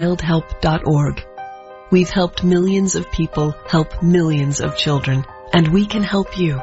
childhelp.org. We've helped millions of people help millions of children, and we can help you.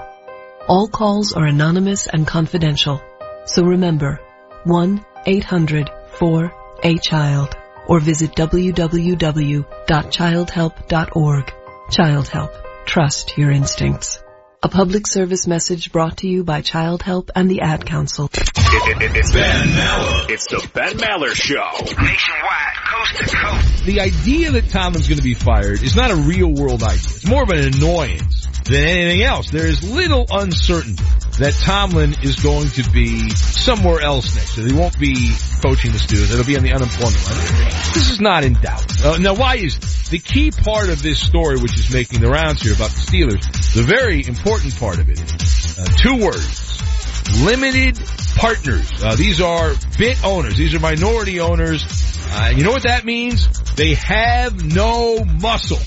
All calls are anonymous and confidential. So remember, 1-800-4-A-CHILD or visit www.childhelp.org. Child Help. Trust your instincts. A public service message brought to you by Child Help and the Ad Council. It, it, it's Ben Maller. It's the Ben Maller Show. Nationwide, coast to coast. The idea that Tomlin's going to be fired is not a real world idea. It's more of an annoyance than anything else. There is little uncertainty that Tomlin is going to be somewhere else next year. He won't be coaching the Steelers. It'll be on the unemployment line. This is not in doubt. Uh, now, why is the key part of this story, which is making the rounds here about the Steelers, the very important part of it is uh, two words: limited partners. Uh, these are bit owners. These are minority owners. Uh, you know what that means? They have no muscle.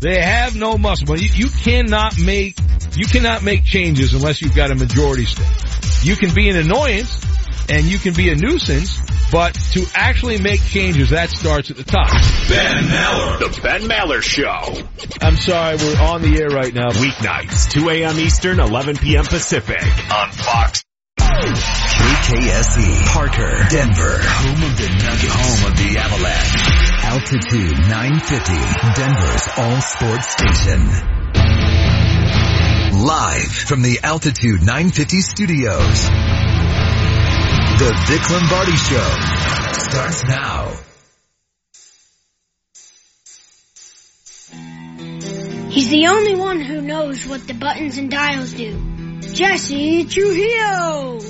They have no muscle. But you, you cannot make you cannot make changes unless you've got a majority stake. You can be an annoyance and you can be a nuisance, but to actually make changes, that starts at the top. Ben Maller. The Ben Maller Show. I'm sorry, we're on the air right now. Weeknights, 2 a.m. Eastern, 11 p.m. Pacific on Fox. KKSE, Parker, Denver, home of the Nugget, home of the Avalanche. Altitude 950, Denver's all sports station. Live from the Altitude 950 studios. The Vic Lombardi Show starts now. He's the only one who knows what the buttons and dials do. Jesse Trujillo!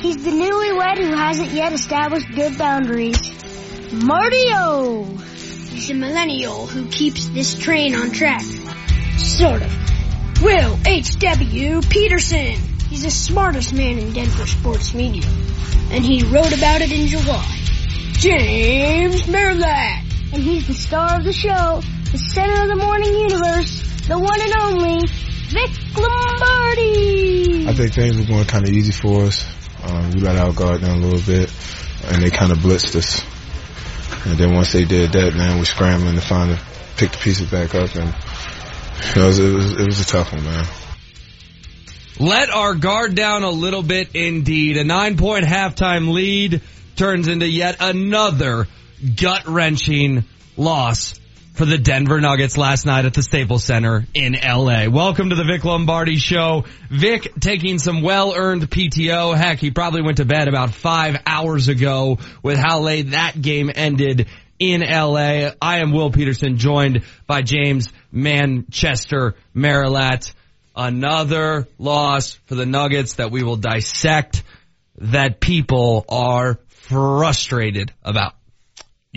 He's the newlywed who hasn't yet established good boundaries. Martio! He's a millennial who keeps this train on track. Sort of. Will H.W. Peterson! He's the smartest man in Denver sports media. And he wrote about it in July. James Merilatt! And he's the star of the show, the center of the morning universe, the one and only Vic Lombardi! I think things were going kind of easy for us. Um, we let our guard down a little bit, and they kind of blitzed us. And then once they did that, man, we're scrambling to find the, pick the pieces back up, and you know, it was, it was, it was a tough one, man. Let our guard down a little bit indeed. A nine point halftime lead turns into yet another gut wrenching loss for the Denver Nuggets last night at the Staples Center in LA. Welcome to the Vic Lombardi show. Vic taking some well earned PTO. Heck, he probably went to bed about five hours ago with how late that game ended in LA. I am Will Peterson joined by James Manchester Merilatt. Another loss for the Nuggets that we will dissect that people are frustrated about.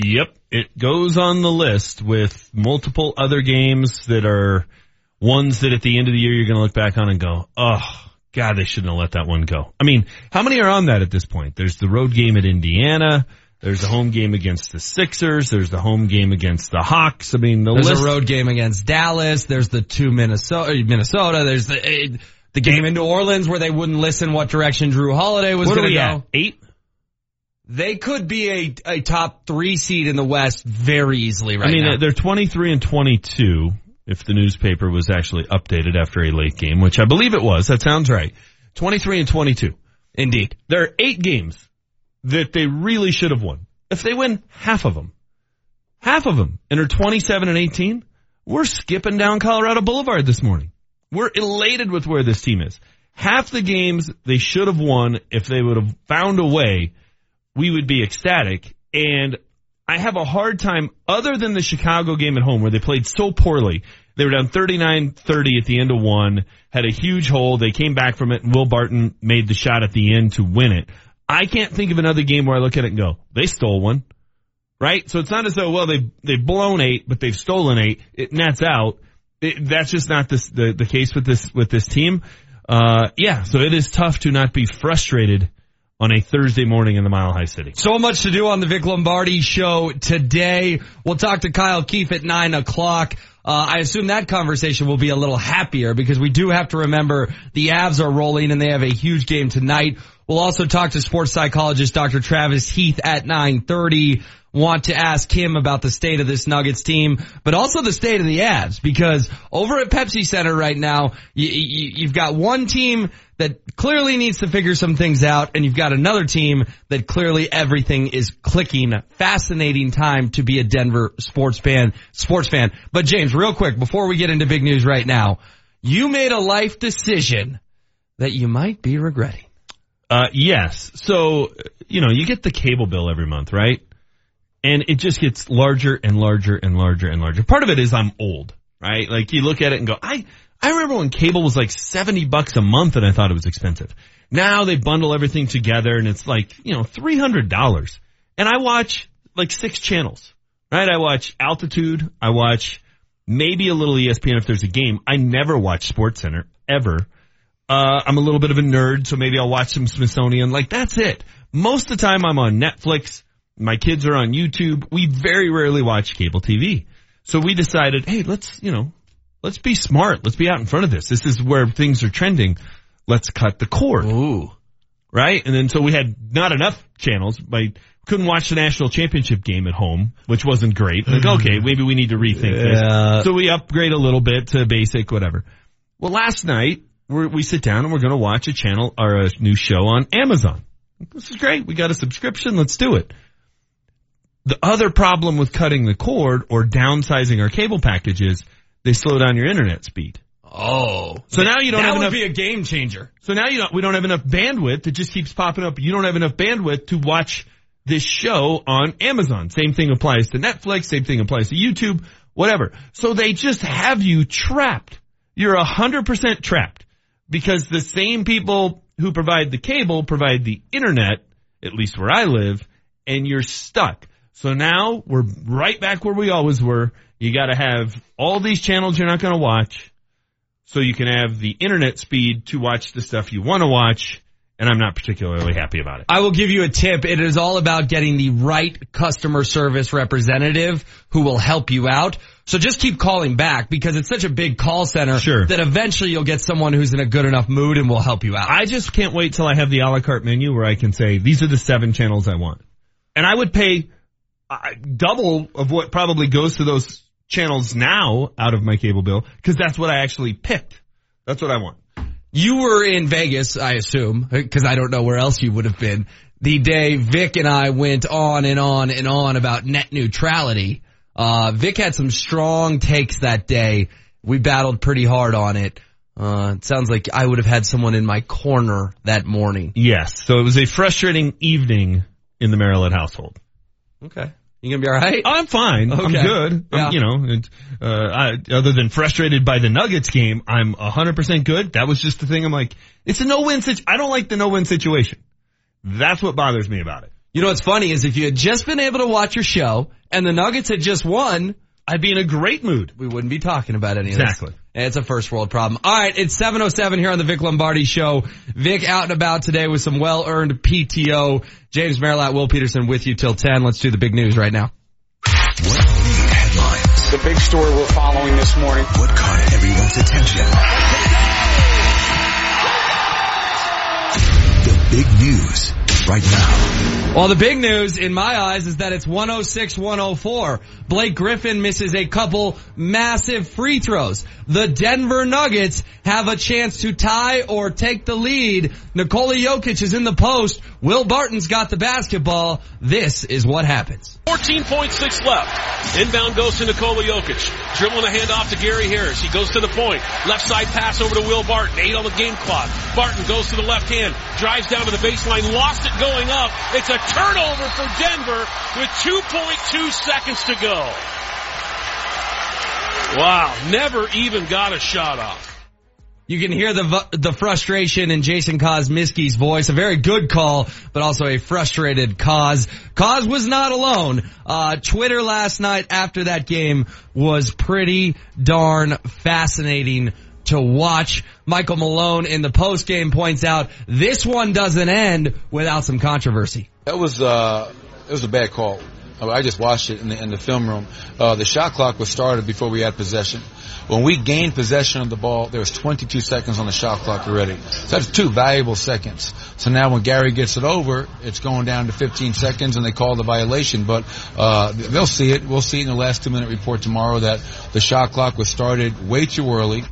Yep, it goes on the list with multiple other games that are ones that at the end of the year you're going to look back on and go, oh, God, they shouldn't have let that one go. I mean, how many are on that at this point? There's the road game at Indiana. There's the home game against the Sixers. There's the home game against the Hawks. I mean, the list There's list. a road game against Dallas. There's the two Minnesota, Minnesota. There's the, eh, the game in New Orleans where they wouldn't listen what direction Jrue Holiday was going to go. at? Eight? They could be a, a top three seed in the West very easily right I mean, now. they're 23 and 22 if the newspaper was actually updated after a late game, which I believe it was. That sounds right. 23 and 22. Indeed. There are eight games that they really should have won. If they win half of them, half of them, and are 27 and 18, we're skipping down Colorado Boulevard this morning. We're elated with where this team is. Half the games they should have won if they would have found a way, we would be ecstatic. And I have a hard time, other than the Chicago game at home where they played so poorly. They were down 39-30 at the end of one, had a huge hole. They came back from it and Will Barton made the shot at the end to win it. I can't think of another game where I look at it and go, they stole one. Right? So it's not as though, well, they, they've blown eight, but they've stolen eight. It nets out. It, that's just not this, the, the case with this, with this team. Uh, yeah, so it is tough to not be frustrated on a Thursday morning in the Mile High City. So much to do on the Vic Lombardi show today. We'll talk to Kyle Keefe at nine o'clock. Uh, I assume that conversation will be a little happier because we do have to remember the Avs are rolling and they have a huge game tonight We'll also talk to sports psychologist Dr. Travis Heath at 930. Want to ask him about the state of this Nuggets team, but also the state of the Avs because over at Pepsi Center right now, you, you, you've got one team that clearly needs to figure some things out and you've got another team that clearly everything is clicking. Fascinating time to be a Denver sports fan, sports fan. But James, real quick, before we get into big news right now, you made a life decision that you might be regretting. Uh, yes. So, you know, you get the cable bill every month, right? And it just gets larger and larger and larger and larger. Part of it is I'm old, right? Like you look at it and go, I, I remember when cable was like 70 bucks a month and I thought it was expensive. Now they bundle everything together and it's like, you know, $300. And I watch like six channels, right? I watch Altitude. I watch maybe a little ESPN if there's a game. I never watch Sports Center ever. Uh, I'm a little bit of a nerd, so maybe I'll watch some Smithsonian. Like that's it. Most of the time I'm on Netflix. My kids are on YouTube. We very rarely watch cable TV. So we decided, hey, let's, you know, let's be smart. Let's be out in front of this. This is where things are trending. Let's cut the cord. Ooh. Right? And then so we had not enough channels. I couldn't watch the national championship game at home, which wasn't great. Like, okay, maybe we need to rethink Yeah. this. So we upgrade a little bit to basic, whatever. Well, last night we're, we sit down and we're going to watch a channel or a new show on Amazon. This is great. We got a subscription. Let's do it. The other problem with cutting the cord or downsizing our cable package is they slow down your internet speed. Oh. So now you don't that have would enough. be a game changer. So now you don't, we don't have enough bandwidth. It just keeps popping up. You don't have enough bandwidth to watch this show on Amazon. Same thing applies to Netflix. Same thing applies to YouTube, whatever. So they just have you trapped. You're a hundred percent trapped because the same people who provide the cable provide the internet, at least where I live, and you're stuck. So now we're right back where we always were. You gotta have all these channels you're not gonna watch so you can have the internet speed to watch the stuff you want to watch. And I'm not particularly happy about it. I will give you a tip. It is all about getting the right customer service representative who will help you out. So just keep calling back because it's such a big call center Sure. that eventually you'll get someone who's in a good enough mood and will help you out. I just can't wait till I have the a la carte menu where I can say, these are the seven channels I want. And I would pay uh, double of what probably goes to those channels now out of my cable bill because that's what I actually picked. That's what I want. You were in Vegas, I assume, because I don't know where else you would have been. The day Vic and I went on and on and on about net neutrality. Uh, Vic had some strong takes that day. We battled pretty hard on it. Uh, it sounds like I would have had someone in my corner that morning. Yes. So it was a frustrating evening in the Maryland household. Okay. You gonna be alright? I'm fine. I'm Okay. good. Yeah. I'm, you know, uh, I, other than frustrated by the Nuggets game, I'm 100% good. That was just the thing. I'm like, it's a no-win situation. I don't like the no-win situation. That's what bothers me about it. You know what's funny is if you had just been able to watch your show and the Nuggets had just won, I'd be in a great mood. we wouldn't be talking about any of this. Exactly. It's a first world problem. All right, it's 707 here on the Vic Lombardi show. Vic out and about today with some well-earned PTO. James Merilatt, Will Peterson with you till 10. Let's do the big news right now. What made headlines? The big story we're following this morning. What caught everyone's attention? The big news right now. Well, the big news in my eyes is that it's 106-104. Blake Griffin misses a couple massive free throws. The Denver Nuggets have a chance to tie or take the lead. Nikola Jokic is in the post. Will Barton's got the basketball. This is what happens. 14.6 left. Inbound goes to Nikola Jokic. Dribbling a handoff to Gary Harris. He goes to the point. Left side pass over to Will Barton. Eight on the game clock. Barton goes to the left hand. Drives down to the baseline. Lost it going up. It's a turnover for Denver with 2.2 seconds to go. Wow. Never even got a shot off. You can hear the the frustration in Jason Kosmicki's voice. A very good call, but also a frustrated Cos. Cos was not alone. Uh, Twitter last night after that game was pretty darn fascinating to watch. Michael Malone in the post game points out this one doesn't end without some controversy. That was uh, it was a bad call. I just watched it in the, in the film room. Uh, the shot clock was started before we had possession. When we gained possession of the ball, there was 22 seconds on the shot clock already. So that's two valuable seconds. So now when Gary gets it over, it's going down to 15 seconds and they call the violation. But, uh, they'll see it. We'll see it in the last two minute report tomorrow that the shot clock was started way too early.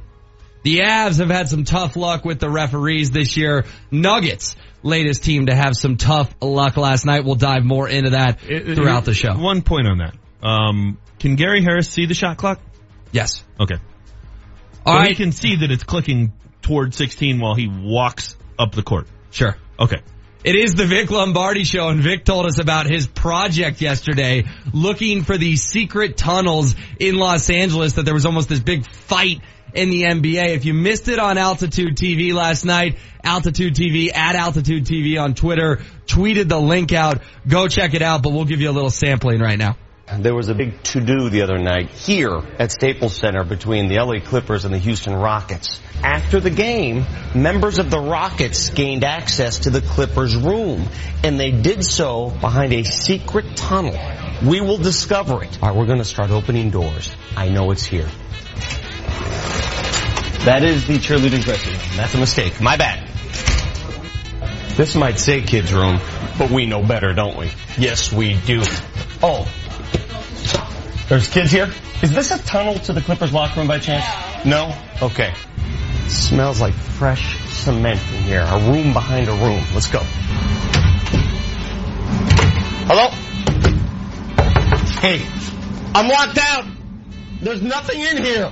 The Avs have had some tough luck with the referees this year. Nuggets, latest team to have some tough luck last night. We'll dive more into that throughout the show. One point on that. Um, can Gary Harris see the shot clock? Yes. Okay. All so right. he can see that it's clicking toward 16 while he walks up the court. Sure. Okay. It is the Vic Lombardi show and Vic told us about his project yesterday looking for these secret tunnels in Los Angeles that there was almost this big fight in the NBA. If you missed it on Altitude TV last night, Altitude TV at Altitude TV on Twitter tweeted the link out. Go check it out, but we'll give you a little sampling right now. There was a big to-do the other night here at Staples Center between the LA Clippers and the Houston Rockets. After the game, members of the Rockets gained access to the Clippers room, and they did so behind a secret tunnel. We will discover it. All right, we're going to start opening doors. I know it's here. That is the cheerleading dressing room. That's a mistake. My bad. This might say kids room, but we know better, don't we? Yes, we do. Oh, there's kids here? Is this a tunnel to the Clippers locker room by chance? No? Okay. smells like fresh cement in here. A room behind a room. Let's go. Hello? Hey, I'm locked out. There's nothing in here.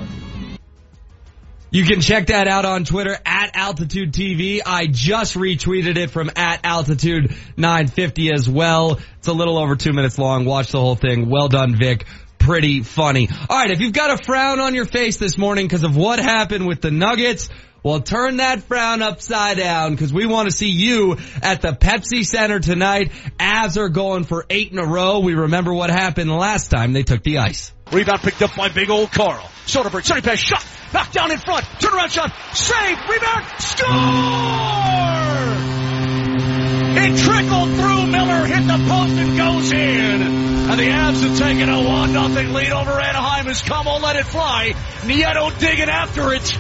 You can check that out on Twitter at Altitude TV. I just retweeted it from at Altitude 950 as well. It's a little over two minutes long. Watch the whole thing. Well done, Vic. Pretty funny. All right, if you've got a frown on your face this morning because of what happened with the Nuggets, well, turn that frown upside down because we want to see you at the Pepsi Center tonight. Avs are going for eight in a row. We remember what happened last time they took the ice. Rebound picked up by big old Carl. Soderberg, sunny pass, shot, back down in front, turnaround shot, save, rebound, score! It trickled through Miller, hit the post and goes in. And the Avs have taken a 1 nothing lead over Anaheim as Comeau let it fly. Nieto digging after it.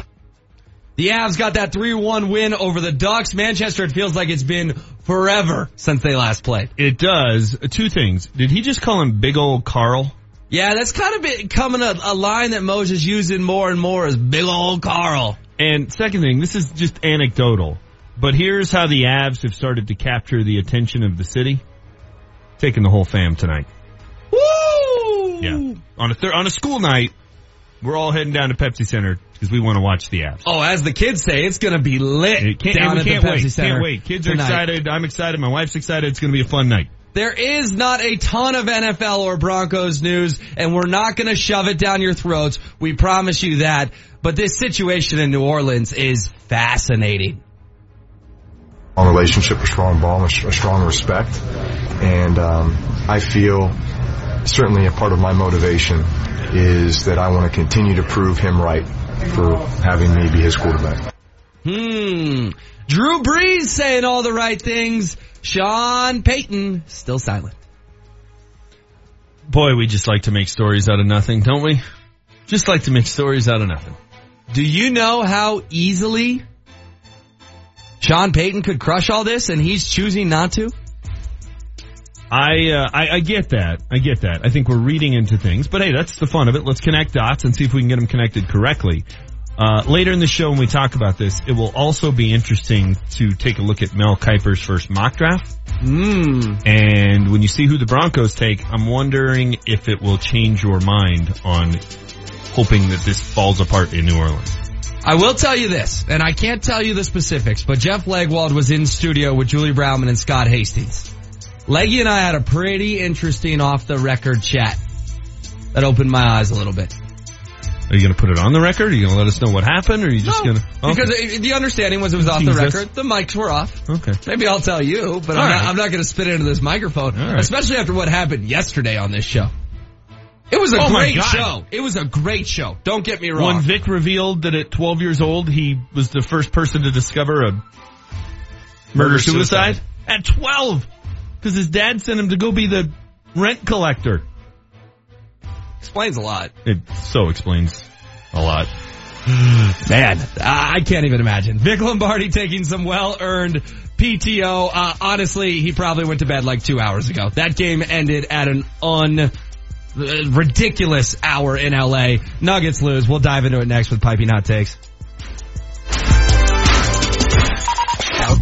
The Avs got that 3-1 win over the Ducks. Manchester, it feels like it's been forever since they last played. It does. Two things. Did he just call him big old Carl? Yeah, that's kind of becoming a, a line that Moj is using more and more as big old Carl. And second thing, this is just anecdotal, but here's how the Avs have started to capture the attention of the city. Taking the whole fam tonight. Woo! Yeah. On a thir- on a school night, we're all heading down to Pepsi Center because we want to watch the Avs. Oh, as the kids say, it's gonna be lit It can't, down at can't the Pepsi wait. Center. Can't wait. Kids are excited. I'm excited. My wife's excited. It's going to be a fun night. There is not a ton of NFL or Broncos news, and we're not going to shove it down your throats. We promise you that. But this situation in New Orleans is fascinating. Strong relationship, a strong bond, a, sh- a strong respect, and um, I feel certainly a part of my motivation is that I want to continue to prove him right for having me be his quarterback. Hmm. Drew Brees saying all the right things. Sean Payton still silent. Boy, we just like to make stories out of nothing, don't we? Just like to make stories out of nothing. Do you know how easily Sean Payton could crush all this and he's choosing not to? I, uh, I I get that. I get that. I think we're reading into things, but hey, that's the fun of it. Let's connect dots and see if we can get them connected correctly. Uh, later in the show when we talk about this, it will also be interesting to take a look at Mel Kiper's first mock draft. Hmm. And when you see who the Broncos take, I'm wondering if it will change your mind on hoping that this falls apart in New Orleans. I will tell you this, and I can't tell you the specifics, but Jeff Legwold was in studio with Julie Browman and Scott Hastings. Leggy and I had a pretty interesting off the record chat that opened my eyes a little bit. Are you going to put it on the record? Are you going to let us know what happened? Or are you just No, going to? Because the understanding was it was off the record. The mics were off. Okay. Maybe I'll tell you, but I'm All not. I'm not going to spit into this microphone, All right. especially after what happened yesterday on this show. It was a Oh great show. It was a great show. Don't get me wrong. When Vic revealed that at 12 years old he was the first person to discover a murder suicide at 12 because his dad sent him to go be the rent collector. Explains a lot. It so explains a lot. Man, I can't even imagine. Vic Lombardi taking some well-earned PTO. Uh, honestly, he probably went to bed like two hours ago. That game ended at an un ridiculous hour in LA. Nuggets lose. We'll dive into it next with piping hot takes.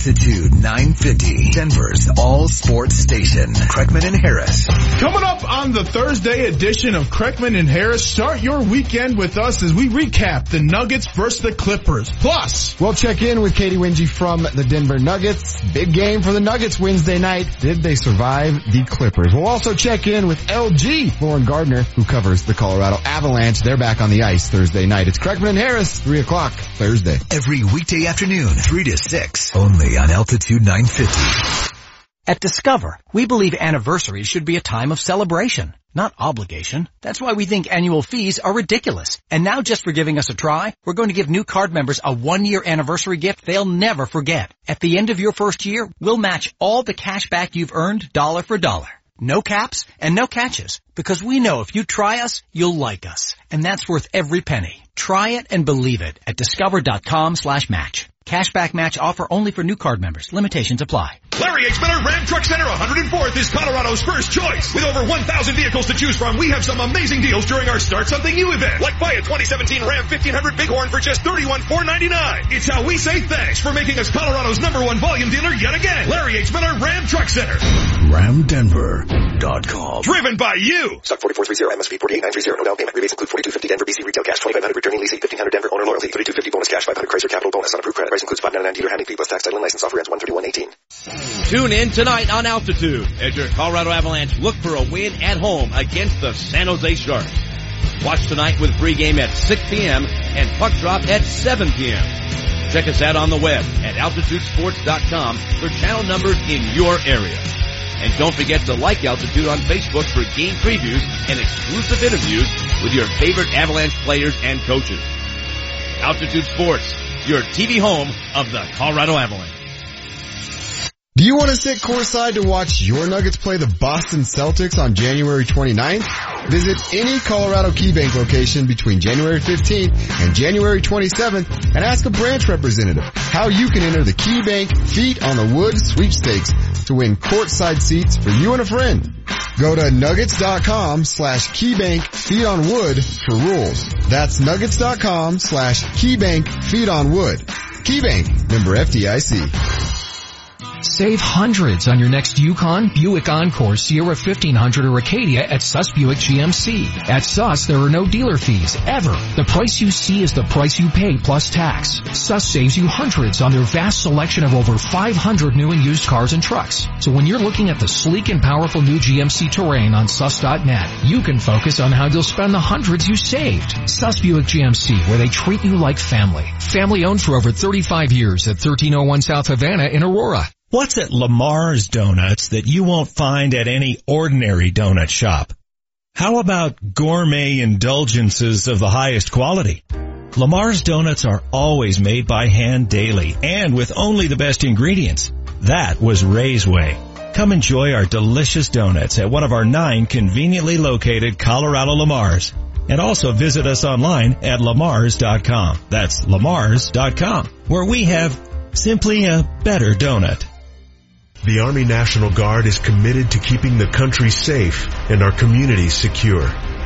Altitude 950, Denver's all sports station. Kreckman and Harris. Coming up on the Thursday edition of Kreckman and Harris, start your weekend with us as we recap the Nuggets versus the Clippers. Plus, we'll check in with Katy Winge from the Denver Nuggets. Big game for the Nuggets Wednesday night. Did they survive the Clippers? We'll also check in with LG, Lauren Gardner, who covers the Colorado Avalanche. They're back on the ice Thursday night. It's Kreckman and Harris, 3 o'clock Thursday. Every weekday afternoon, 3 to 6, only on Altitude 950. At Discover, we believe anniversaries should be a time of celebration, not obligation. That's why we think annual fees are ridiculous. And now just for giving us a try, we're going to give new card members a one-year anniversary gift they'll never forget. At the end of your first year, we'll match all the cash back you've earned dollar for dollar. No caps and no catches. Because we know if you try us, you'll like us. And that's worth every penny. Try it and believe it at discover.com slash match. Cashback match offer only for new card members. Limitations apply. Larry H. Miller Ram Truck Center 104th is Colorado's first choice. With over 1,000 vehicles to choose from, we have some amazing deals during our Start Something New event. Like buy a 2017 Ram 1500 Bighorn for just $31,499. It's how we say thanks for making us Colorado's number one volume dealer yet again. Larry H. Miller Ram Truck Center. RamDenver.com. Driven by you. Stock 4430 MSV 48930. No down payment. Rebates include 4250 Denver BC retail cash 2500 returning lease 1500 Denver owner loyalty 3250 bonus cash 500 Chrysler capital bonus on approved credit. Price includes 599 dealer handling fee plus tax title and license offer ends 13118. Tune in tonight on Altitude as your Colorado Avalanche look for a win at home against the San Jose Sharks. Watch tonight with pregame at 6 p.m. and puck drop at 7 p.m. Check us out on the web at altitudesports.com for channel numbers in your area. And don't forget to like Altitude on Facebook for game previews and exclusive interviews with your favorite Avalanche players and coaches. Altitude Sports, your TV home of the Colorado Avalanche. Do you want to sit courtside to watch your Nuggets play the Boston Celtics on January 29th? Visit any Colorado KeyBank location between January 15th and January 27th and ask a branch representative how you can enter the KeyBank Feet on the Wood sweepstakes to win courtside seats for you and a friend. Go to nuggets.com slash keybank feed on wood for rules. That's nuggets.com slash keybank feed on wood. Keybank, member FDIC. Save hundreds on your next Yukon, Buick Encore, Sierra 1500 or Acadia at Suss Buick GMC. At Suss, there are no dealer fees, ever. The price you see is the price you pay plus tax. Suss saves you hundreds on their vast selection of over 500 new and used cars and trucks. So when you're looking at the sleek and powerful new GMC Terrain on Suss.net, you can focus on how you'll spend the hundreds you saved. Suss Buick GMC, where they treat you like family. Family owned for over 35 years at 1301 South Havana in Aurora. What's at Lamar's Donuts that you won't find at any ordinary donut shop? How about gourmet indulgences of the highest quality? Lamar's Donuts are always made by hand daily and with only the best ingredients. That was Ray's way. Come enjoy our delicious donuts at one of our nine conveniently located Colorado Lamars. And also visit us online at lamars.com. That's lamars.com, where we have simply a better donut. The Army National Guard is committed to keeping the country safe and our communities secure.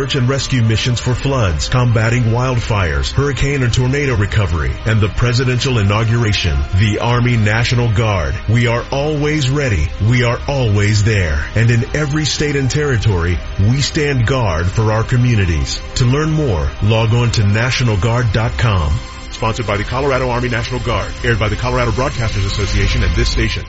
and rescue missions for floods, combating wildfires, hurricane and tornado recovery, and the presidential inauguration. The Army National Guard. We are always ready. We are always there. And in every state and territory, we stand guard for our communities. To learn more, log on to nationalguard.com. Sponsored by the Colorado Army National Guard. Aired by the Colorado Broadcasters Association and this station.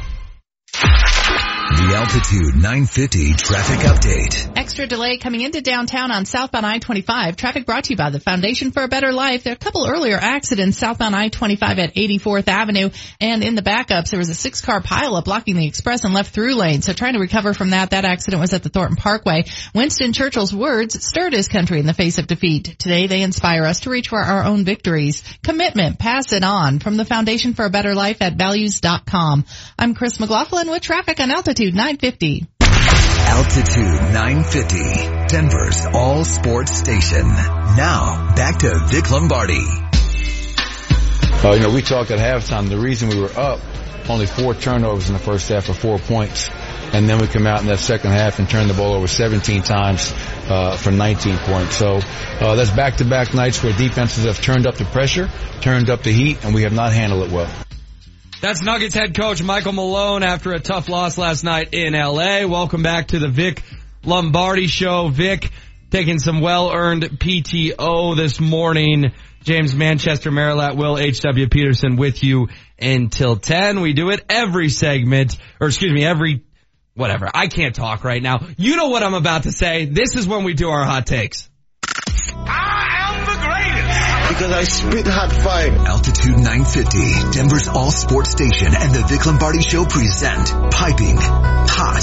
The Altitude 950 traffic update. Extra delay coming into downtown on southbound I-25. Traffic brought to you by the Foundation for a Better Life. There are a couple earlier accidents southbound I-25 at 84th Avenue and in the backups there was a six car pileup blocking the express and left through lane. So trying to recover from that, that accident was at the Thornton Parkway. Winston Churchill's words stirred his country in the face of defeat. Today they inspire us to reach for our own victories. Commitment, pass it on from the Foundation for a Better Life at values.com. I'm Chris McLaughlin with traffic on Altitude 950. Altitude 950, Denver's all sports station. Now, back to Vic Lombardi. Uh, you know, we talked at halftime. The reason we were up, only four turnovers in the first half for four points. And then we come out in that second half and turn the ball over 17 times uh, for 19 points. So uh, that's back-to-back nights where defenses have turned up the pressure, turned up the heat, and we have not handled it well. That's Nuggets head coach Michael Malone after a tough loss last night in LA. Welcome back to the Vic Lombardi show. Vic taking some well-earned PTO this morning. James Manchester, Merilatt, Will H.W. Peterson with you until 10. We do it every segment, or excuse me, every, whatever. I can't talk right now. You know what I'm about to say. This is when we do our hot takes. Ah, Because I spit hot fire. Altitude 950, Denver's all sports station and the Vic Lombardi show present Piping Hot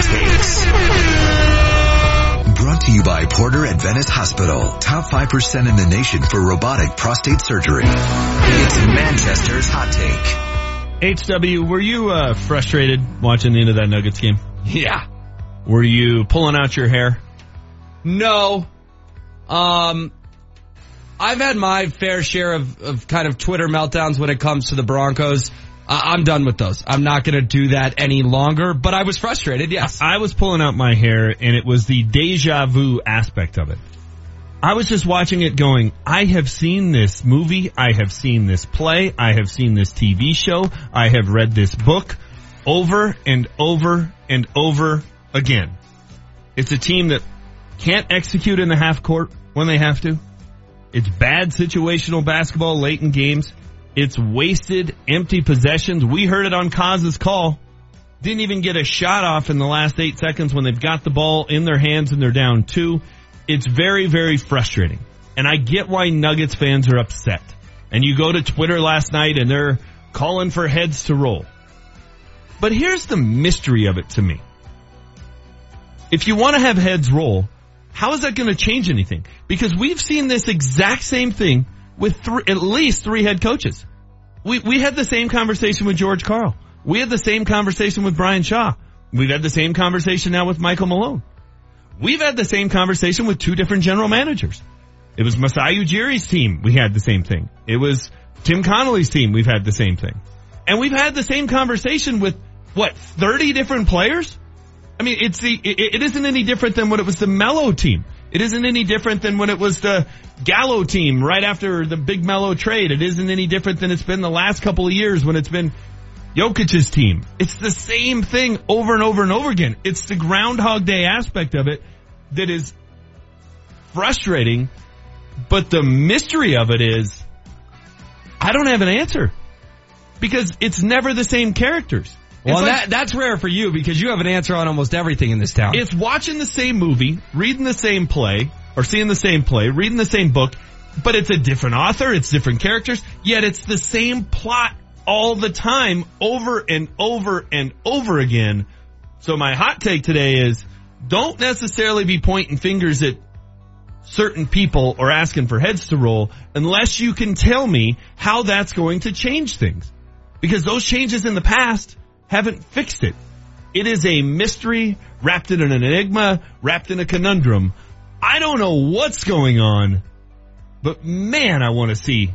Takes. Brought to you by Porter Adventist Hospital, top 5% in the nation for robotic prostate surgery. It's Manchester's Hot Take. HW, were you uh, frustrated watching the end of that Nuggets game? Yeah. Were you pulling out your hair? No. Um, I've had my fair share of, of kind of Twitter meltdowns when it comes to the Broncos. I'm done with those. I'm not going to do that any longer, but I was frustrated, yes. I was pulling out my hair and it was the deja vu aspect of it. I was just watching it going, I have seen this movie, I have seen this play, I have seen this TV show, I have read this book over and over and over again. It's a team that can't execute in the half court when they have to. It's bad situational basketball late in games. It's wasted, empty possessions. We heard it on Kaz's call. Didn't even get a shot off in the last eight seconds when they've got the ball in their hands and they're down two. It's very, very frustrating. And I get why Nuggets fans are upset. And you go to Twitter last night and they're calling for heads to roll. But here's the mystery of it to me. If you want to have heads roll, how is that going to change anything? Because we've seen this exact same thing with three, at least three head coaches. We, we had the same conversation with George Karl. We had the same conversation with Brian Shaw. We've had the same conversation now with Michael Malone. We've had the same conversation with two different general managers. It was Masai Ujiri's team. We had the same thing. It was Tim Connolly's team. We've had the same thing. And we've had the same conversation with what, 30 different players? I mean, it's the, it, it isn't any different than when it was the Melo team. It isn't any different than when it was the Gallo team right after the big Melo trade. It isn't any different than it's been the last couple of years when it's been Jokic's team. It's the same thing over and over and over again. It's the Groundhog Day aspect of it that is frustrating, but the mystery of it is I don't have an answer because it's never the same characters. Well, like- that, that's rare for you because you have an answer on almost everything in this town. It's watching the same movie, reading the same play, or seeing the same play, reading the same book, but it's a different author, it's different characters, yet it's the same plot all the time, over and over and over again. So my hot take today is, don't necessarily be pointing fingers at certain people or asking for heads to roll unless you can tell me how that's going to change things. Because those changes in the past haven't fixed it. It is a mystery wrapped in an enigma, wrapped in a conundrum. I don't know what's going on, but man, I want to see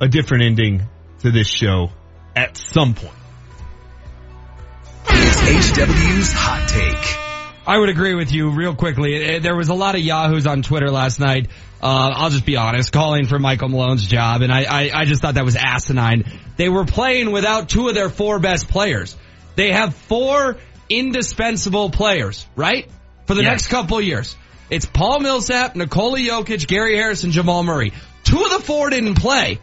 a different ending to this show at some point. It's HW's Hot Take. I would agree with you real quickly. Eh, There was a lot of yahoos on Twitter last night. Uh, I'll just be honest, calling for Michael Malone's job, and I, I, I just thought that was asinine. They were playing without two of their four best players. They have four indispensable players, right? For the Yes. next couple years. It's Paul Millsap, Nikola Jokic, Gary Harris, and Jamal Murray. Two of the four didn't play.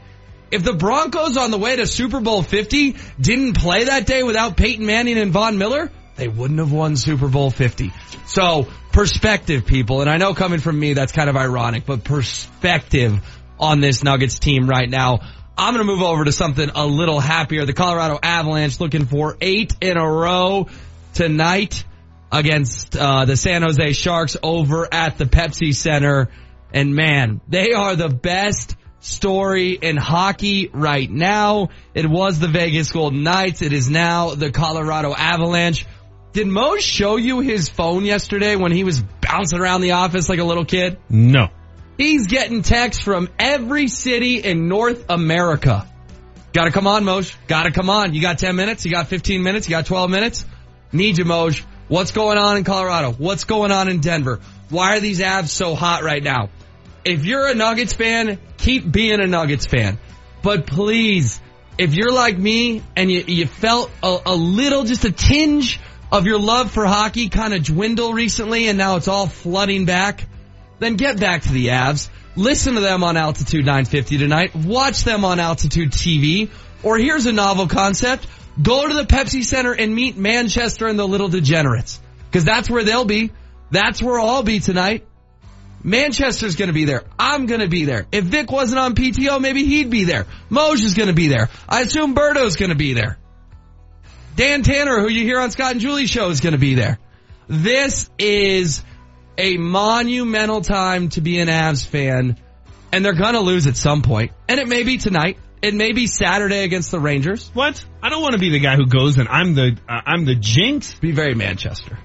If the Broncos on the way to Super Bowl 50 didn't play that day without Peyton Manning and Von Miller, they wouldn't have won Super Bowl 50. So perspective people, and I know coming from me that's kind of ironic, but perspective on this Nuggets team right now. I'm going to move over to something a little happier. The Colorado Avalanche looking for eight in a row tonight against uh, the San Jose Sharks over at the Pepsi Center. And man, they are the best story in hockey right now. It was the Vegas Golden Knights. It is now the Colorado Avalanche. Did Mo show you his phone yesterday when he was bouncing around the office like a little kid? No. He's getting texts from every city in North America. Gotta come on, Moj. Gotta come on. You got 10 minutes? You got 15 minutes? You got 12 minutes? Need you, Moj. What's going on in Colorado? What's going on in Denver? Why are these Avs so hot right now? If you're a Nuggets fan, keep being a Nuggets fan. But please, if you're like me and you, you felt a, a little, just a tinge of your love for hockey kind of dwindle recently and now it's all flooding back, then get back to the Avs. Listen to them on Altitude 950 tonight. Watch them on Altitude TV. Or here's a novel concept. Go to the Pepsi Center and meet Manchester and the Little Degenerates. Cause that's where they'll be. That's where I'll be tonight. Manchester's gonna be there. I'm gonna be there. If Vic wasn't on PTO, maybe he'd be there. Moj is gonna be there. I assume Berto's gonna be there. Dan Tanner, who you hear on Scott and Julie show, is gonna be there. This is a monumental time to be an Avs fan, and they're gonna lose at some point. And it may be tonight. It may be Saturday against the Rangers. What? I don't want to be the guy who goes and I'm the uh, I'm the jinx. Be very Manchester.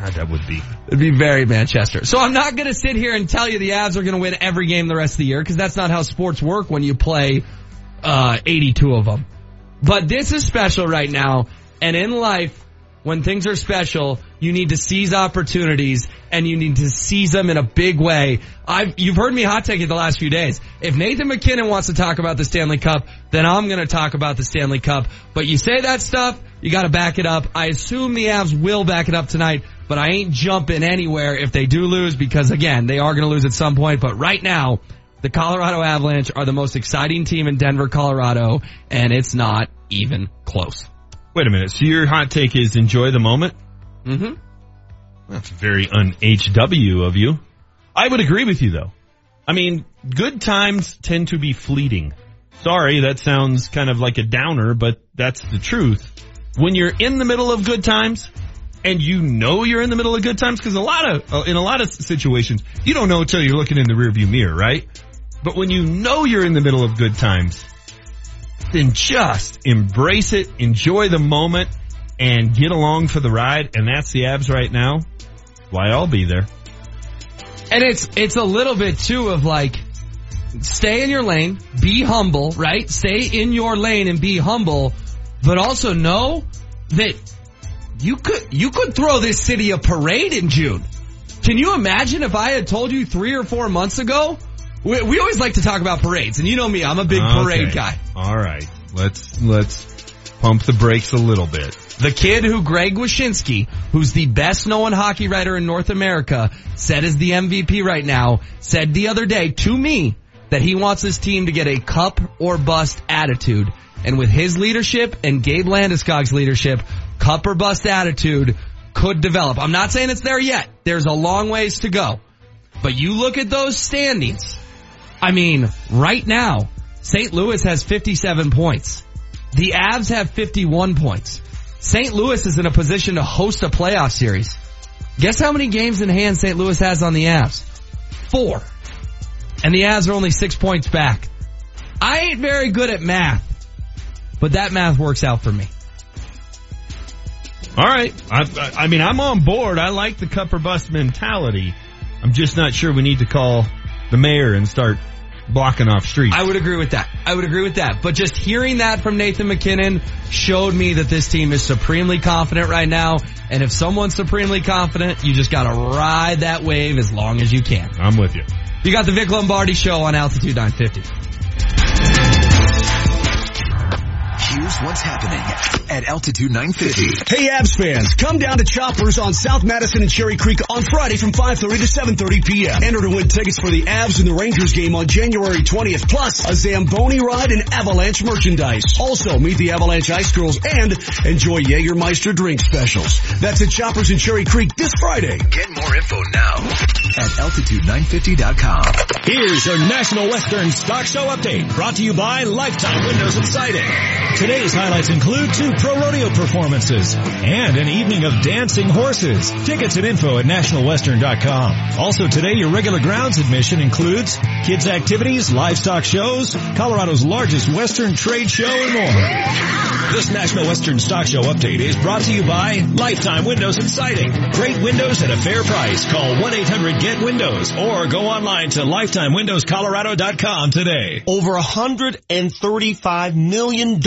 God, that would be. It'd be very Manchester. So I'm not going to sit here and tell you the Avs are going to win every game the rest of the year because that's not how sports work when you play uh, 82 of them. But this is special right now, and in life, when things are special, you need to seize opportunities and you need to seize them in a big way. I've, you've heard me hot take it the last few days. If Nathan MacKinnon wants to talk about the Stanley Cup, then I'm going to talk about the Stanley Cup. But you say that stuff, you got to back it up. I assume the Avs will back it up tonight, but I ain't jumping anywhere if they do lose because again, they are going to lose at some point. But right now, the Colorado Avalanche are the most exciting team in Denver, Colorado, and it's not even close. Wait a minute. So your hot take is enjoy the moment? Mm-hmm. That's very un-HW of you. I would agree with you though. I mean, good times tend to be fleeting. Sorry, that sounds kind of like a downer, but that's the truth. When you're in the middle of good times, and you know you're in the middle of good times, because a lot of, uh, in a lot of situations, you don't know until you're looking in the rearview mirror, right? But when you know you're in the middle of good times, then just embrace it, enjoy the moment, and get along for the ride. And that's the Avs right now. Why I'll be there. And it's, it's a little bit too of like, stay in your lane, be humble, right? Stay in your lane and be humble, but also know that you could, you could throw this city a parade in June. Can you imagine if I had told you three or four months ago? We, we always like to talk about parades and you know me, I'm a big parade guy. All right. Let's, let's pump the brakes a little bit. The kid who Greg Wyshynski, who's the best known hockey writer in North America, said is the MVP right now, said the other day to me that he wants his team to get a cup or bust attitude. And with his leadership and Gabe Landeskog's leadership, cup or bust attitude could develop. I'm not saying it's there yet. There's a long ways to go. But you look at those standings. I mean, right now, St. Louis has 57 points. The Avs have 51 points. St. Louis is in a position to host a playoff series. Guess how many games in hand St. Louis has on the Avs? Four. And the Avs are only six points back. I ain't very good at math, but that math works out for me. All right. I, I, mean, I'm on board. I like the cup or bust mentality. I'm just not sure we need to call the mayor and start blocking off streets. I would agree with that. I would agree with that. But just hearing that from Nathan MacKinnon showed me that this team is supremely confident right now. And if someone's supremely confident, you just gotta ride that wave as long as you can. I'm with you. You got the Vic Lombardi show on Altitude 950. Here's what's happening at Altitude 950. Hey Avs fans, come down to Choppers on South Madison and Cherry Creek on Friday from 5.30 to 7.30 p.m. Enter to win tickets for the Avs and the Rangers game on January 20th, plus a Zamboni ride and Avalanche merchandise. Also, meet the Avalanche Ice Girls and enjoy Jägermeister drink specials. That's at Choppers in Cherry Creek this Friday. Get more info now at altitude950.com. Here's your National Western Stock Show update brought to you by Lifetime Windows and Siding. Today's highlights include two pro rodeo performances and an evening of dancing horses. Tickets and info at nationalwestern.com. Also today, your regular grounds admission includes kids activities, livestock shows, Colorado's largest Western trade show and more. This National Western Stock Show update is brought to you by Lifetime Windows and Siding. Great windows at a fair price. Call 1-800-GET-WINDOWS or go online to lifetimewindowscolorado.com today. Over $135 million.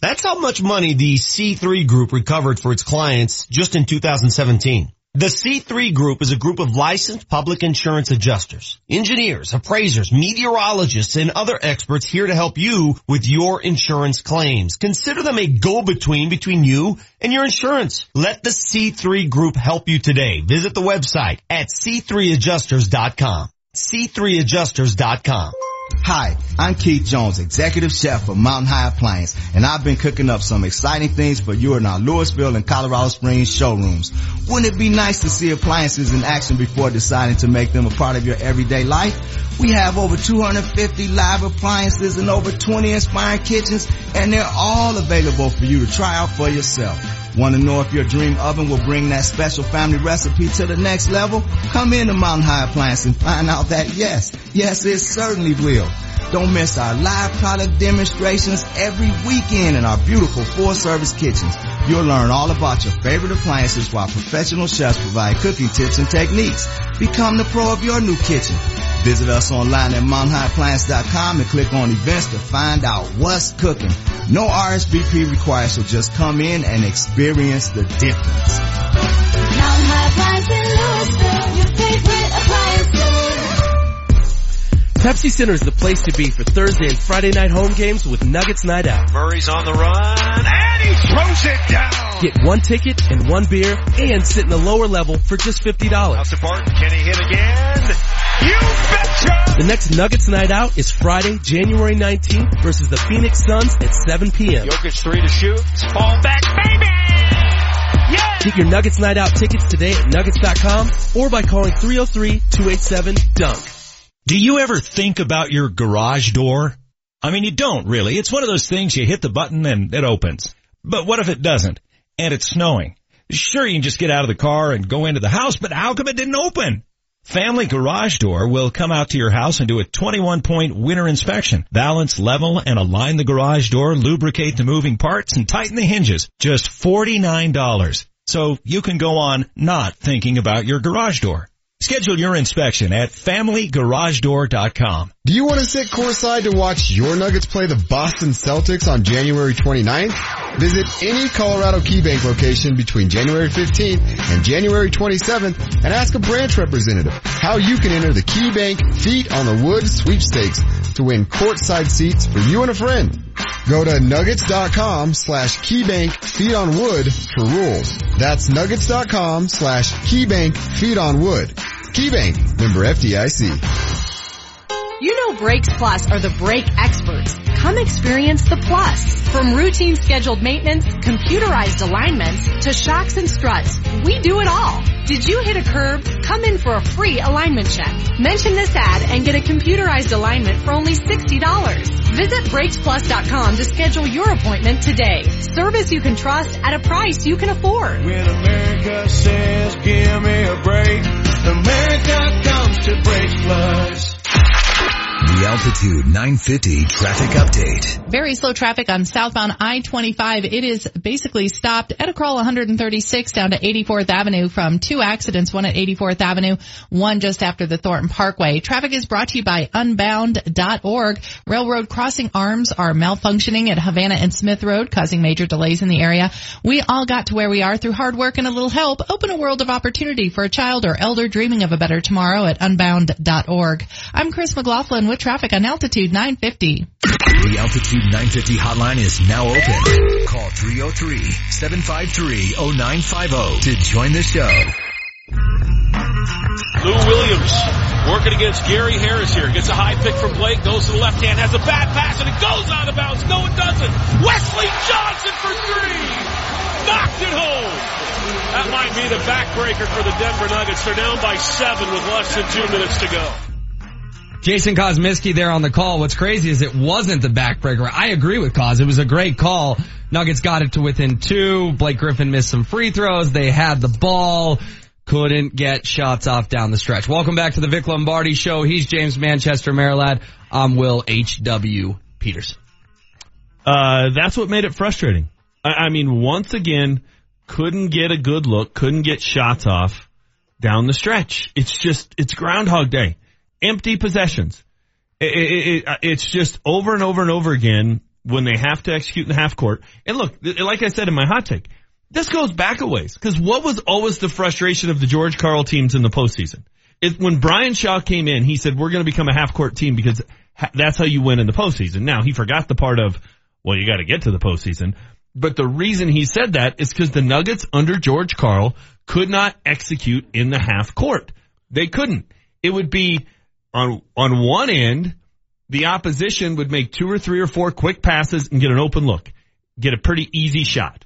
That's how much money the C3 Group recovered for its clients just in 2017. The C3 Group is a group of licensed public insurance adjusters, engineers, appraisers, meteorologists, and other experts here to help you with your insurance claims. Consider them a go-between between you and your insurance. Let the C3 Group help you today. Visit the website at c3adjusters.com. c3adjusters.com. Hi, I'm Keith Jones, Executive Chef for Mountain High Appliance, and I've been cooking up some exciting things for you in our Louisville and Colorado Springs showrooms. Wouldn't it be nice to see appliances in action before deciding to make them a part of your everyday life? We have over 250 live appliances and over 20 inspiring kitchens, and they're all available for you to try out for yourself. Want to know if your dream oven will bring that special family recipe to the next level? Come into Mountain High Appliance and find out that yes, yes, it certainly will. Don't miss our live product demonstrations every weekend in our beautiful full service kitchens. You'll learn all about your favorite appliances while professional chefs provide cooking tips and techniques. Become the pro of your new kitchen. Visit us online at mountainhighappliance.com and click on events to find out what's cooking. No RSVP required, so just come in and experience the difference. Mountain High Appliance in Louisville, your favorite appliance. Pepsi Center is the place to be for Thursday and Friday night home games with Nuggets Night Out. Murray's on the run, and he throws it down. Get one ticket and one beer and sit in the lower level for just $50. Out to Barton, can he hit again? You betcha! The next Nuggets Night Out is Friday, January 19th versus the Phoenix Suns at 7 p.m. Jokic three to shoot. Fall back, baby! Yeah! Get your Nuggets Night Out tickets today at nuggets.com or by calling 303-287-DUNK. Do you ever think about your garage door? I mean, you don't really. It's one of those things you hit the button and it opens. But what if it doesn't? And it's snowing. Sure, you can just get out of the car and go into the house, but how come it didn't open? Family Garage Door will come out to your house and do a 21 point winter inspection. Balance, level, and align the garage door, lubricate the moving parts, and tighten the hinges. Just $49. So you can go on not thinking about your garage door. Schedule your inspection at FamilyGarageDoor.com. Do you want to sit courtside to watch your Nuggets play the Boston Celtics on January 29th? Visit any Colorado KeyBank location between January 15th and January 27th and ask a branch representative how you can enter the KeyBank Feet on the Wood sweepstakes to win courtside seats for you and a friend. Go to nuggets.com slash keybank feet on wood for rules. That's nuggets.com slash keybank feet on wood. Keybank, member FDIC. You know Brakes Plus are the brake experts. Come experience the plus. From routine scheduled maintenance, computerized alignments, to shocks and struts, we do it all. Did you hit a curb? Come in for a free alignment check. Mention this ad and get a computerized alignment for only $60. Visit BrakesPlus.com to schedule your appointment today. Service you can trust at a price you can afford. When America says give me a break, America comes to Brakes Plus. Altitude 950 traffic update. Very slow traffic on southbound I-25. It is basically stopped at a crawl 136 down to 84th Avenue from two accidents, one at 84th Avenue, one just after the Thornton Parkway. Traffic is brought to you by unbound.org. Railroad crossing arms are malfunctioning at Havana and Smith Road, causing major delays in the area. We all got to where we are through hard work and a little help. Open a world of opportunity for a child or elder dreaming of a better tomorrow at unbound.org. I'm Chris McLaughlin with traffic traffic on Altitude 950. The Altitude 950 hotline is now open. Call 303-753-0950 to join the show. Lou Williams working against Gary Harris here. Gets a high pick from Blake, goes to the left hand, has a bad pass, and it goes out of bounds. No, it doesn't. Wesley Johnson for three. Knocked it home. That might be the backbreaker for the Denver Nuggets. They're down by seven with less than two minutes to go. Jason Kosmicki there on the call. What's crazy is it wasn't the backbreaker. I agree with Cos. It was a great call. Nuggets got it to within two. Blake Griffin missed some free throws. They had the ball. Couldn't get shots off down the stretch. Welcome back to the Vic Lombardi show. He's James Manchester Merilatt. I'm Will H.W. Peters. Uh, that's what made it frustrating. I, I mean, once again, couldn't get a good look, couldn't get shots off down the stretch. It's just, it's Groundhog Day. Empty possessions. It, it, it, uh, it's just over and over and over again when they have to execute in the half court. And look, like I said in my hot take, this goes back a ways because what was always the frustration of the George Karl teams in the postseason? It, when Brian Shaw came in, he said, we're going to become a half court team because ha- that's how you win in the postseason. Now he forgot the part of, well, you got to get to the postseason. But the reason he said that is because the Nuggets under George Karl could not execute in the half court. They couldn't. It would be on, on one end, the opposition would make two or three or four quick passes and get an open look, get a pretty easy shot.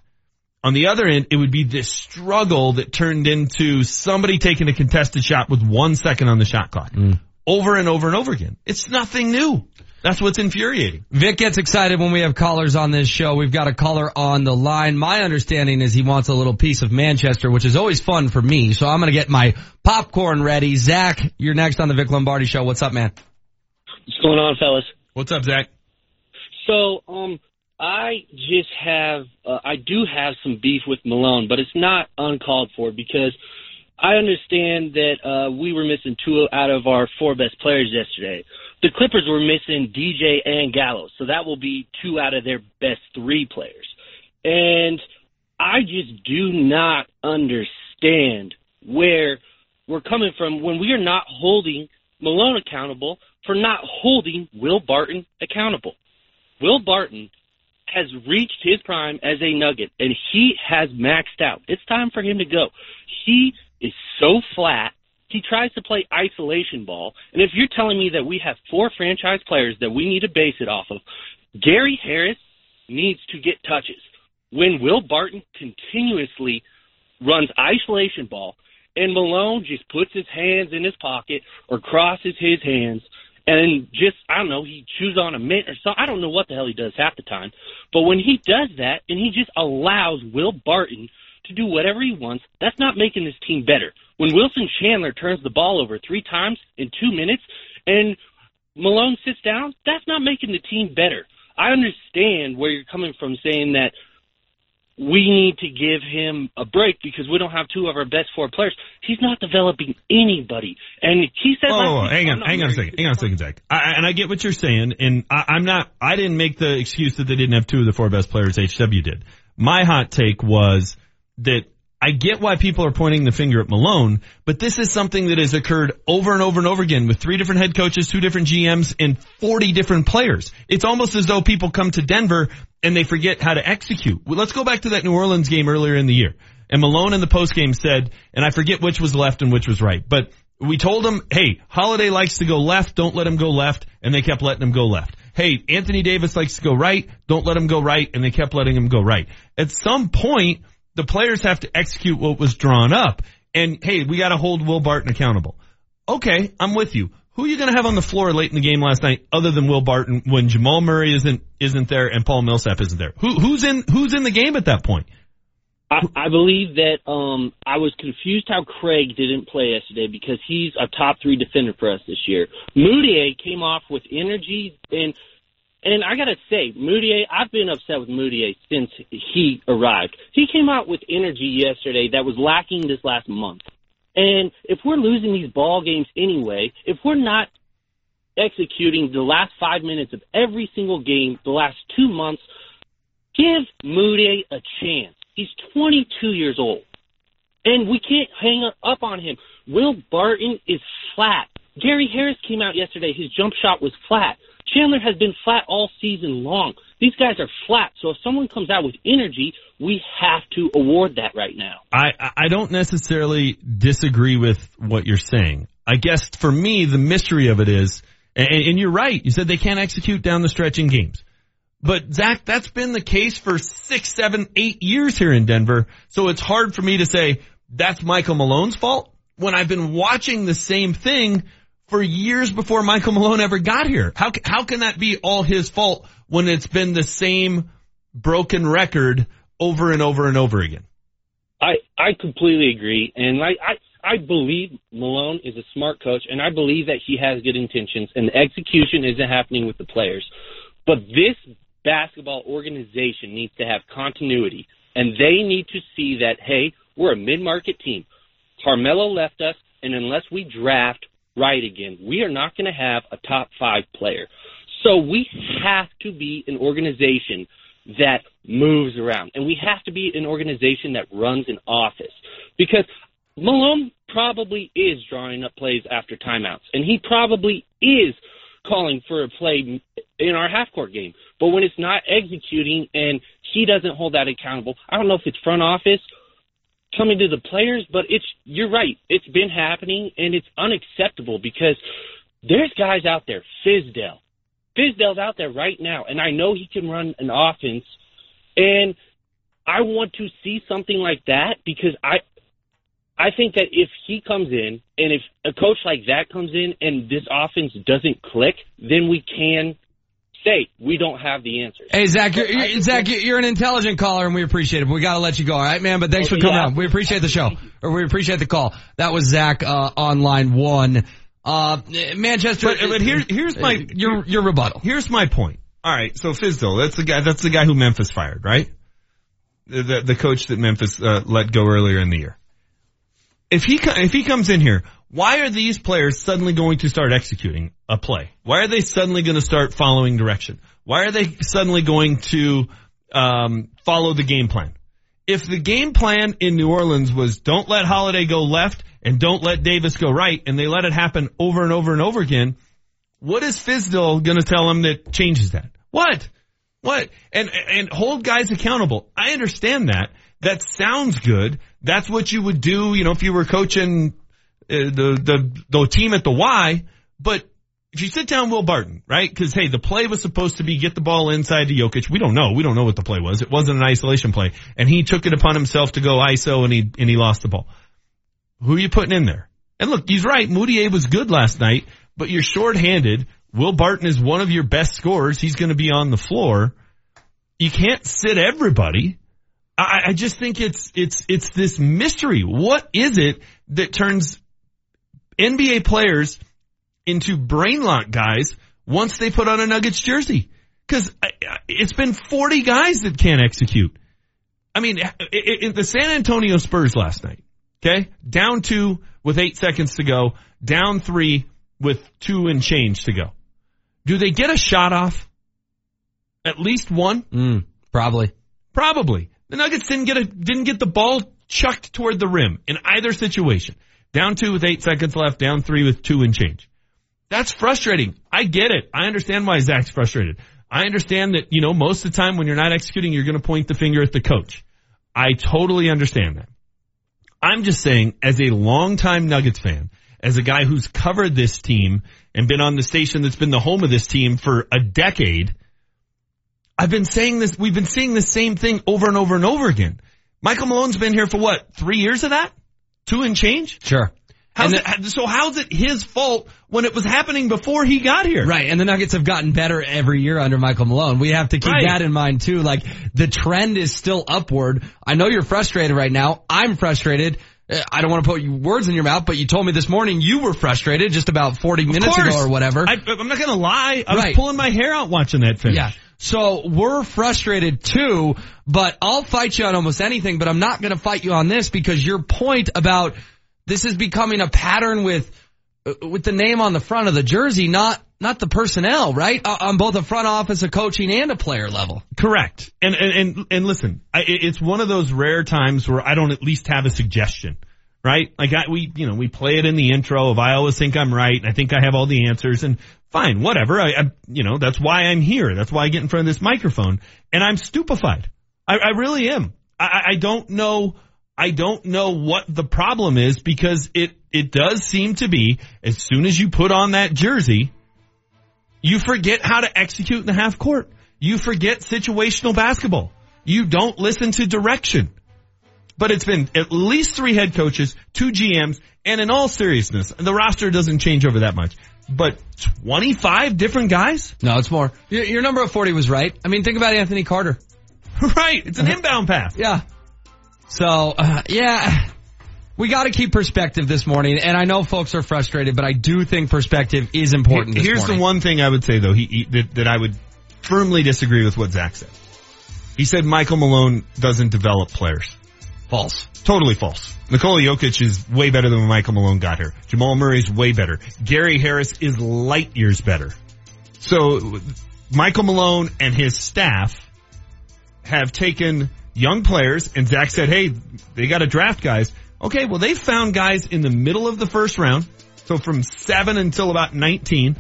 On the other end, it would be this struggle that turned into somebody taking a contested shot with one second on the shot clock. Mm. Over and over and over again. It's nothing new. That's what's infuriating. Vic gets excited when we have callers on this show. We've got a caller on the line. My understanding is he wants a little piece of Manchester, which is always fun for me. So I'm going to get my popcorn ready. Zach, you're next on the Vic Lombardi show. What's up, man? What's going on, fellas? What's up, Zach? So, um, I just have, uh, I do have some beef with Malone, but it's not uncalled for because I understand that uh, we were missing two out of our four best players yesterday. The Clippers were missing DJ and Gallo, so that will be two out of their best three players. And I just do not understand where we're coming from when we are not holding Malone accountable for not holding Will Barton accountable. Will Barton has reached his prime as a Nugget, and he has maxed out. It's time for him to go. He is so flat. He tries to play isolation ball, and if you're telling me that we have four franchise players that we need to base it off of, Gary Harris needs to get touches. When Will Barton continuously runs isolation ball, and Malone just puts his hands in his pocket or crosses his hands and just I don't know, he chews on a mint or something. I don't know what the hell he does half the time. But when he does that and he just allows Will Barton to do whatever he wants, that's not making this team better. When Wilson Chandler turns the ball over three times in two minutes and Malone sits down, that's not making the team better. I understand where you're coming from saying that we need to give him a break because we don't have two of our best four players. He's not developing anybody. And he said, Oh, hang on, hang on a second, hang on a second, Zach. I, I- and I get what you're saying, and I, I'm not. I didn't make the excuse that they didn't have two of the four best players. HW did. My hot take was that I get why people are pointing the finger at Malone, but this is something that has occurred over and over and over again with three different head coaches, two different GMs, and 40 different players. It's almost as though people come to Denver and they forget how to execute. Well, let's go back to that New Orleans game earlier in the year. And Malone in the post game said, and I forget which was left and which was right, but we told him, hey, Holiday likes to go left, don't let him go left, and they kept letting him go left. Hey, Anthony Davis likes to go right, don't let him go right, and they kept letting him go right. At some point, the players have to execute what was drawn up. And hey, we gotta hold Will Barton accountable. Okay, I'm with you. Who are you gonna have on the floor late in the game last night other than Will Barton when Jamal Murray isn't, isn't there and Paul Millsap isn't there? Who, who's in, who's in the game at that point? I, I believe that um, I was confused how Craig didn't play yesterday because he's a top three defender for us this year. Mudiay came off with energy and and I gotta say, Mudiay, I've been upset with Mudiay since he arrived. He came out with energy yesterday that was lacking this last month. And if we're losing these ball games anyway, if we're not executing the last five minutes of every single game the last two months, give Mudiay a chance. He's 22 years old. And we can't hang up on him. Will Barton is flat. Gary Harris came out yesterday. His jump shot was flat. Chandler has been flat all season long. These guys are flat. So if someone comes out with energy, we have to award that right now. I, I don't necessarily disagree with what you're saying. I guess for me, the mystery of it is, and, and you're right, you said they can't execute down the stretch in games. But Zach, that's been the case for six, seven, eight years here in Denver. So it's hard for me to say that's Michael Malone's fault when I've been watching the same thing for years before Michael Malone ever got here. How, how can that be all his fault when it's been the same broken record over and over and over again? I I completely agree, and I, I I believe Malone is a smart coach, and I believe that he has good intentions, and the execution isn't happening with the players. But this basketball organization needs to have continuity, and they need to see that hey, we're a mid-market team. Carmelo left us, and unless we draft right again, we are not going to have a top five player. So we have to be an organization that moves around. And we have to be an organization that runs an office. Because Malone probably is drawing up plays after timeouts. And he probably is calling for a play in our half court game. But when it's not executing and he doesn't hold that accountable, I don't know if it's front office coming to the players, but it's you're right. It's been happening and it's unacceptable because there's guys out there, Fizdale. Fizdale's out there right now, and I know he can run an offense. And I want to see something like that because I I think that if he comes in and if a coach like that comes in and this offense doesn't click, then we can say we don't have the answers. Hey Zach, you're, you're, Zach, you're an intelligent caller, and we appreciate it. But we got to let you go, all right, man. But thanks for coming Yeah. on. We appreciate the show, or we appreciate the call. That was Zach uh, on line one. Uh, Manchester. But, but here, here's my uh, your your rebuttal. Here's my point. All right, so Fizdale, that's the guy. That's the guy who Memphis fired, right? The the, the coach that Memphis uh, let go earlier in the year. If he if he comes in here, why are these players suddenly going to start executing a play? Why are they suddenly going to start following direction? Why are they suddenly going to um, follow the game plan? If the game plan in New Orleans was don't let Holiday go left and don't let Davis go right, and they let it happen over and over and over again, what is Fizdale going to tell them that changes that? What? What? And and hold guys accountable. I understand that. That sounds good. That's what you would do, you know, if you were coaching Uh, the the the team at the Y. But if you sit down Will Barton, right? Because hey, the play was supposed to be get the ball inside to Jokic. We don't know. We don't know what the play was. It wasn't an isolation play, and he took it upon himself to go ISO, and he and he lost the ball. Who are you putting in there? And look, he's right. Mudiay was good last night, but you're shorthanded. Will Barton is one of your best scorers. He's going to be on the floor. You can't sit everybody. I, I just think it's it's it's this mystery. What is it that turns NBA players into brain lock guys once they put on a Nuggets jersey? Because it's been 40 guys that can't execute. I mean, i i the San Antonio Spurs last night, okay, down two with eight seconds to go, down three with two and change to go. Do they get a shot off? At least one? Mm, probably. Probably. The Nuggets didn't get a didn't get the ball chucked toward the rim in either situation. Down two with eight seconds left, down three with two and change. That's frustrating. I get it. I understand why Zach's frustrated. I understand that, you know, most of the time when you're not executing, you're going to point the finger at the coach. I totally understand that. I'm just saying, as a longtime Nuggets fan, as a guy who's covered this team and been on the station that's been the home of this team for a decade, I've been saying this, we've been seeing the same thing over and over and over again. Michael Malone's been here for what, three years of that? Two and change? Sure. It, so how's it his fault when it was happening before he got here? Right, and the Nuggets have gotten better every year under Michael Malone. We have to keep Right. that in mind too. Like the trend is still upward. I know you're frustrated right now. I'm frustrated. Uh, I don't want to put words in your mouth, but you told me this morning you were frustrated just about 40 minutes ago or whatever. I, I'm not gonna lie. I was Right. pulling my hair out watching that finish. Yeah. So we're frustrated too, but I'll fight you on almost anything, but I'm not going to fight you on this because your point about this is becoming a pattern with, uh, with the name on the front of the jersey, not, not the personnel, right? Uh, On both a front office, a coaching and a player level. Correct. And and and, and listen, I, it's one of those rare times where I don't at least have a suggestion, right? Like I, we, you know, we play it in the intro of I always think I'm right and I think I have all the answers and fine, whatever. I, I you know, that's why I'm here. That's why I get in front of this microphone and I'm stupefied. I, I really am. I, I don't know. I don't know what the problem is because it, it does seem to be as soon as you put on that jersey, you forget how to execute in the half court. You forget situational basketball. You don't listen to direction. But it's been at least three head coaches, two GMs, and in all seriousness, the roster doesn't change over that much. But 25 different guys? No, it's more. Your, your number of 40 was right. I mean, think about Anthony Carter. right. It's an inbound pass. Yeah. So, uh, yeah, we got to keep perspective this morning. And I know folks are frustrated, but I do think perspective is important. Here's morning. the one thing I would say though, he, he that, that I would firmly disagree with what Zach said. He said Michael Malone doesn't develop players. False. Totally false. Nikola Jokic is way better than when Michael Malone got here. Jamal Murray is way better. Gary Harris is light years better. So Michael Malone and his staff have taken young players and Zach said, hey, they got to draft guys. Okay, well they found guys in the middle of the first round. So from seven until about 19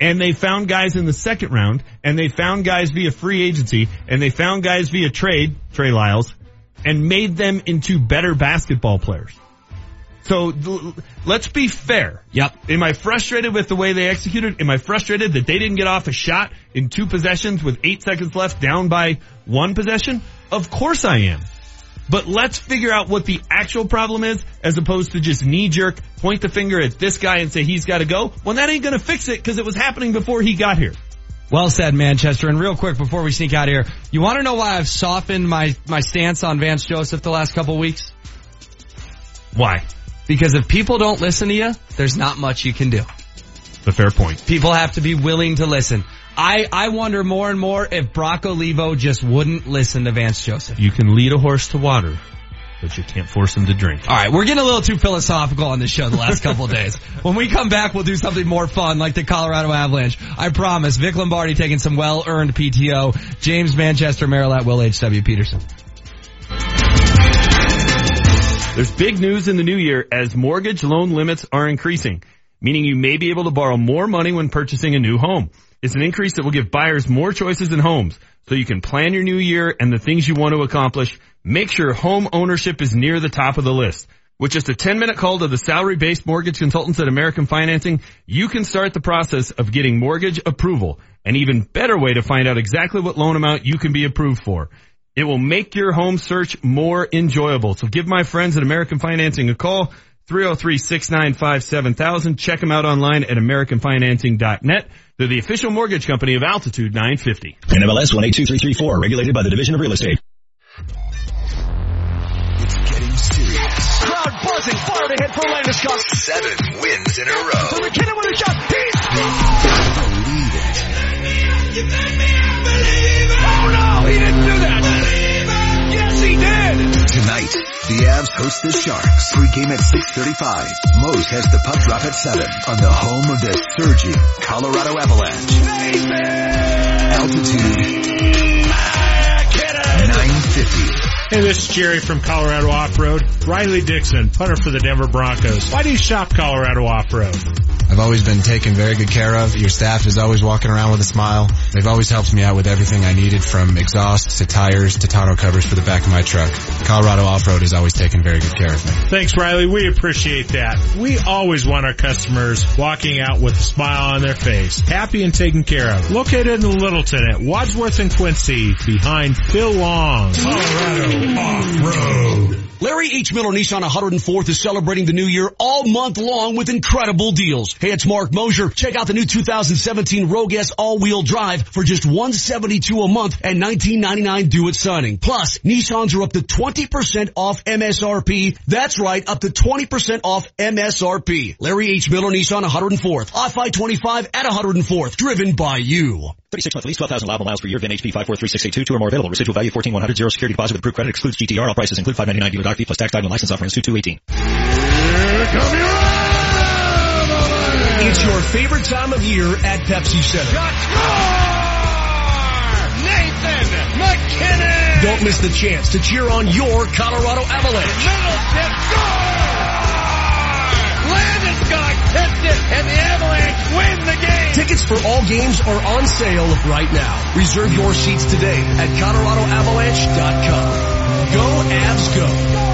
and they found guys in the second round and they found guys via free agency and they found guys via trade, Trey Lyles, and made them into better basketball players. So let's be fair. Yep. Am I frustrated with the way they executed? Am I frustrated that they didn't get off a shot in two possessions with eight seconds left down by one possession? Of course I am. But let's figure out what the actual problem is as opposed to just knee jerk, point the finger at this guy and say he's got to go. Well, that ain't going to fix it because it was happening before he got here. Well said, Manchester. And real quick before we sneak out of here, you want to know why I've softened my, my stance on Vance Joseph the last couple weeks? Why? Because if people don't listen to you, there's not much you can do. The fair point. People have to be willing to listen. I, I wonder more and more if Brock Olivo just wouldn't listen to Vance Joseph. You can lead a horse to water, but you can't force them to drink. All right, we're getting a little too philosophical on this show the last couple of days. When we come back, we'll do something more fun like the Colorado Avalanche. I promise. Vic Lombardi taking some well-earned PTO. James Manchester, Merilatt Will H.W. Peterson. There's big news in the new year as mortgage loan limits are increasing, meaning you may be able to borrow more money when purchasing a new home. It's an increase that will give buyers more choices in homes so you can plan your new year and the things you want to accomplish. Make sure home ownership is near the top of the list. With just a 10 minute call to the salary based mortgage consultants at American Financing, you can start the process of getting mortgage approval. An even better way to find out exactly what loan amount you can be approved for. It will make your home search more enjoyable. So give my friends at American Financing a call. 303-695-7000. Check them out online at AmericanFinancing.net. They're the official mortgage company of Altitude 950. NMLS 182334, regulated by the Division of Real Estate. It's getting serious. Crowd buzzing, fire to hit for Landeskog. Seven wins in a row. To MacKinnon with a shot. He's Believe it. Oh no, he didn't do that. Yes, he did. Tonight, the Avs host the Sharks. Pre-game at 6.35. Mose has the puck drop at 7 on the home of the surging Colorado Avalanche. Altitude Hey, this is Jerry from Colorado Off-Road. Riley Dixon, punter for the Denver Broncos. Why do you shop Colorado Off-Road? I've always been taken very good care of. Your staff is always walking around with a smile. They've always helped me out with everything I needed from exhausts to tires to tonneau covers for the back of my truck. Colorado Off-Road has always taken very good care of me. Thanks, Riley. We appreciate that. We always want our customers walking out with a smile on their face, happy and taken care of. Located in Littleton at Wadsworth and Quincy, behind Phil Long. Colorado Off-Road. Larry H. Miller Nissan 104th is celebrating the new year all month long with incredible deals. Hey, it's Mark Mosier. Check out the new 2017 Rogue S all-wheel drive for just 172 a month and 1999 due at signing. Plus, Nissans are up to 20% off MSRP. That's right, up to 20% off MSRP. Larry H. Miller Nissan 104th, I-525 at 104th, driven by you. 36 month lease, 12,000 allowable miles per year, VIN HP 543682, two or more available. Residual value 14100, zero security deposit with approved credit, excludes GTR. All prices include 599 dealer doc fee plus tax title and license offering is 2218. It's your favorite time of year at Pepsi Center. Nathan MacKinnon! Don't miss the chance to cheer on your Colorado Avalanche. Middleton, score! Landeskog tipped it, and the Avalanche win the game. Tickets for all games are on sale right now. Reserve your seats today at ColoradoAvalanche.com. Go Avs go.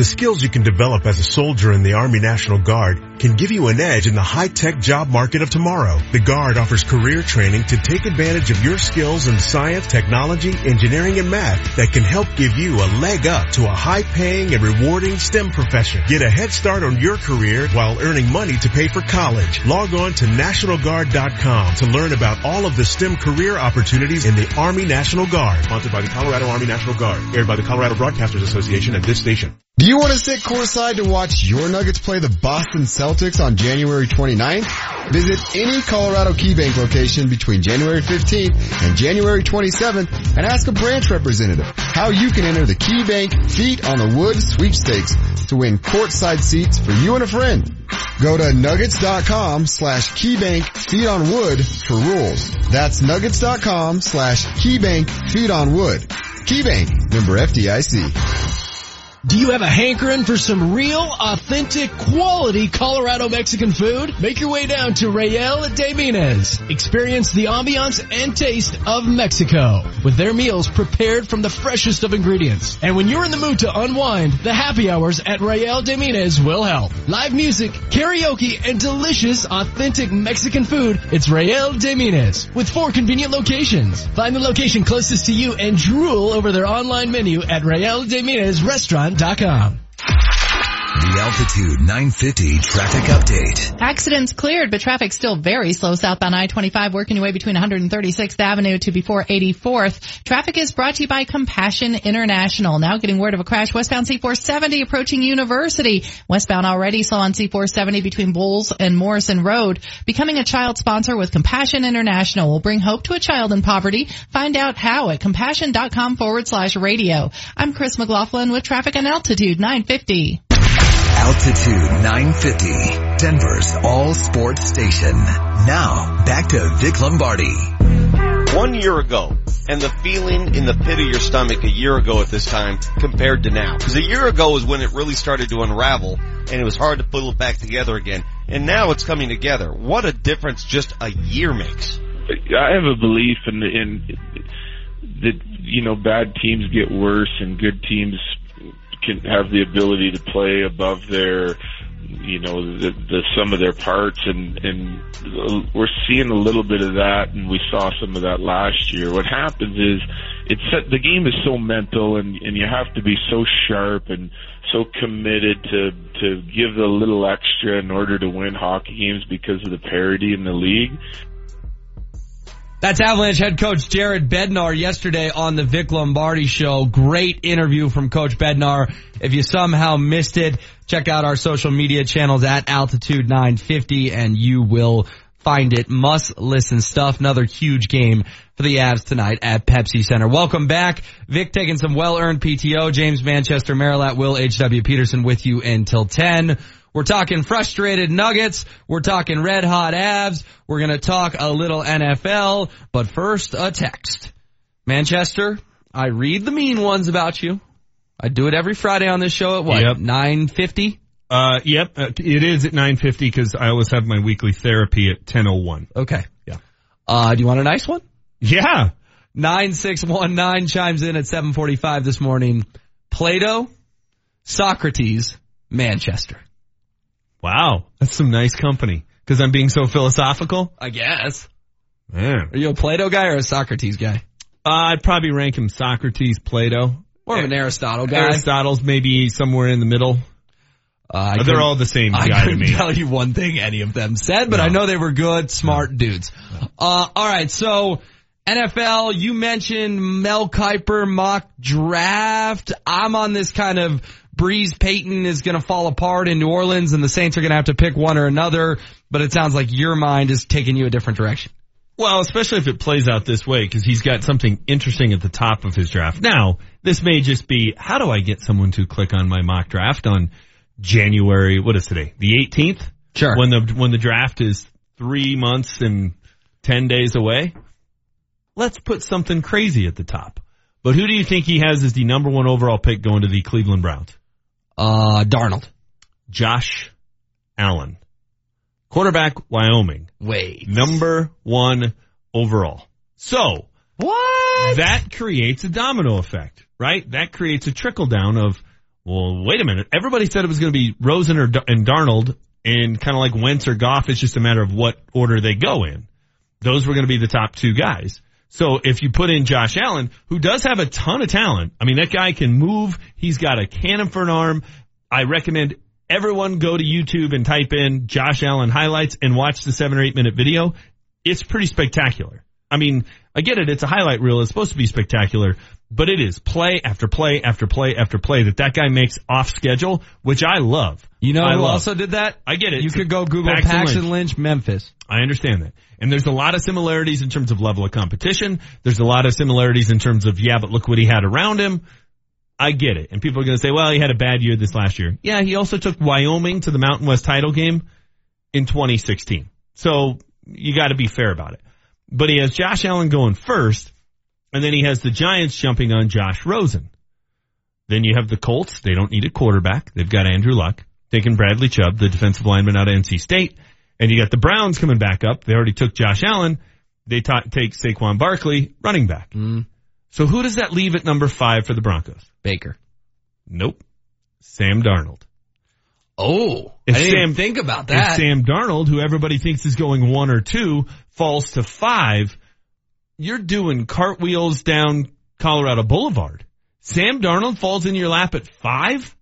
The skills you can develop as a soldier in the Army National Guard can give you an edge in the high-tech job market of tomorrow. The Guard offers career training to take advantage of your skills in science, technology, engineering, and math that can help give you a leg up to a high-paying and rewarding STEM profession. Get a head start on your career while earning money to pay for college. Log on to NationalGuard.com to learn about all of the STEM career opportunities in the Army National Guard. Sponsored by the Colorado Army National Guard. Aired by the Colorado Broadcasters Association and this station. Do you want to sit courtside to watch your Nuggets play the Boston Celtics on January 29th? Visit any Colorado KeyBank location between January 15th and January 27th and ask a branch representative how you can enter the KeyBank Feet on the Wood sweepstakes to win courtside seats for you and a friend. Go to nuggets.com slash keybank feet on wood for rules. That's nuggets.com slash keybank feet on wood. Keybank, member FDIC. Do you have a hankering for some real, authentic, quality Colorado Mexican food? Make your way down to Real de Minas. Experience the ambiance and taste of Mexico with their meals prepared from the freshest of ingredients. And when you're in the mood to unwind, the happy hours at Real de Minas will help. Live music, karaoke, and delicious, authentic Mexican food. It's Real de Minas with four convenient locations. Find the location closest to you and drool over their online menu at Real de Minas Restaurant com. The Altitude 950 traffic update. Accidents cleared, but traffic still very slow southbound I-25 working your way between 136th Avenue to before 84th. Traffic is brought to you by Compassion International. Now getting word of a crash westbound C470 approaching University. Westbound already slow on C470 between Bowles and Morrison Road. Becoming a child sponsor with Compassion International will bring hope to a child in poverty. Find out how at compassion.com forward slash radio. I'm Chris McLaughlin with traffic on Altitude 950. Altitude 950, Denver's all sports station. Now, back to Vic Lombardi. One year ago, and the feeling in the pit of your stomach a year ago at this time compared to now. Because a year ago is when it really started to unravel, and it was hard to pull it back together again. And now it's coming together. What a difference just a year makes. I have a belief in, in that, you know, bad teams get worse and good teams can have the ability to play above their you know the, the sum of their parts and and we're seeing a little bit of that and we saw some of that last year. What happens is it's the game is so mental and and you have to be so sharp and so committed to to give a little extra in order to win hockey games because of the parity in the league that's Avalanche head coach Jared Bednar yesterday on the Vic Lombardi show. Great interview from Coach Bednar. If you somehow missed it, check out our social media channels at Altitude 950 and you will find it. Must listen stuff. Another huge game for the Avs tonight at Pepsi Center. Welcome back. Vic taking some well-earned PTO. James Manchester, Merilatt, Will H.W. Peterson with you until 10. We're talking frustrated Nuggets. We're talking red hot Avs. We're going to talk a little NFL. But first, a text. Manchester, I read the mean ones about you. I do it every Friday on this show at what? Yep. 950? Uh, yep. Uh, it is at 950 because I always have my weekly therapy at 1001. Okay. Yeah. Uh, do you want a nice one? Yeah. 9619 chimes in at 745 this morning. Plato, Socrates, Manchester. Wow. That's some nice company. Cause I'm being so philosophical? I guess. Man. Are you a Plato guy or a Socrates guy? Uh, I'd probably rank him Socrates, Plato. or an Aristotle guy. Aristotle's maybe somewhere in the middle. Uh, they're all the same I guy to couldn't me. tell you one thing any of them said, but No. I know they were good, smart dudes. Uh, all right, so NFL, you mentioned Mel Kiper mock draft. I'm on this kind of Brees Payton is going to fall apart in New Orleans, and the Saints are going to have to pick one or another. But it sounds like your mind is taking you a different direction. Well, especially if it plays out this way, because he's got something interesting at the top of his draft. Now, this may just be, how do I get someone to click on my mock draft on January, what is today? The 18th? Sure. When the, when the draft is three months and 10 days away? Let's put something crazy at the top. But who do you think he has as the number one overall pick going to the Cleveland Browns? Uh, Darnold. Josh Allen, quarterback, Wyoming. Wait. Number one overall. So what? That creates a domino effect, right? That creates a trickle down of, well, wait a minute. Everybody said it was going to be Rosen or and Darnold, and kind of like Wentz or Goff. It's just a matter of what order they go in. Those were going to be the top two guys. So if you put in Josh Allen, who does have a ton of talent, I mean, that guy can move. He's got a cannon for an arm. I recommend everyone go to YouTube and type in Josh Allen highlights and watch the seven or eight minute video. It's pretty spectacular. I mean, I get it. It's a highlight reel. It's supposed to be spectacular, but it is play after play after play after play that that guy makes off schedule, which I love. You know I who love. also did that? I get it. You could go Google Paxton Paxton, Lynch. Lynch. Memphis. I understand that. And there's a lot of similarities in terms of level of competition. There's a lot of similarities in terms of, yeah, but look what he had around him. I get it. And people are going to say, well, he had a bad year this last year. Yeah, he also took Wyoming to the Mountain West title game in 2016. So you got to be fair about it. But he has Josh Allen going first, and then he has the Giants jumping on Josh Rosen. Then you have the Colts. They don't need a quarterback. They've got Andrew Luck, taking Bradley Chubb, the defensive lineman out of NC State. And you got the Browns coming back up. They already took Josh Allen. They ta- take Saquon Barkley, running back. Mm. So who does that leave at number five for the Broncos? Baker. Nope. Sam Darnold. Oh, If I didn't Sam- think about that. If Sam Darnold, who everybody thinks is going one or two, falls to five, you're doing cartwheels down Colorado Boulevard. Sam Darnold falls in your lap at five?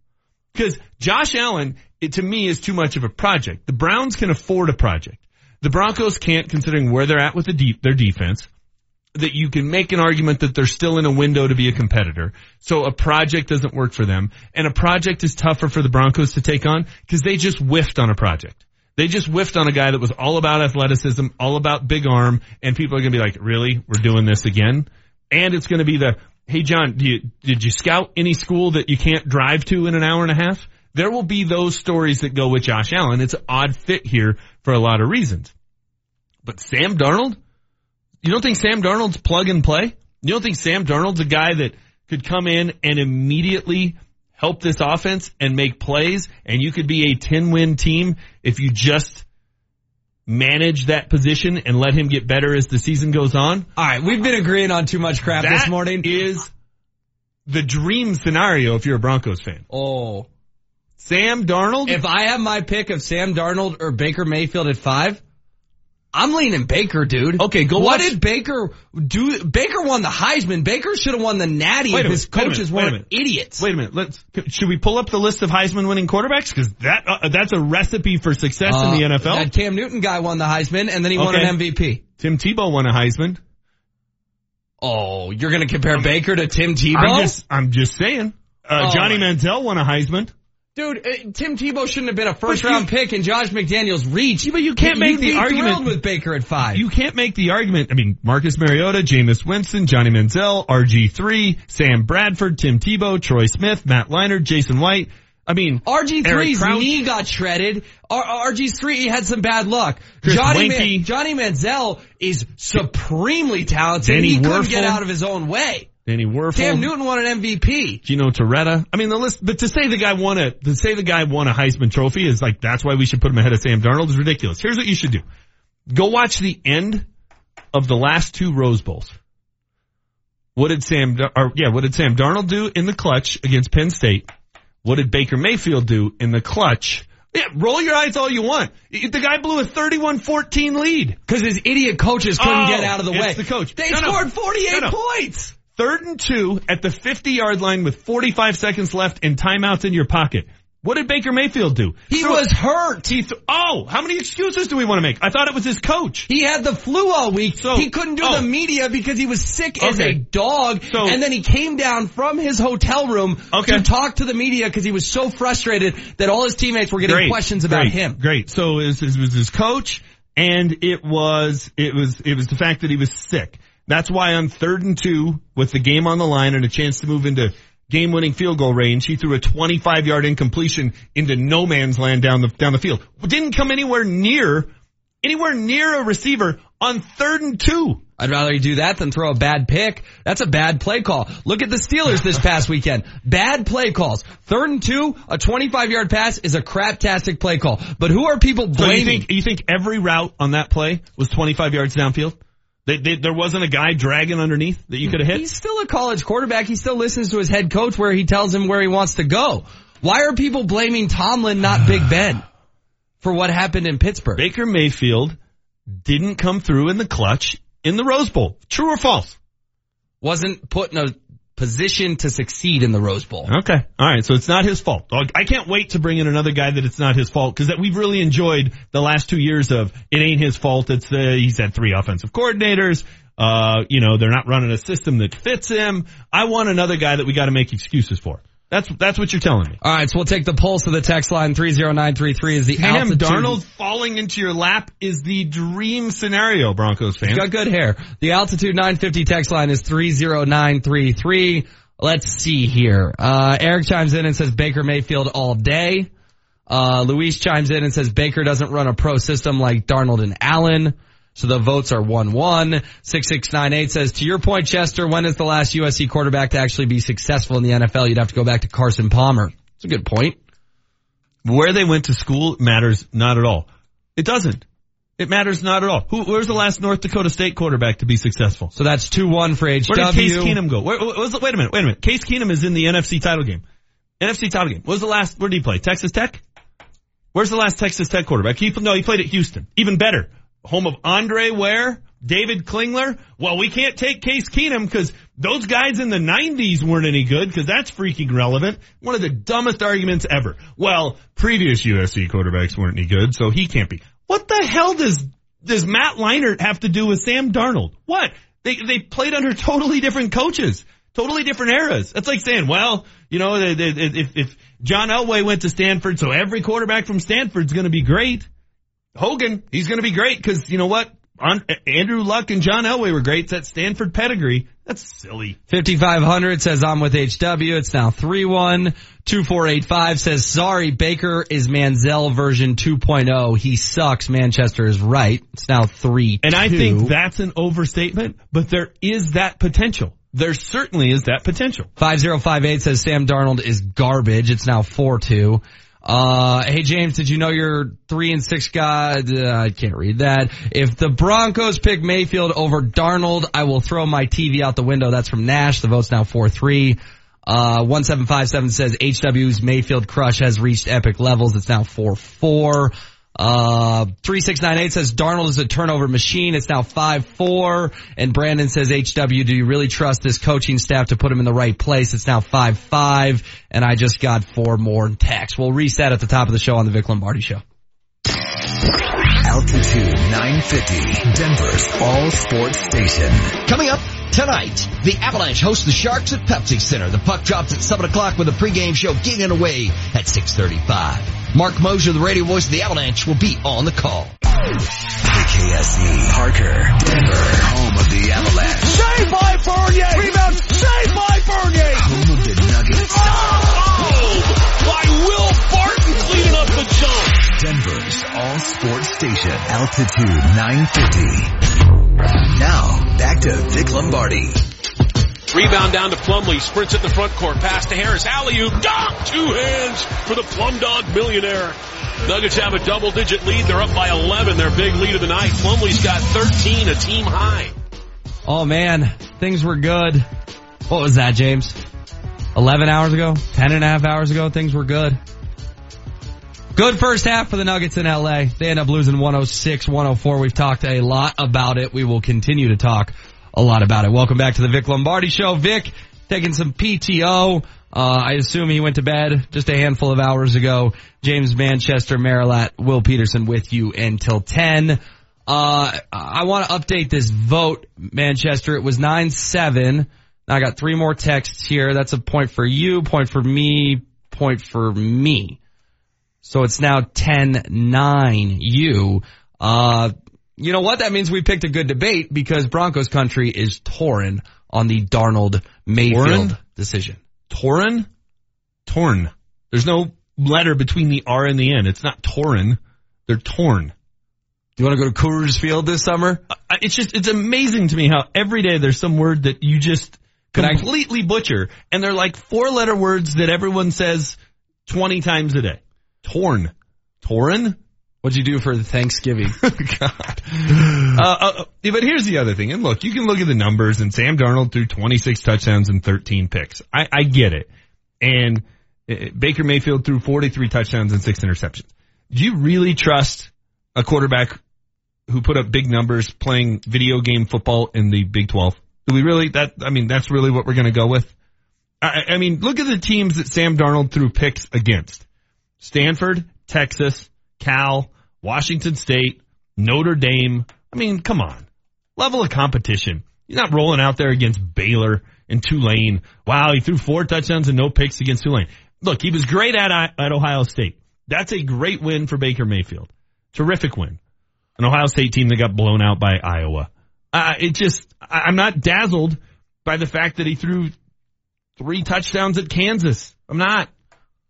Because Josh Allen, it, to me, is too much of a project. The Browns can afford a project. The Broncos can't, considering where they're at with the deep, their defense. That you can make an argument that they're still in a window to be a competitor. So a project doesn't work for them. And a project is tougher for the Broncos to take on because they just whiffed on a project. They just whiffed on a guy that was all about athleticism, all about big arm, and people are going to be like, really? We're doing this again? And it's going to be the, hey John, you, did you scout any school that you can't drive to in an hour and a half? There will be those stories that go with Josh Allen. It's an odd fit here for a lot of reasons. But Sam Darnold? You don't think Sam Darnold's plug and play? You don't think Sam Darnold's a guy that could come in and immediately help this offense and make plays and you could be a 10 win team if you just manage that position and let him get better as the season goes on? All right, we've been agreeing on too much crap this morning. is the dream scenario if you're a Broncos fan. Oh. Sam Darnold? If I have my pick of Sam Darnold or Baker Mayfield at five, I'm leaning Baker, dude. Okay, go What watch- did Baker do? Baker won the Heisman. Baker should have won the Natty Wait if his minute, coaches wait weren't minute. idiots. Wait a minute. Let's. Should we pull up the list of Heisman winning quarterbacks? Because that uh, that's a recipe for success in the Uh, NFL. That Cam Newton guy won the Heisman and then he won an MVP. Tim Tebow won a Heisman. Oh, you're gonna compare Baker to Tim Tebow? I'm just I'm just saying. Uh, Oh, Johnny Manziel won a Heisman. Dude, uh, Tim Tebow shouldn't have been a first But round pick and Josh McDaniels reached. but you can't make the argument- with Baker at five. You can't make the argument. I mean, Marcus Mariota, Jameis Winston, Johnny Manziel, RG3, Sam Bradford, Tim Tebow, Troy Smith, Matt Leinart, Jason White. I mean, RG3's Crouch. knee got shredded. R- RG3 had some bad luck. Chris Johnny, Man- Johnny Manziel is supremely talented. Danny he couldn't get out of his own way. Danny Wuerffel. Cam Newton won an MVP. Gino Torretta. I mean, the list, but to say the guy won a, to say the guy won a Heisman trophy is like, that's why we should put him ahead of Sam Darnold is ridiculous. Here's what you should do. Go watch the end of the last two Rose Bowls. What did Sam, or yeah, what did Sam Darnold do in the clutch against Penn State? What did Baker Mayfield do in the clutch? Yeah, roll your eyes all you want. The guy blew a 31-14 lead. Cause his idiot coaches couldn't Oh, get out of the way. the coach. They No, no. scored 48 No, no. points. Third and two at the 50 yard line with 45 seconds left and timeouts in your pocket. What did Baker Mayfield do? He was hurt. He th- oh, how many excuses do we want to make? I thought it was his coach. He had the flu all week. So- he couldn't do oh. the media because he was sick as a dog. So- and then he came down from his hotel room Okay. to talk to the media because he was so frustrated that all his teammates were getting Great, questions about great, him. Great. So it was, it was his coach and it was, it was, it was the fact that he was sick. That's why on third and two with the game on the line and a chance to move into game winning field goal range, he threw a 25 yard incompletion into no man's land down the, down the field. Didn't come anywhere near, anywhere near a receiver on third and two. I'd rather you do that than throw a bad pick. That's a bad play call. Look at the Steelers this past weekend. Bad play calls. Third and two, a 25 yard pass is a craptastic play call. But who are people So blaming? you think you think every route on that play was 25 yards downfield? They, they, there wasn't a guy dragging underneath that you could have hit. He's still a college quarterback. He still listens to his head coach where he tells him where he wants to go. Why are people blaming Tomlin, not Big Ben, for what happened in Pittsburgh? Baker Mayfield didn't come through in the clutch in the Rose Bowl. True or false? Wasn't put in a position to succeed in the Rose Bowl. Okay. All right. So it's not his fault. I can't wait to bring in another guy that it's not his fault because that we've really enjoyed the last two years of it ain't his fault. It's uh, he's had three offensive coordinators. Uh, you know, they're not running a system that fits him. I want another guy that we got to make excuses for. That's that's what you're telling me. All right, so we'll take the pulse of the text line 30933 is the Sam altitude. Darnold falling into your lap is the dream scenario, Broncos fan. He's got good hair. The altitude 950 text line is 30933. Let's see here. Uh, Eric chimes in and says Baker Mayfield all day. Uh, Luis chimes in and says Baker doesn't run a pro system like Darnold and Allen. So the votes are 1-1. 6698 says, to your point, Chester, when is the last USC quarterback to actually be successful in the NFL? You'd have to go back to Carson Palmer. It's a good point. Where they went to school matters not at all. It doesn't. It matters not at all. Who, where's the last North Dakota State quarterback to be successful? So that's 2-1 for HW. Where did Case Keenum go? Where, the- wait a minute, wait a minute. Case Keenum is in the NFC title game. NFC title game. What was the last, where did he play? Texas Tech? Where's the last Texas Tech quarterback? He, no, he played at Houston. Even better. Home of Andre Ware, David Klingler. Well, we can't take Case Keenum because those guys in the 90s weren't any good because that's freaking relevant. One of the dumbest arguments ever. Well, previous USC quarterbacks weren't any good, so he can't be. What the hell does, does Matt Leinart have to do with Sam Darnold? What? They, they played under totally different coaches. Totally different eras. That's like saying, well, you know, if, if John Elway went to Stanford, so every quarterback from Stanford's going to be great. Hogan, he's going to be great because you know what? Andrew Luck and John Elway were great. That Stanford pedigree. That's silly. 5500 says I'm with HW. It's now 3-1. 2485 says sorry, Baker is Manziel version 2.0. He sucks. Manchester is right. It's now 3 And I think that's an overstatement, but there is that potential. There certainly is that potential. 5058 says Sam Darnold is garbage. It's now 4-2. Uh, hey James, did you know your three and six guy? Uh, I can't read that. If the Broncos pick Mayfield over Darnold, I will throw my TV out the window. That's from Nash. The vote's now 4-3. Uh, 1757 says HW's Mayfield crush has reached epic levels. It's now 4-4. Uh, 3698 says Darnold is a turnover machine. It's now 5-4. And Brandon says, HW, do you really trust this coaching staff to put him in the right place? It's now 5-5. And I just got four more texts. We'll reset at the top of the show on the Vic Lombardi show. Altitude 950, Denver's all sports station. Coming up tonight, the Avalanche host the Sharks at Pepsi Center. The puck drops at 7 o'clock with a pregame show getting away at 6.35. Marc Moser, the radio voice of the Avalanche, will be on the call. KKSE, Parker, Denver, home of the Avalanche. Saved by Fournier! Rebound! Saved by Fournier! Home of the Nuggets. Oh, by Will Barton cleaning up the jump. Denver's all sports station. Altitude 950. Now, back to Vic Lombardi. Rebound down to Plumlee, sprints at the front court, pass to Harris, alley-oop, dunk, two hands for the Plum Dog millionaire. Nuggets have a double-digit lead. They're up by 11, their big lead of the night. Plumlee's got 13, a team high. Oh man, things were good. What was that, James? 11 hours ago? 10 and a half hours ago, things were good. Good first half for the Nuggets in LA. They end up losing 106-104. We've talked a lot about it. We will continue to talk a lot about it. Welcome back to the Vic Lombardi Show. Vic taking some PTO. Uh, I assume he went to bed just a handful of hours ago. James Manchester, Merilatt, Will Peterson with you until 10. Uh, I want to update this vote, Manchester. It was 9-7. I got three more texts here. That's a point for you, point for me, point for me. So it's now 10-9 you. Uh, you know what? That means we picked a good debate because Broncos country is torn on the Darnold Mayfield Torn? decision. Torn? Torn. There's no letter between the R and the N. It's not torn. They're torn. Do you want to go to Coors Field this summer? I- It's just, it's amazing to me how every day there's some word that you just completely butcher. And they're like four letter words that everyone says 20 times a day. Torn. Torn? What'd you do for Thanksgiving? God. Uh, uh, but here's the other thing. And look, you can look at the numbers and Sam Darnold threw 26 touchdowns and 13 picks. I, I get it. And uh, Baker Mayfield threw 43 touchdowns and six interceptions. Do you really trust a quarterback who put up big numbers playing video game football in the Big 12? Do we really, that, I mean, that's really what we're going to go with? I, I mean, look at the teams that Sam Darnold threw picks against. Stanford, Texas, Cal, Washington State, Notre Dame. I mean, come on. Level of competition. You're not rolling out there against Baylor and Tulane. Wow, he threw four touchdowns and no picks against Tulane. Look, he was great at, at Ohio State. That's a great win for Baker Mayfield. Terrific win. An Ohio State team that got blown out by Iowa. Uh, it just, I'm not dazzled by the fact that he threw three touchdowns at Kansas. I'm not.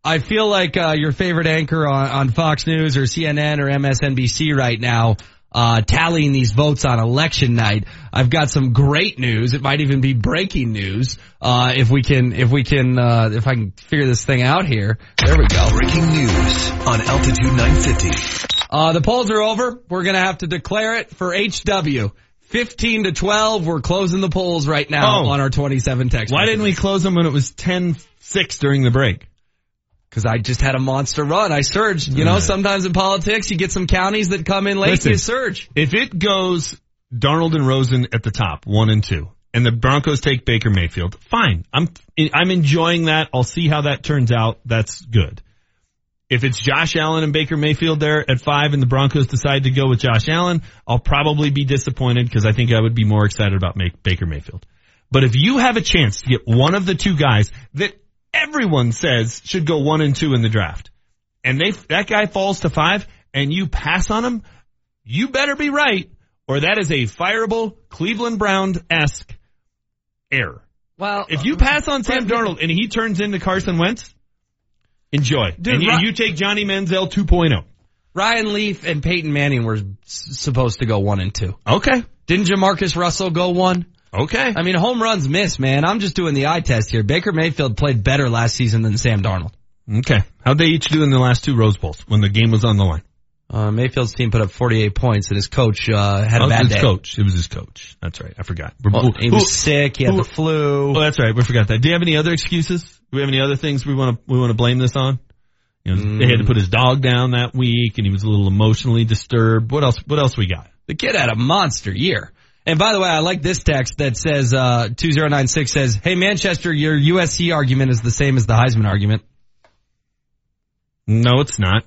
I feel like uh, your favorite anchor on, on Fox News or CNN or MSNBC right now, uh, tallying these votes on election night. I've got some great news. It might even be breaking news. Uh, if we can, if we can, uh, if I can figure this thing out here. There we go. Breaking news on Altitude 950. Uh, the polls are over. We're gonna have to declare it for HW. 15 to 12. We're closing the polls right now Oh. on our 27 text. Why didn't we close them when it was 10-6 during the break? Cause I just had a monster run. I surged. You know, sometimes in politics you get some counties that come in late Listen. and you surge. If it goes Darnold and Rosen at the top, one and two, and the Broncos take Baker Mayfield, fine. I'm I'm enjoying that. I'll see how that turns out. That's good. If it's Josh Allen and Baker Mayfield there at five, and the Broncos decide to go with Josh Allen, I'll probably be disappointed because I think I would be more excited about make, Baker Mayfield. But if you have a chance to get one of the two guys that everyone says should go one and two in the draft, and they that guy falls to five, and you pass on him, you better be right, or that is a fireable Cleveland Brown esque error. Well, If you pass on Sam Darnold and he turns into Carson Wentz, enjoy. Dude, and you, you take Johnny Manziel oh. 2.0. Ryan Leaf and Peyton Manning were s- supposed to go one and two. Okay. Didn't Jamarcus Russell go one? Okay. I mean, home runs miss, man. I'm just doing the eye test here. Baker Mayfield played better last season than Sam Darnold. Okay. How'd they each do in the last two Rose Bowls when the game was on the line? Uh, Mayfield's team put up 48 points and his coach, uh, had Oh, a bad his day. coach. It was his coach. That's right. I forgot. Well, he was sick. He had who- the flu. Oh, that's right. We forgot that. Do you have any other excuses? Do we have any other things we want to we want to blame this on? You know, They had to put his dog down that week, and he was a little emotionally disturbed. What else? What else we got? The kid had a monster year. And by the way, I like this text that says, uh, 2096 says, Hey Manchester, your USC argument is the same as the Heisman argument. No, it's not.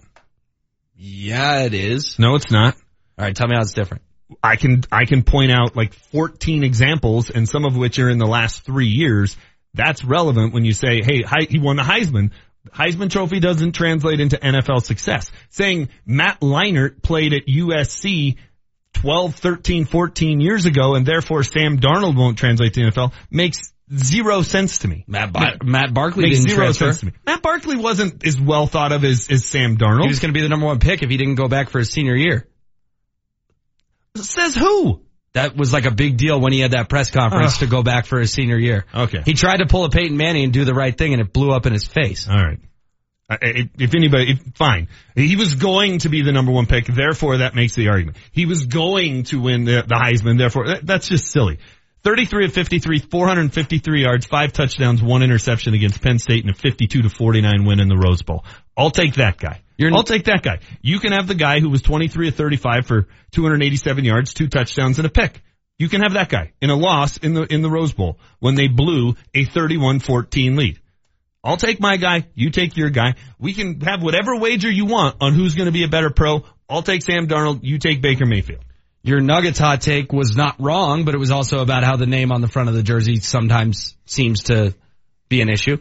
Yeah, it is. No, it's not. All right, tell me how it's different. I can I can point out like 14 examples, and some of which are in the last three years. That's relevant when you say, "Hey, he won the Heisman." Heisman Trophy doesn't translate into NFL success. Saying Matt Leinart played at USC 12, 13, 14 years ago, and therefore Sam Darnold won't translate to the NFL makes zero sense to me. Matt, Bar- Matt Barkley makes didn't zero transfer. sense to me. Matt Barkley wasn't as well thought of as, as Sam Darnold. He was going to be the number one pick if he didn't go back for his senior year. Says who? That was like a big deal when he had that press conference Ugh. to go back for his senior year. Okay. He tried to pull a Peyton Manning and do the right thing and it blew up in his face. All right. Uh, uh, I- I- If anybody, if, fine. He was going to be the number one pick, therefore that makes the argument. He was going to win the, the Heisman, therefore that, that's just silly. 33 of 53, 453 yards, five touchdowns, one interception against Penn State, and a 52 to 49 win in the Rose Bowl. I'll take that guy. I'll take that guy. You can have the guy who was 23 of 35 for 287 yards, two touchdowns, and a pick. You can have that guy in a loss in the in the Rose Bowl when they blew a 31-14 lead. I'll take my guy. You take your guy. We can have whatever wager you want on who's going to be a better pro. I'll take Sam Darnold. You take Baker Mayfield. Your Nuggets hot take was not wrong, but it was also about how the name on the front of the jersey sometimes seems to be an issue.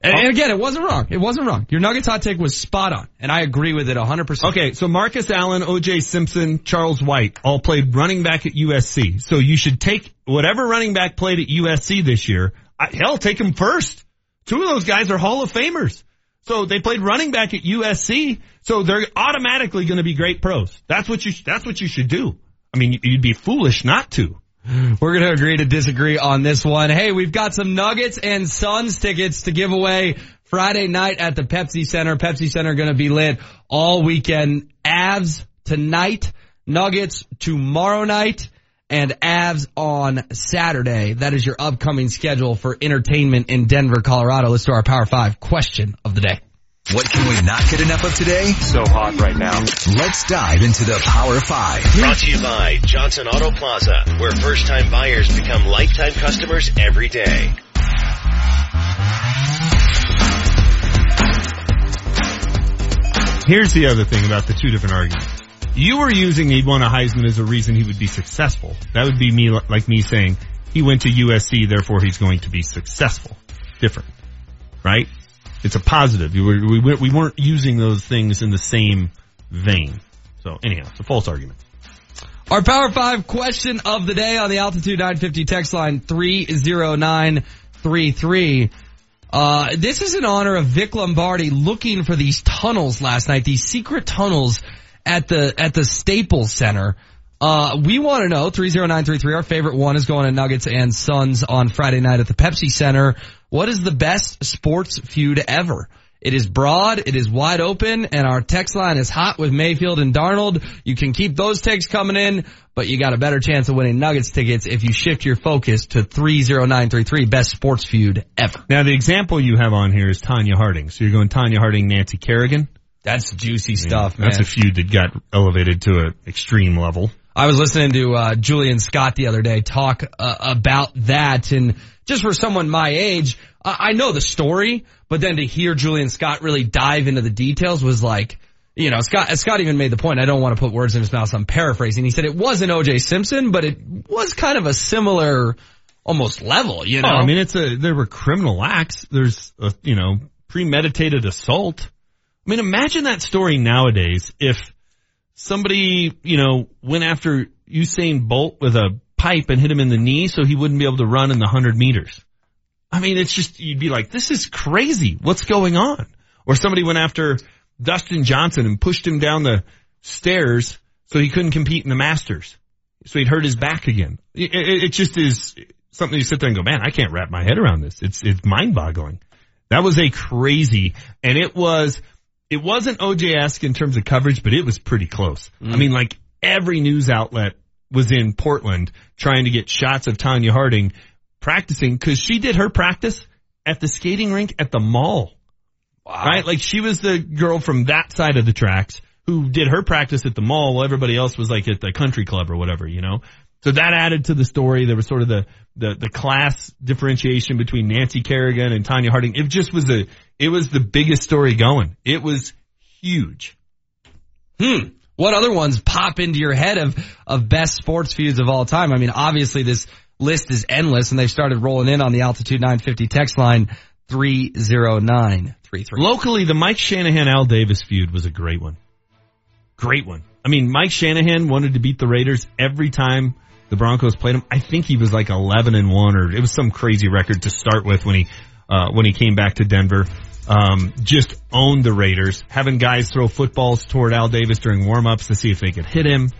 And, and again, it wasn't wrong. It wasn't wrong. Your Nuggets hot take was spot on, and I agree with it 100%. Okay, so Marcus Allen, O.J. Simpson, Charles White all played running back at USC. So you should take whatever running back played at USC this year. I, hell, take him first. Two of those guys are Hall of Famers. So they played running back at USC. So they're automatically going to be great pros. That's what you, that's what you should do. I mean, you'd be foolish not to. We're going to agree to disagree on this one. Hey, we've got some Nuggets and Suns tickets to give away Friday night at the Pepsi Center. Pepsi Center going to be lit all weekend. Avs tonight, Nuggets tomorrow night, and Avs on Saturday. That is your upcoming schedule for entertainment in Denver, Colorado. Let's do our Power 5 question of the day. What can we not get enough of today? So hot right now. Let's dive into the Power 5. Brought to you by Johnson Auto Plaza, where first time buyers become lifetime customers every day. Here's the other thing about the two different arguments. You were using he won a Heisman as a reason he would be successful. That would be me, like me saying he went to USC, therefore he's going to be successful. Different, right? It's a positive. We, were, we, we weren't using those things in the same vein. So anyhow, it's a false argument. Our Power 5 question of the day on the Altitude 950 text line 30933. Uh, this is in honor of Vic Lombardi looking for these tunnels last night, these secret tunnels at the, at the Staples Center. Uh, we want to know, 30933, our favorite one is going to Nuggets and Suns on Friday night at the Pepsi Center. What is the best sports feud ever? It is broad, it is wide open, and our text line is hot with Mayfield and Darnold. You can keep those takes coming in, but you got a better chance of winning Nuggets tickets if you shift your focus to 30933, best sports feud ever. Now the example you have on here is Tonya Harding. So you're going Tonya Harding, Nancy Kerrigan. That's juicy stuff, man. That's a feud that got elevated to an extreme level. I was listening to uh, Julian Scott the other day talk uh, about that, and just for someone my age, I know the story, but then to hear Julian Scott really dive into the details was like, you know, Scott, Scott even made the point, I don't want to put words in his mouth, so I'm paraphrasing. He said it wasn't OJ Simpson, but it was kind of a similar, almost level, you know? Oh, I mean, it's a, there were criminal acts. There's a, you know, premeditated assault. I mean, imagine that story nowadays if somebody, you know, went after Usain Bolt with a pipe and hit him in the knee so he wouldn't be able to run in the hundred meters. I mean, it's just, you'd be like, this is crazy. What's going on? Or somebody went after Dustin Johnson and pushed him down the stairs so he couldn't compete in the Masters. So he'd hurt his back again. It, it, it just is something you sit there and go, man, I can't wrap my head around this. It's, it's mind boggling. That was a crazy, and it was, it wasn't OJ-esque in terms of coverage, but it was pretty close. Mm. I mean, like every news outlet was in Portland trying to get shots of Tonya Harding practicing because she did her practice at the skating rink at the mall. Wow. Right? Like she was the girl from that side of the tracks who did her practice at the mall while everybody else was like at the country club or whatever, you know? So that added to the story. There was sort of the, the, the class differentiation between Nancy Kerrigan and Tonya Harding. It just was a, it was the biggest story going. It was huge. Hmm. What other ones pop into your head of, of best sports feuds of all time? I mean, obviously this list is endless and they've started rolling in on the altitude 950 text line 30933. Locally, the Mike Shanahan Al Davis feud was a great one. Great one. I mean, Mike Shanahan wanted to beat the Raiders every time the Broncos played him. I think he was like 11 and 1 or it was some crazy record to start with when he, uh, when he came back to Denver. Um, just owned the Raiders, having guys throw footballs toward Al Davis during warmups to see if they could hit him,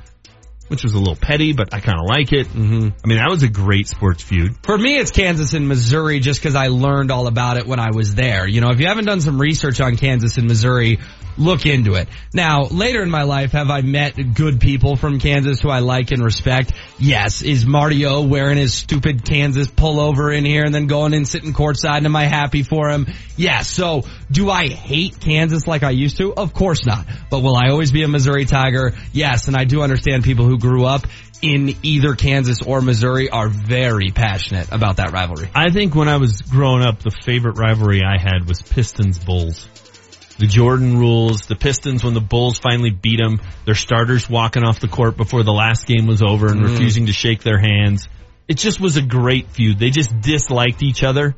which was a little petty, but I kind of like it. Mm-hmm. I mean, that was a great sports feud. For me, it's Kansas and Missouri just because I learned all about it when I was there. You know, if you haven't done some research on Kansas and Missouri, look into it. Now, later in my life, have I met good people from Kansas who I like and respect? Yes. Is Marty O wearing his stupid Kansas pullover in here and then going and sitting courtside and am I happy for him? Yes. So, do I hate Kansas like I used to? Of course not. But will I always be a Missouri Tiger? Yes. And I do understand people who grew up in either Kansas or Missouri are very passionate about that rivalry. I think when I was growing up, the favorite rivalry I had was Pistons Bulls. The Jordan rules, the Pistons when the Bulls finally beat them, their starters walking off the court before the last game was over and Mm. refusing to shake their hands. It just was a great feud. They just disliked each other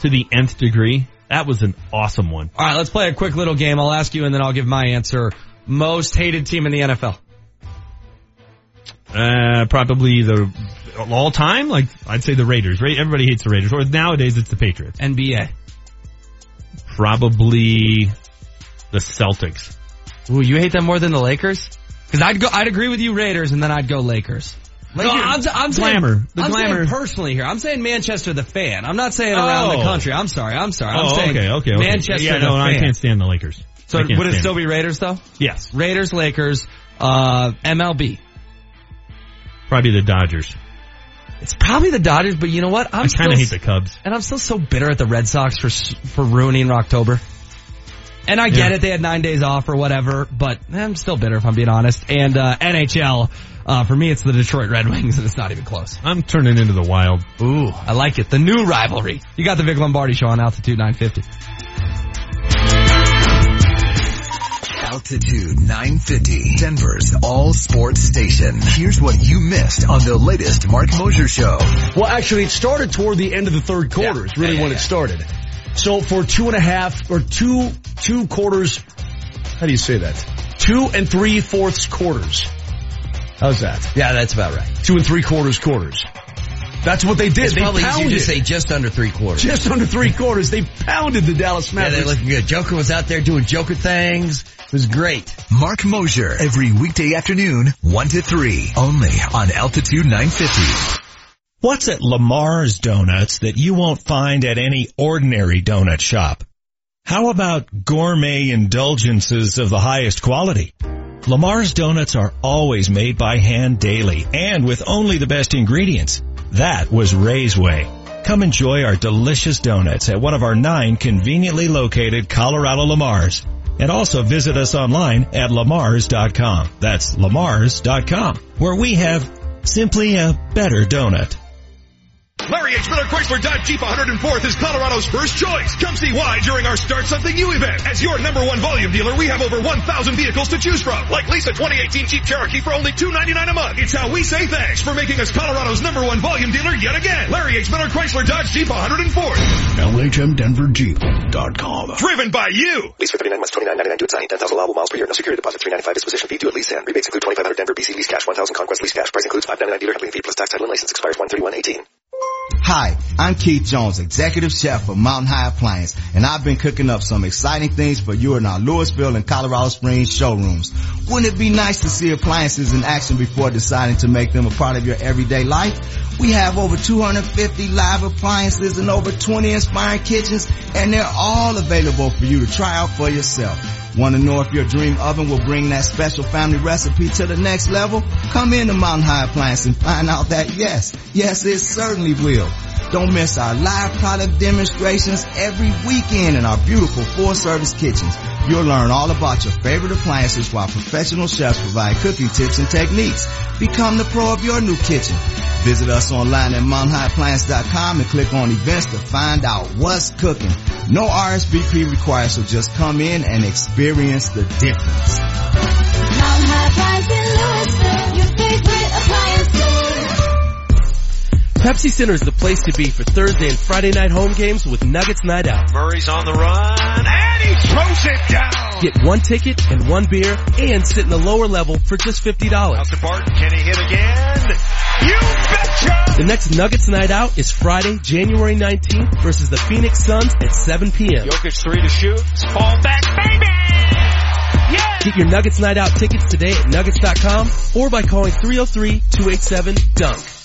to the nth degree. That was an awesome one. All right, let's play a quick little game. I'll ask you and then I'll give my answer. Most hated team in the NFL. Uh, probably the all time, like I'd say the Raiders. Right? Everybody hates the Raiders. Or nowadays it's the Patriots. NBA. Probably the Celtics. Ooh, you hate them more than the Lakers? Because I'd go, I'd agree with you Raiders, and then I'd go Lakers. Lakers no, I'm, I'm glamour. Saying, the I'm glamour. personally here. I'm saying Manchester the fan. I'm not saying around Oh. the country. I'm sorry. I'm sorry. I'm oh, saying okay, okay, okay. Manchester Yeah, no, I can't stand the Lakers. So would it still be Raiders though? Yes. Raiders, Lakers, uh, MLB. Probably the Dodgers. It's probably the Dodgers, but you know what? I'm I kind of hate the Cubs. And I'm still so bitter at the Red Sox for for ruining October. And I get Yeah. it; they had nine days off or whatever, but I'm still bitter if I'm being honest. And uh, NHL, uh, for me, it's the Detroit Red Wings, and it's not even close. I'm turning into the Wild. Ooh, I like it. The new rivalry. You got the Vic Lombardi show on Altitude 950. Altitude 950, Denver's all sports station. Here's what you missed on the latest Marc Moser show. Well, actually, it started toward the end of the third quarter. Is really when it started. So for two and a half or two two quarters, how do you say that? Two and three fourths quarters. How's that? Yeah, that's about right. Two and three quarters quarters. That's what they did. It's they probably easier pounded. to say just under three quarters. just under three quarters. They pounded the Dallas Mavericks. Yeah, they're looking good. Joker was out there doing Joker things. It was great. Marc Moser, every weekday afternoon, 1 to 3, only on Altitude 950. What's at Lamar's Donuts that you won't find at any ordinary donut shop? How about gourmet indulgences of the highest quality? Lamar's Donuts are always made by hand daily and with only the best ingredients. That was Ray's way. Come enjoy our delicious donuts at one of our nine conveniently located Colorado Lamars. And also visit us online at lamars.com. That's lamars.com, where we have simply a better donut. Larry H. Miller Chrysler Dodge Jeep 104th is Colorado's first choice. Come see why during our Start Something New event. As your number one volume dealer, we have over 1,000 vehicles to choose from. Like Lisa 2018 Jeep Cherokee for only 299 a month. It's how we say thanks for making us Colorado's number one volume dealer yet again. Larry H. Miller Chrysler Dodge Jeep 104th. LHMDenverJeep.com. Driven by you. Lease for 39 months, 29.99 due at signing, 10,000 allowable miles per year. No security deposit, 395 disposition fee due at lease end. Rebates include 2,500 Denver BC lease cash, 1,000 Conquest lease cash. Price includes 599 dealer handling fee plus tax title and license expires 131.18. Hi, I'm Keith Jones, executive chef for Mountain High Appliance, and I've been cooking up some exciting things for you in our Louisville and Colorado Springs showrooms. Wouldn't it be nice to see appliances in action before deciding to make them a part of your everyday life? We have over 250 live appliances and over 20 inspiring kitchens, and they're all available for you to try out for yourself. Want to know if your dream oven will bring that special family recipe to the next level? Come in into Mountain High Appliance and find out that yes, yes, it certainly will. Don't miss our live product demonstrations every weekend in our beautiful full service kitchens. You'll learn all about your favorite appliances while professional chefs provide cooking tips and techniques. Become the pro of your new kitchen. Visit us online at mountainhighappliance.com and click on events to find out what's cooking. No RSVP required, so just come in and experience the difference. Mountain High Appliance in Louisville, your favorite appliance store. Pepsi Center is the place to be for Thursday and Friday night home games with Nuggets Night Out. Murray's on the run, and he throws it down. Get one ticket and one beer and sit in the lower level for just $50. Out to Barton, can he hit again? You betcha! The next Nuggets Night Out is Friday, January 19th versus the Phoenix Suns at 7 p.m. Jokic three to shoot. Fall back, baby! Yeah! Get your Nuggets Night Out tickets today at nuggets.com or by calling 303-287-DUNK.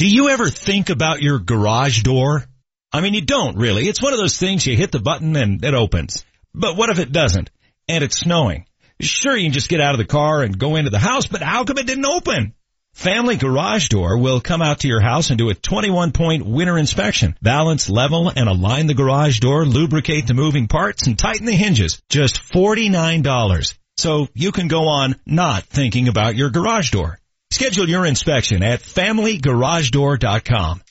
Do you ever think about your garage door? I mean, you don't really. It's one of those things you hit the button and it opens. But what if it doesn't? And it's snowing. Sure, you can just get out of the car and go into the house, but how come it didn't open? Family Garage Door will come out to your house and do a 21 point winter inspection. Balance, level, and align the garage door, lubricate the moving parts, and tighten the hinges. Just $49. So you can go on not thinking about your garage door. Schedule your inspection at familygaragedoor.com.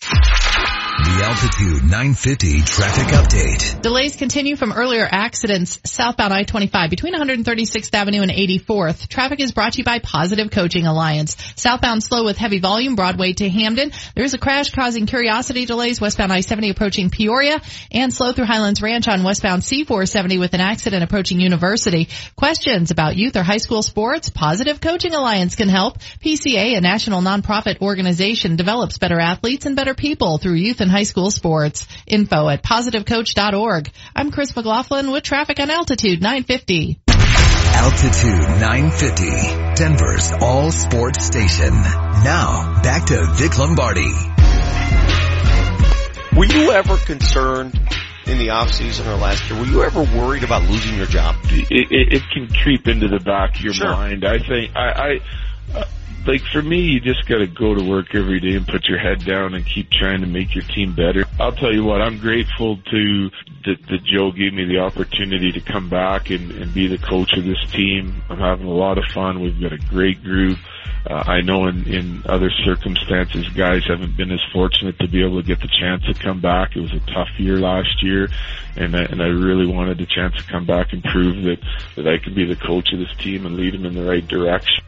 The Altitude 950 traffic update. Delays continue from earlier accidents southbound I-25 between 136th Avenue and 84th. Traffic is brought to you by Positive Coaching Alliance. Southbound slow with heavy volume Broadway to Hampden. There is a crash causing curiosity delays westbound I-70 approaching Peoria and slow through Highlands Ranch on westbound C470 with an accident approaching University. Questions about youth or high school sports? Positive Coaching Alliance can help. PCA, a national nonprofit organization, develops better athletes and better people through youth and and high school sports. Info at positivecoach.org. I'm Chris McLaughlin with traffic on Altitude 950. Altitude 950, Denver's all sports station. Now, back to Vic Lombardi. Were you ever concerned in the off season or last year? Were you ever worried about losing your job? It, it, it can creep into the back of your Sure. mind. I think I, I uh, like for me, you just got to go to work every day and put your head down and keep trying to make your team better. I'll tell you what, I'm grateful to that, that Joe gave me the opportunity to come back and, and be the coach of this team. I'm having a lot of fun. We've got a great group. Uh, I know in, in other circumstances, guys haven't been as fortunate to be able to get the chance to come back. It was a tough year last year, and I, and I really wanted the chance to come back and prove that that I could be the coach of this team and lead them in the right direction.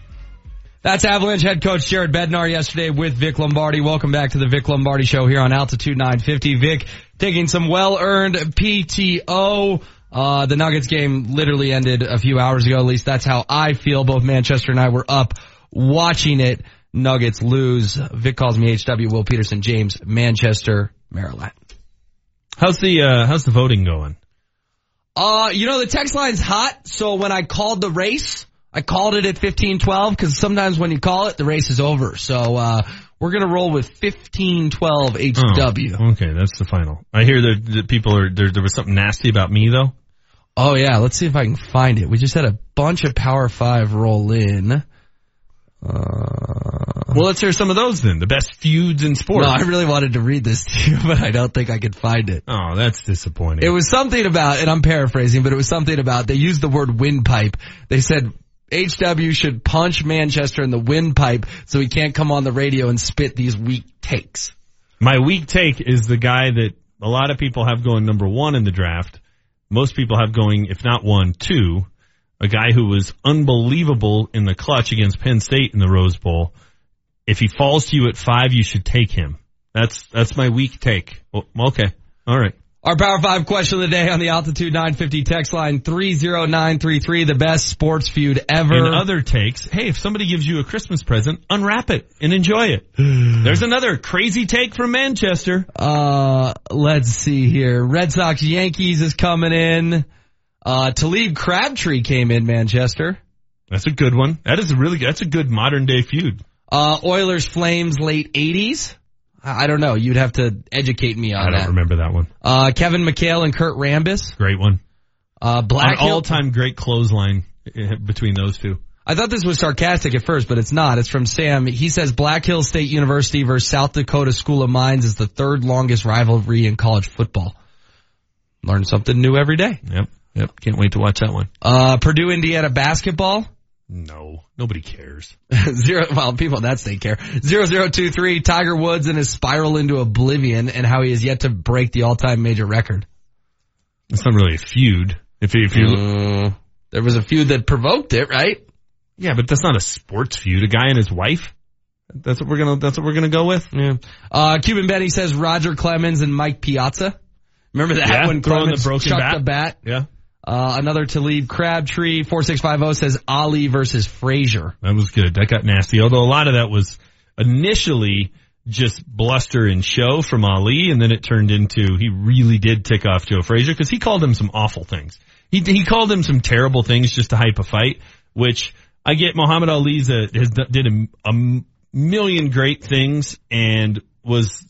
That's Avalanche head coach Jared Bednar yesterday with Vic Lombardi. Welcome back to the Vic Lombardi show here on Altitude 950. Vic taking some well-earned PTO. Uh, the Nuggets game literally ended a few hours ago. At least that's how I feel. Both Manchester and I were up watching it. Nuggets lose. Vic calls me HW Will Peterson James, Manchester, Maryland. How's the uh, how's the voting going? Uh, you know, the text line's hot, so when I called the race, I called it at 1512 because sometimes when you call it, the race is over. So, uh, we're gonna roll with 1512 HW. Oh, okay, that's the final. I hear that, that people are there. There was something nasty about me though. Oh yeah, let's see if I can find it. We just had a bunch of Power 5 roll in. Uh, Well, let's hear some of those then. The best feuds in sports. no, I really wanted to read this to you, but I don't think I could find it. oh, that's disappointing. It was something about, and I'm paraphrasing, but it was something about, they used the word windpipe. They said, HW should punch Manchester in the windpipe so he can't come on the radio and spit these weak takes. My weak take is the guy that a lot of people have going number one in the draft. Most people have going, if not one, two. A guy who was unbelievable in the clutch against Penn State in the Rose Bowl. If he falls to you at five, you should take him. That's that's my weak take. Okay, all right. Our Power 5 question of the day on the Altitude 950 text line 30933, the best sports feud ever. In other takes, hey, if somebody gives you a Christmas present, unwrap it and enjoy it. There's another crazy take from Manchester. Uh, let's see here. Red Sox Yankees is coming in. Uh, Talib Crabtree came in Manchester. That's a good one. That is a really that's a good modern day feud. Uh, Oilers Flames late 80s. I don't know. You'd have to educate me on that. I don't that. remember that one. Uh, Kevin McHale and Kurt Rambis. Great one. Uh, Black all-time great clothesline eh, between those two. I thought this was sarcastic at first, but it's not. It's from Sam. He says Black Hill State University versus South Dakota School of Mines is the third longest rivalry in college football. Learn something new every day. Yep. Yep. Can't wait to watch that one. Uh, Purdue Indiana basketball. No, nobody cares. Zero, well, people in that state care. Zero zero two three. Tiger Woods and his spiral into oblivion, and how he has yet to break the all-time major record. It's not really a feud. If you, if you, Mm, there was a feud that provoked it, right? yeah, but that's not a sports feud. A guy and his wife. That's what we're gonna. That's what we're gonna go with. Yeah. Uh, Cuban Benny says Roger Clemens and Mike Piazza. Remember that Yeah, when throwing the Clemens broken chucked bat. the bat? Yeah, Uh, another Talib Crabtree. 4650 says Ali versus Frazier. that was good. That got nasty. Although a lot of that was initially just bluster and show from Ali, and then it turned into he really did tick off Joe Frazier because he called him some awful things. He he called him some terrible things just to hype a fight, which I get. Muhammad Ali's a, has did a, a million great things and was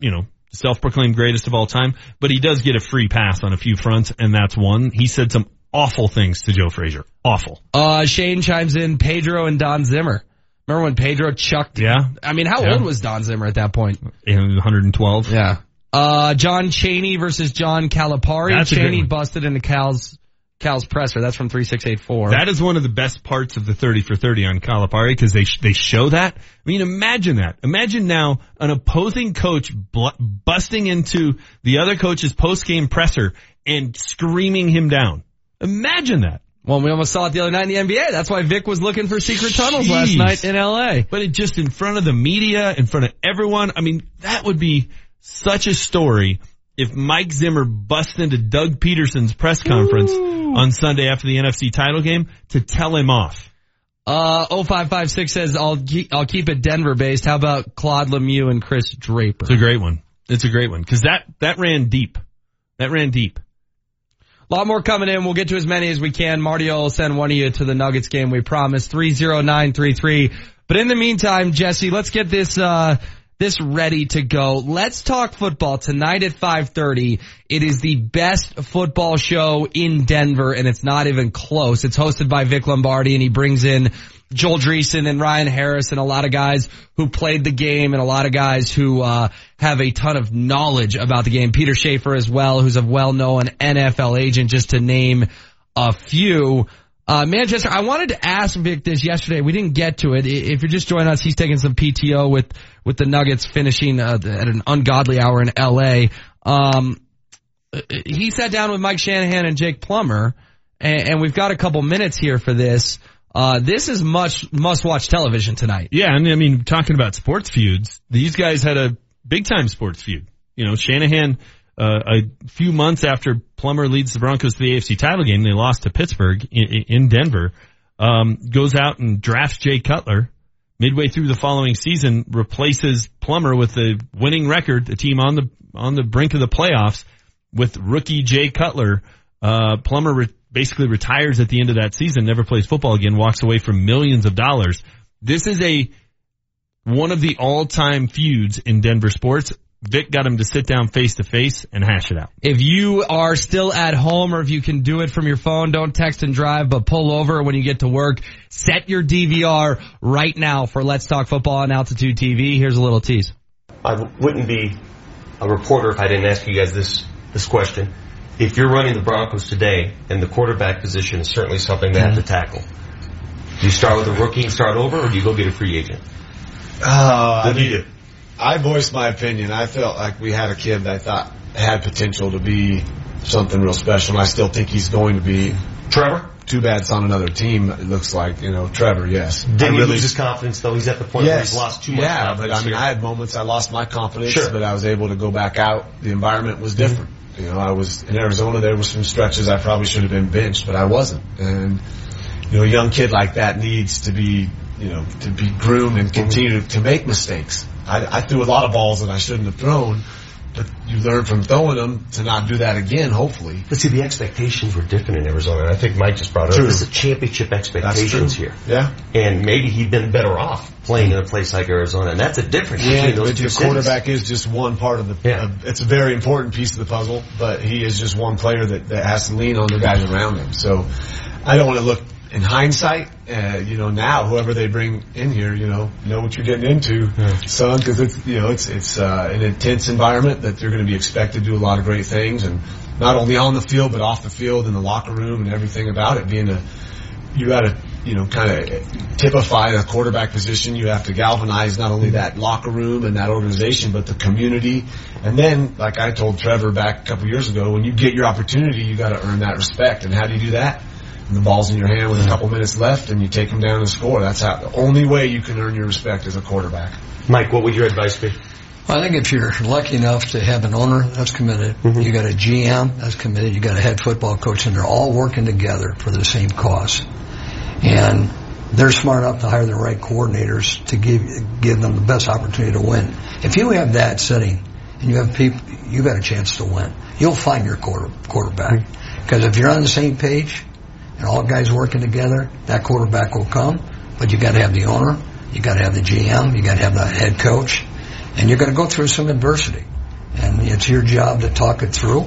you know self-proclaimed greatest of all time, but he does get a free pass on a few fronts, and that's one. He said some awful things to Joe Frazier. Awful. Uh, Shane chimes in Pedro and Don Zimmer. Remember when Pedro chucked? Yeah. I mean, how Yeah. old was Don Zimmer at that point? And 112. Yeah. Uh, John Chaney versus John Calipari. That's Chaney busted into Cal's, Cal's presser. That's from 3684. That is one of the best parts of the 30 for 30 on Calipari because they sh- they show that. I mean, imagine that. Imagine now an opposing coach bl- busting into the other coach's post game presser and screaming him down. Imagine that. well, we almost saw it the other night in the NBA. That's why Vic was looking for secret tunnels last night in LA. But it just in front of the media, in front of everyone. I mean, that would be such a story if Mike Zimmer busts into Doug Pederson's press conference on Sunday after the NFC title game to tell him off. Uh, 0556 says, I'll, keep, I'll keep it Denver based. How about Claude Lemieux and Kris Draper? It's a great one. It's a great one because that that ran deep. That ran deep. A lot more coming in. We'll get to as many as we can. Marty will send one of you to the Nuggets game. We promise. 30933. But in the meantime, Jesse, let's get this, uh, this ready to go. Let's talk football tonight at 5:30. It is the best football show in Denver and it's not even close. It's hosted by Vic Lombardi and he brings in Joel Dreessen and Ryan Harris and a lot of guys who played the game and a lot of guys who uh, have a ton of knowledge about the game. Peter Schaffer as well, who's a well-known NFL agent, just to name a few. Uh, Manchester, I wanted to ask Vic this yesterday. We didn't get to it. If you're just joining us, he's taking some PTO with, with the Nuggets finishing uh, at an ungodly hour in LA. Um, he sat down with Mike Shanahan and Jake Plummer and, and we've got a couple minutes here for this. Uh, this is much must-watch television tonight. Yeah, and I mean, talking about sports feuds, these guys had a big-time sports feud. You know, Shanahan, uh, a few months after Plummer leads the Broncos to the AFC title game, they lost to Pittsburgh in, in Denver, um, goes out and drafts Jay Cutler. Midway through the following season, replaces Plummer with a winning record, a team on the on the brink of the playoffs with rookie Jay Cutler. Uh, Plummer re- basically retires at the end of that season, never plays football again, walks away from millions of dollars. This is a one of the all-time feuds in Denver sports. Vic got him to sit down face to face and hash it out. If you are still at home or if you can do it from your phone, don't text and drive, but pull over when you get to work. Set your DVR right now for Let's Talk Football on Altitude TV. Here's a little tease. I wouldn't be a reporter if I didn't ask you guys this, this question if you're running the Broncos today, and the quarterback position is certainly something they have to tackle, do you start with a rookie and start over, or do you go get a free agent? Uh, what do you do? I voiced my opinion. I felt like we had a kid that I thought had potential to be something real special, and I still think he's going to be. Trevor? Too bad it's on another team. It looks like you know Trevor. Yes. Did he lose his confidence though? He's at the point yes. where he's lost too much. Yeah, but I mean. I had moments I lost my confidence, Sure. but I was able to go back out. The environment was mm-hmm. different. You know, I was in Arizona. There were some stretches I probably should have been benched, but I wasn't. And you know, a young kid like that needs to be, you know, to be groomed and continue to, to make mistakes. I, I threw a lot of balls that I shouldn't have thrown, but you learn from throwing them to not do that again. Hopefully. But see, the expectations were different in Arizona. And I think Mike just brought it up. True. This is championship expectations here. Yeah. And maybe he'd been better off playing in a place like Arizona. And that's a difference Yeah, between those but two the cities. quarterback is just one part of the. Uh, it's a very important piece of the puzzle, but he is just one player that, that has to lean on the guys around him. So I don't want to look in hindsight. Uh, you know, now whoever they bring in here, you know, know what you're getting into, son, because it's you know it's it's uh, an intense environment that they're going to be expected to do a lot of great things, and not only on the field but off the field in the locker room and everything about it. Being a you got to you know kind of typify the quarterback position. You have to galvanize not only that locker room and that organization, but the community. And then, like I told Trevor back a couple years ago, when you get your opportunity, you got to earn that respect. And how do you do that? And the ball's in your hand with a couple minutes left, and you take them down and score. That's how the only way you can earn your respect as a quarterback. Mike, what would your advice be? Well, I think if you're lucky enough to have an owner that's committed, mm-hmm. you got a GM that's committed, you got a head football coach, and they're all working together for the same cause. And they're smart enough to hire the right coordinators to give give them the best opportunity to win. If you have that setting and you have people, you got a chance to win. You'll find your quarter, quarterback mm-hmm. because if you're on the same page and all guys working together, that quarterback will come. But you got to have the owner, you got to have the GM, you got to have the head coach, and you're going to go through some adversity. And it's your job to talk it through,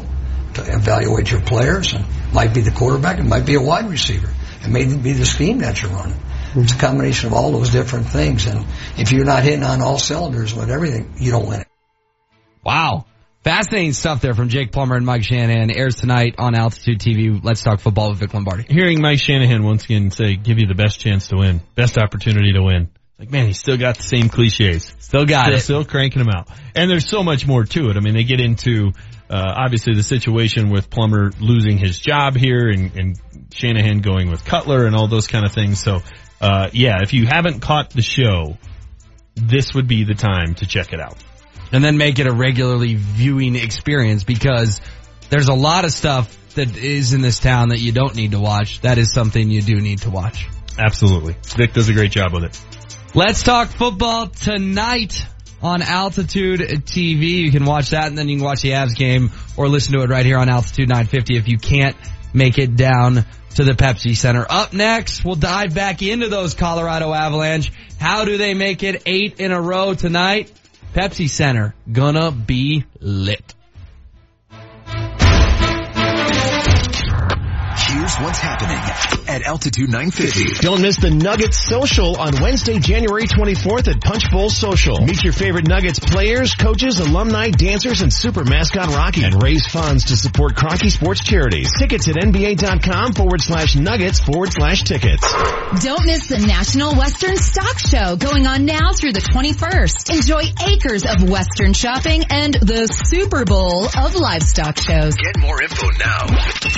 to evaluate your players, and it might be the quarterback, it might be a wide receiver, it may be the scheme that you're running. Mm-hmm. It's a combination of all those different things, and if you're not hitting on all cylinders with everything, you don't win it. Wow. Fascinating stuff there from Jake Plummer and Mike Shanahan. Airs tonight on Altitude TV. Let's talk football with Vic Lombardi. Hearing Mike Shanahan once again say, give you the best chance to win, best opportunity to win. Like, man, he's still got the same cliches. Still got still, it. Still cranking them out. And there's so much more to it. I mean, they get into, uh, obviously the situation with Plummer losing his job here and, and Shanahan going with Cutler and all those kind of things. So, uh, yeah, if you haven't caught the show, this would be the time to check it out. And then make it a regularly viewing experience because there's a lot of stuff that is in this town that you don't need to watch. That is something you do need to watch. Absolutely. Vic does a great job with it. Let's talk football tonight on Altitude TV. You can watch that and then you can watch the Avs game or listen to it right here on Altitude 950 if you can't make it down to the Pepsi Center. Up next, we'll dive back into those Colorado Avalanche. How do they make it eight in a row tonight? Pepsi Center gonna be lit. Here's what's happening at Altitude 950. Don't miss the Nuggets Social on Wednesday, January 24th at Punch Bowl Social. Meet your favorite Nuggets players, coaches, alumni, dancers, and super mascot Rocky. And raise funds to support Kroenke Sports charities. Tickets at NBA.com forward slash nuggets forward slash tickets. Don't miss the National Western Stock Show going on now through the 21st. Enjoy acres of Western shopping and the Super Bowl of livestock shows. Get more info now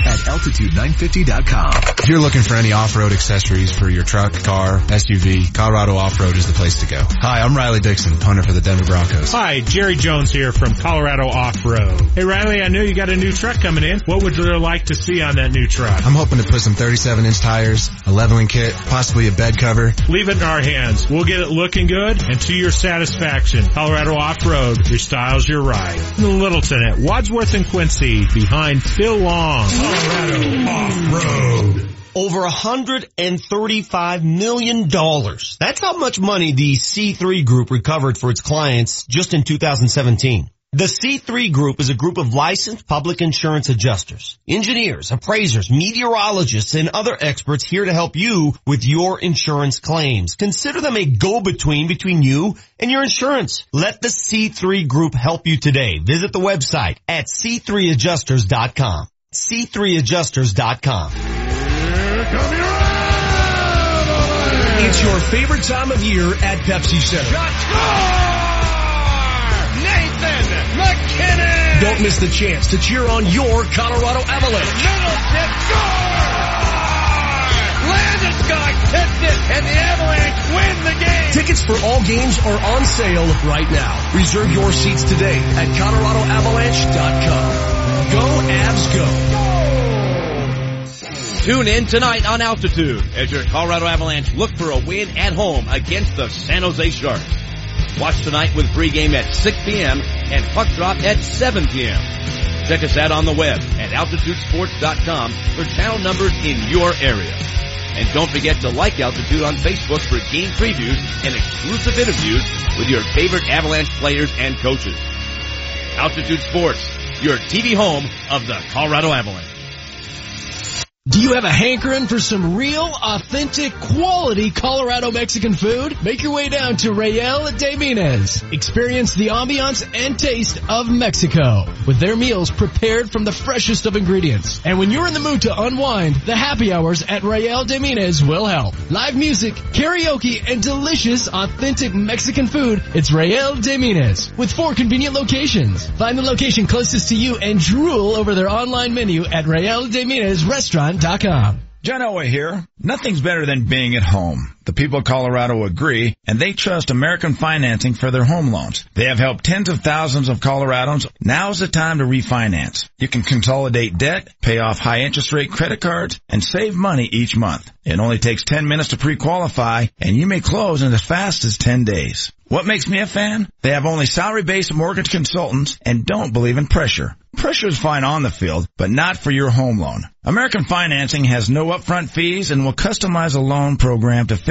at altitude950.com. If you're looking for any off-road accessories for your truck, car, SUV, Colorado Off-Road is the place to go. Hi, I'm Riley Dixon, punter for the Denver Broncos. Hi, Jerry Jones here from Colorado Off-Road. Hey Riley, I know you got a new truck coming in. What would you like to see on that new truck? I'm hoping to put some 37 inch tires, a leveling kit, possibly a bed cover. Leave it in our hands. We'll get it looking good and to your satisfaction. Colorado Off-Road your style's your ride. In Littleton at Wadsworth and Quincy behind Phil Long. Colorado Off-Road. Over $135 million. That's how much money the C3 Group recovered for its clients just in 2017. The C3 Group is a group of licensed public insurance adjusters, engineers, appraisers, meteorologists, and other experts here to help you with your insurance claims. Consider them a go-between between you and your insurance. Let the C3 Group help you today. Visit the website at c3adjusters.com. c3adjusters.com. It's your favorite time of year at Pepsi Center. Shot score! Nathan MacKinnon! Don't miss the chance to cheer on your Colorado Avalanche. Middleton score! Landeskog tipped it, and the Avalanche win the game! Tickets for all games are on sale right now. Reserve your seats today at ColoradoAvalanche.com. Go Avs Go! Tune in tonight on Altitude as your Colorado Avalanche look for a win at home against the San Jose Sharks. Watch tonight with pregame at 6 p.m. and puck drop at 7 p.m. Check us out on the web at altitudesports.com for channel numbers in your area. And don't forget to like Altitude on Facebook for game previews and exclusive interviews with your favorite Avalanche players and coaches. Altitude Sports, your TV home of the Colorado Avalanche. Do you have a hankering for some real, authentic, quality Colorado Mexican food? Make your way down to Real de Minas. Experience the ambiance and taste of Mexico with their meals prepared from the freshest of ingredients. And when you're in the mood to unwind, the happy hours at Real de Minas will help. Live music, karaoke, and delicious, authentic Mexican food. It's Real de Minas with four convenient locations. Find the location closest to you and drool over their online menu at RealDeMinasRestaurant.com. John Elway here. Nothing's better than being at home. The people of Colorado agree, and they trust American Financing for their home loans. They have helped tens of thousands of Coloradans. Now's the time to refinance. You can consolidate debt, pay off high interest rate credit cards, and save money each month. It only takes 10 minutes to pre-qualify, and you may close in as fast as 10 days. What makes me a fan? They have only salary-based mortgage consultants and don't believe in pressure. Pressure is fine on the field, but not for your home loan. American Financing has no upfront fees and will customize a loan program to fit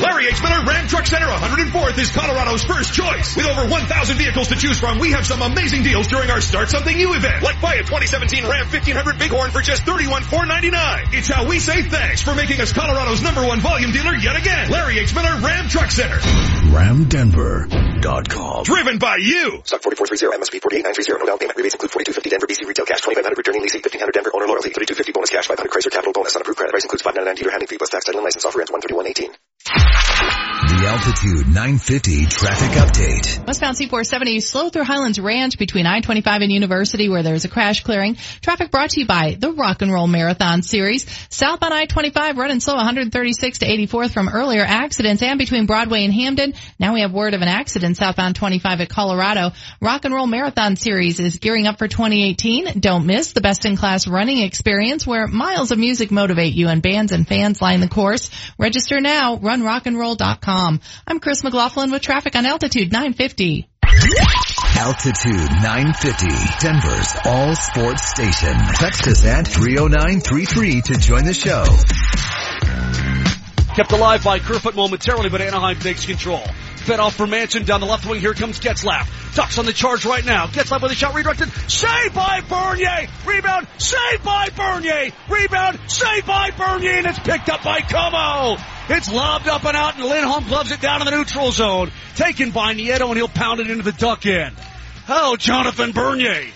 Larry H. Miller Ram Truck Center 104th is Colorado's first choice. With over 1,000 vehicles to choose from, we have some amazing deals during our Start Something New event. Like buy a 2017 Ram 1500 Bighorn for just $31,499. It's how we say thanks for making us Colorado's number one volume dealer yet again. Larry H. Miller Ram Truck Center. RamDenver.com. Driven by you. Stock 4430, MSP 48930, no down payment. Rebates include 4250 Denver BC retail cash, 2500 returning leasing, 1500 Denver owner loyalty, 3250 bonus cash, 500 Chrysler capital bonus on approved credit. Price includes 599 dealer handling fee plus tax title and license offer ends 13118. The Altitude 950 traffic update. Westbound C470 slow through Highlands Ranch between I-25 and University where there's a crash clearing. Traffic brought to you by the Rock and Roll Marathon Series. Southbound I-25 running slow 136 to 84th from earlier accidents and between Broadway and Hampden. Now we have word of an accident southbound 25 at Colorado. Rock and Roll Marathon Series is gearing up for 2018. Don't miss the best in class running experience where miles of music motivate you and bands and fans line the course. Register now, runrockandroll.com. I'm Chris McLaughlin with traffic on Altitude 950. Altitude 950, Denver's all sports station. Text us at 30933 to join the show. Kept alive by Kerfoot momentarily, but Anaheim takes control. Fed off for Manson down the left wing. Here comes Getzlaf. Ducks on the charge right now. Getzlaf with a shot redirected. Saved by Bernier. Rebound. Saved by Bernier. Rebound. Saved by Bernier. And it's picked up by Comeau. It's lobbed up and out and Lindholm gloves it down in the neutral zone. Taken by Nieto and he'll pound it into the duck end. Oh, Jonathan Bernier.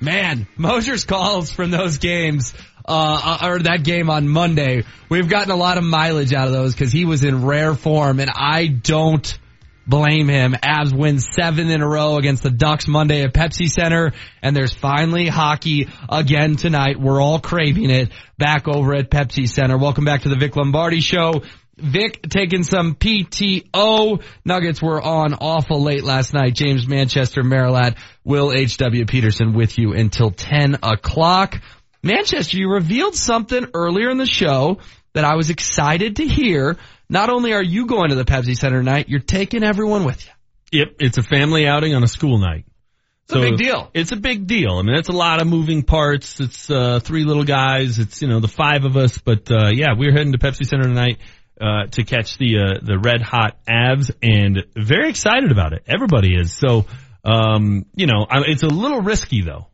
Man, Moser's calls from those games, uh, or that game on Monday, we've gotten a lot of mileage out of those because he was in rare form and I don't blame him. Avs win seven in a row against the Ducks Monday at Pepsi Center and there's finally hockey again tonight. We're all craving it back over at Pepsi Center. Welcome back to the Vic Lombardi show. Vic taking some PTO. Nuggets were on awful late last night. James Manchester, Merilatt, Will H.W. Peterson with you until 10 o'clock. Manchester, you revealed something earlier in the show that I was excited to hear. Not only are you going to the Pepsi Center tonight, you're taking everyone with you. Yep, it's a family outing on a school night. It's a big deal. It's a big deal. I mean, it's a lot of moving parts. It's uh, three little guys. It's you know the five of us. But uh, yeah, we're heading to Pepsi Center tonight uh, to catch the uh, the red hot Avs, and very excited about it. Everybody is. So um, you know, I, it's a little risky though.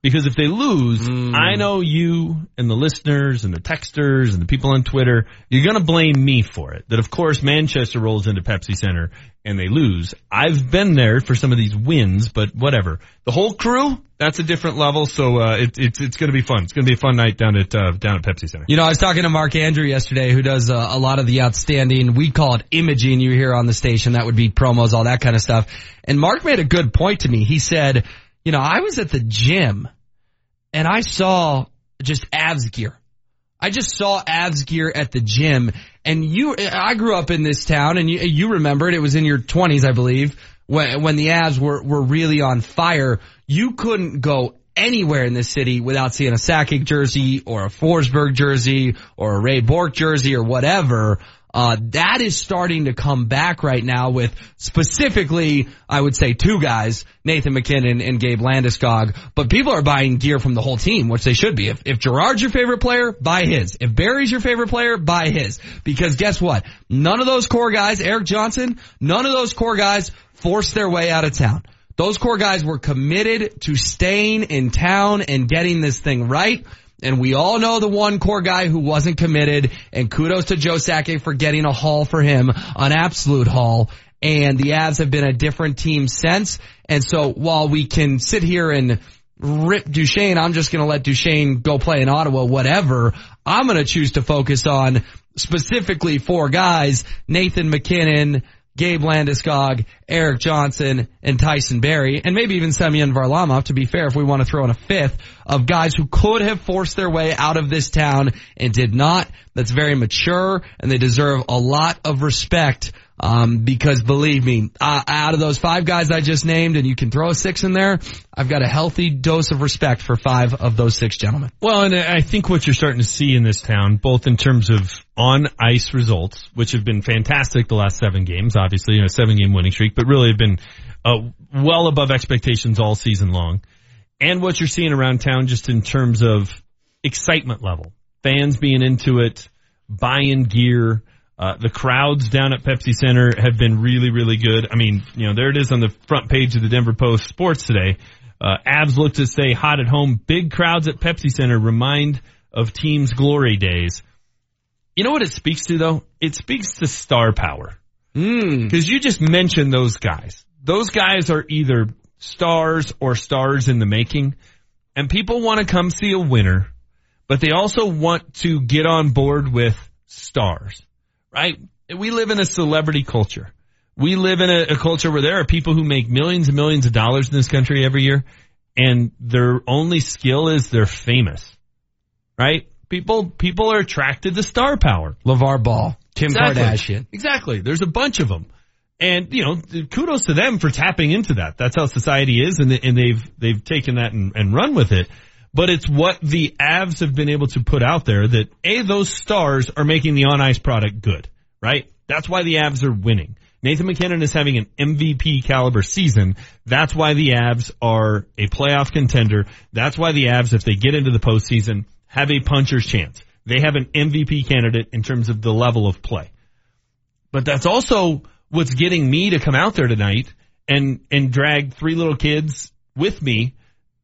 Because if they lose, Hmm. I know you and the listeners and the texters and the people on Twitter, you're gonna blame me for it. That of course Manchester rolls into Pepsi Center and they lose. I've been there for some of these wins, but whatever. The whole crew, that's a different level, so uh, it, it's it's gonna be fun. It's gonna be a fun night down at uh, down at Pepsi Center. You know, I was talking to Mark Andrew yesterday, who does uh, a lot of the outstanding, we call it imaging you hear on the station. That would be promos, all that kind of stuff. And Mark made a good point to me. He said, you know, I was at the gym and I saw just Avs gear. I just saw Avs gear at the gym and you, I grew up in this town and you, you remember it. Was in your twenties, I believe, when, when the Avs were, were really on fire. You couldn't go anywhere in this city without seeing a Sakic jersey or a Forsberg jersey or a Ray Bourque jersey or whatever. Uh, that is starting to come back right now with specifically, I would say two guys, Nathan MacKinnon and Gabe Landeskog, but people are buying gear from the whole team, which they should be. If, if Girard's your favorite player, buy his. If Barrie's your favorite player, buy his. Because guess what? None of those core guys, Erik Johnson, none of those core guys forced their way out of town. Those core guys were committed to staying in town and getting this thing right. And we all know the one core guy who wasn't committed. And kudos to Joe Sakic for getting a haul for him, an absolute haul. And the Avs have been a different team since. And so while we can sit here and rip Duchene, I'm just going to let Duchene go play in Ottawa, whatever. I'm going to choose to focus on specifically four guys, Nathan MacKinnon, Gabe Landeskog, Erik Johnson, and Tyson Barrie, and maybe even Semyon Varlamov, to be fair, if we want to throw in a fifth, of guys who could have forced their way out of this town and did not. That's very mature, and they deserve a lot of respect, um, because believe me, uh, out of those five guys I just named, and you can throw a six in there, I've got a healthy dose of respect for five of those six gentlemen. Well, and I think what you're starting to see in this town, both in terms of on ice results, which have been fantastic the last seven games, obviously, you know, seven game winning streak, but really have been uh, well above expectations all season long. And what you're seeing around town just in terms of excitement level, fans being into it, buying gear, uh, the crowds down at Pepsi Center have been really, really good. I mean, you know, there it is on the front page of the Denver Post Sports today. Uh, Avs look to stay hot at home. Big crowds at Pepsi Center remind of teams' glory days. You know what it speaks to though? It speaks to star power. Cause you just mentioned those guys. Those guys are either stars or stars in the making and people want to come see a winner, but they also want to get on board with stars, right? we live in a celebrity culture. We live in a, a culture where there are people who make millions and millions of dollars in this country every year and their only skill is they're famous. Right? People, people are attracted to star power. LaVar Ball, Kim Exactly. Kardashian. Exactly. There's a bunch of them. And, you know, kudos to them for tapping into that. That's how society is and, and they've, they've taken that and, and run with it. But it's what the Avs have been able to put out there that A, those stars are making the on ice product good, right? That's why the Avs are winning. Nathan MacKinnon is having an MVP caliber season. That's why the Avs are a playoff contender. That's why the Avs, if they get into the postseason, have a puncher's chance. They have an MVP candidate in terms of the level of play. But that's also what's getting me to come out there tonight and, and drag three little kids with me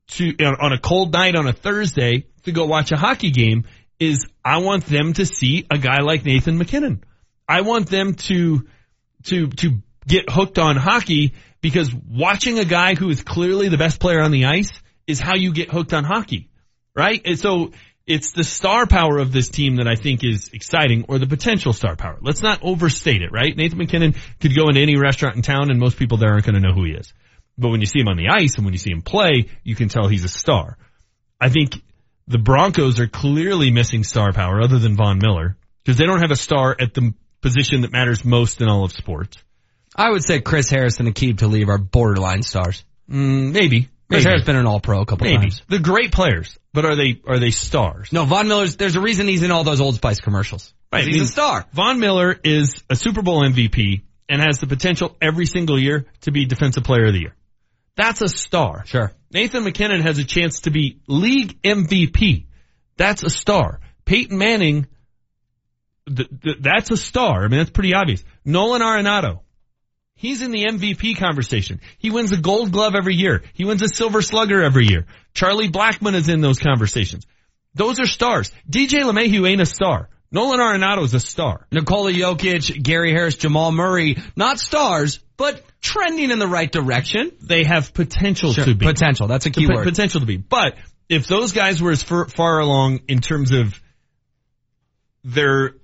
to, on a cold night on a Thursday to go watch a hockey game is I want them to see a guy like Nathan MacKinnon. I want them to, to, to get hooked on hockey because watching a guy who is clearly the best player on the ice is how you get hooked on hockey, right? And so it's the star power of this team that I think is exciting or the potential star power. Let's not overstate it, right? Nathan MacKinnon could go into any restaurant in town and most people there aren't going to know who he is. But when you see him on the ice and when you see him play, you can tell he's a star. I think the Broncos are clearly missing star power other than Von Miller because they don't have a star at the position that matters most in all of sports. I would say Chris Harris and Aqib Talib are borderline stars. Mm, maybe. Chris maybe. Harris been an all pro a couple Maybe. times. The great players, but are they, are they stars? No, Von Miller's, there's a reason he's in all those Old Spice commercials. Right. He's I mean, a star. Von Miller is a Super Bowl MVP and has the potential every single year to be defensive player of the year. That's a star. Sure. Nathan MacKinnon has a chance to be league MVP. That's a star. Peyton Manning, th- th- that's a star. I mean, that's pretty obvious. Nolan Arenado, he's in the MVP conversation. He wins a gold glove every year. He wins a silver slugger every year. Charlie Blackmon is in those conversations. Those are stars. DJ LeMahieu ain't a star. Nolan Arenado is a star. Nikola Jokic, Gary Harris, Jamal Murray, not stars, but trending in the right direction. They have potential Sure, to be. Potential. That's a key word. Potential to be. But if those guys were as far, far along in terms of their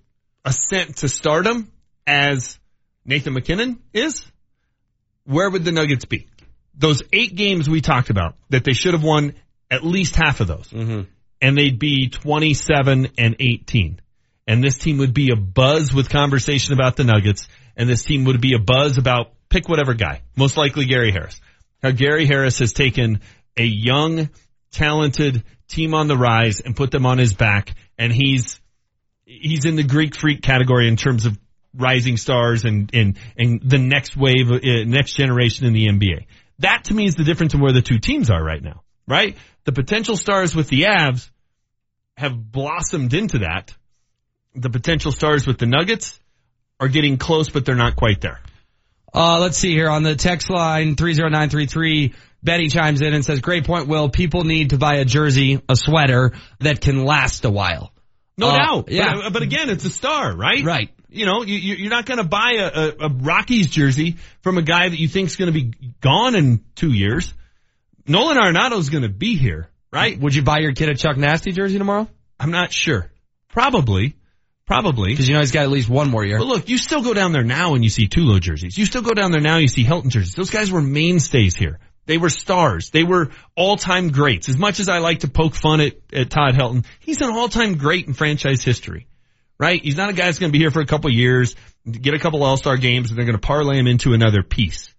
ascent to stardom as Nathan MacKinnon is, where would the Nuggets be? Those eight games we talked about that they should have won at least half of those. Mm-hmm. And they'd be 27 and 18. And this team would be a buzz with conversation about the Nuggets. And this team would be a buzz about pick whatever guy. Most likely Gary Harris. How Gary Harris has taken a young, talented team on the rise and put them on his back. And he's, he's in the Greek freak category in terms of rising stars and, and, and the next wave, uh, next generation in the NBA. That to me is the difference in where the two teams are right now, right? The potential stars with the Avs have blossomed into that. The potential stars with the Nuggets are getting close, but they're not quite there. Uh, let's see here on the text line 30933. Betty chimes in and says, great point, Will. People need to buy a jersey, a sweater that can last a while. No Uh, doubt. Yeah. But, but again, it's a star, right? Right. You know, you, you're not going to buy a, a, a Rockies jersey from a guy that you think is going to be gone in two years. Nolan Arenado's going to be here, right? Would you buy your kid a Chuck Nasty jersey tomorrow? I'm not sure. Probably. Probably. Because you know he's got at least one more year. But look, you still go down there now and you see Tulo jerseys. You still go down there now and you see Helton jerseys. Those guys were mainstays here. They were stars. They were all-time greats. As much as I like to poke fun at, at Todd Helton, he's an all-time great in franchise history, right? He's not a guy that's going to be here for a couple years, get a couple All-Star games, and they're going to parlay him into another piece.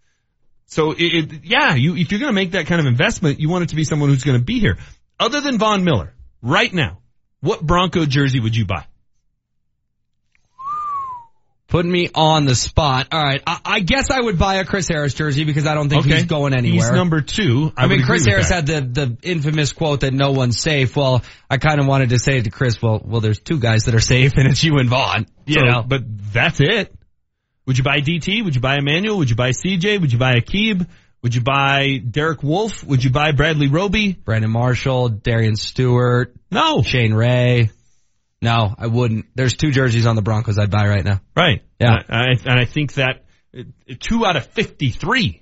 So it, it, yeah, you, if you're going to make that kind of investment, you want it to be someone who's going to be here. Other than Von Miller, right now, what Bronco jersey would you buy? Putting me on the spot. All right. I, I guess I would buy a Chris Harris jersey because I don't think Okay. he's going anywhere. He's number two. I, I, mean, Chris Harris that. had the, the infamous quote that no one's safe. Well, I kind of wanted to say to Chris, well, well, there's two guys that are safe and it's you and Von. You So, know, but that's it. Would you buy DT? Would you buy Emmanuel? Would you buy CJ? Would you buy Aqib? Would you buy Derek Wolfe? Would you buy Bradley Roby? Brandon Marshall, Darian Stewart, No. Shane Ray. No, I wouldn't. There's two jerseys on the Broncos I'd buy right now. Right. Yeah. I, I, and I think that two out of 53.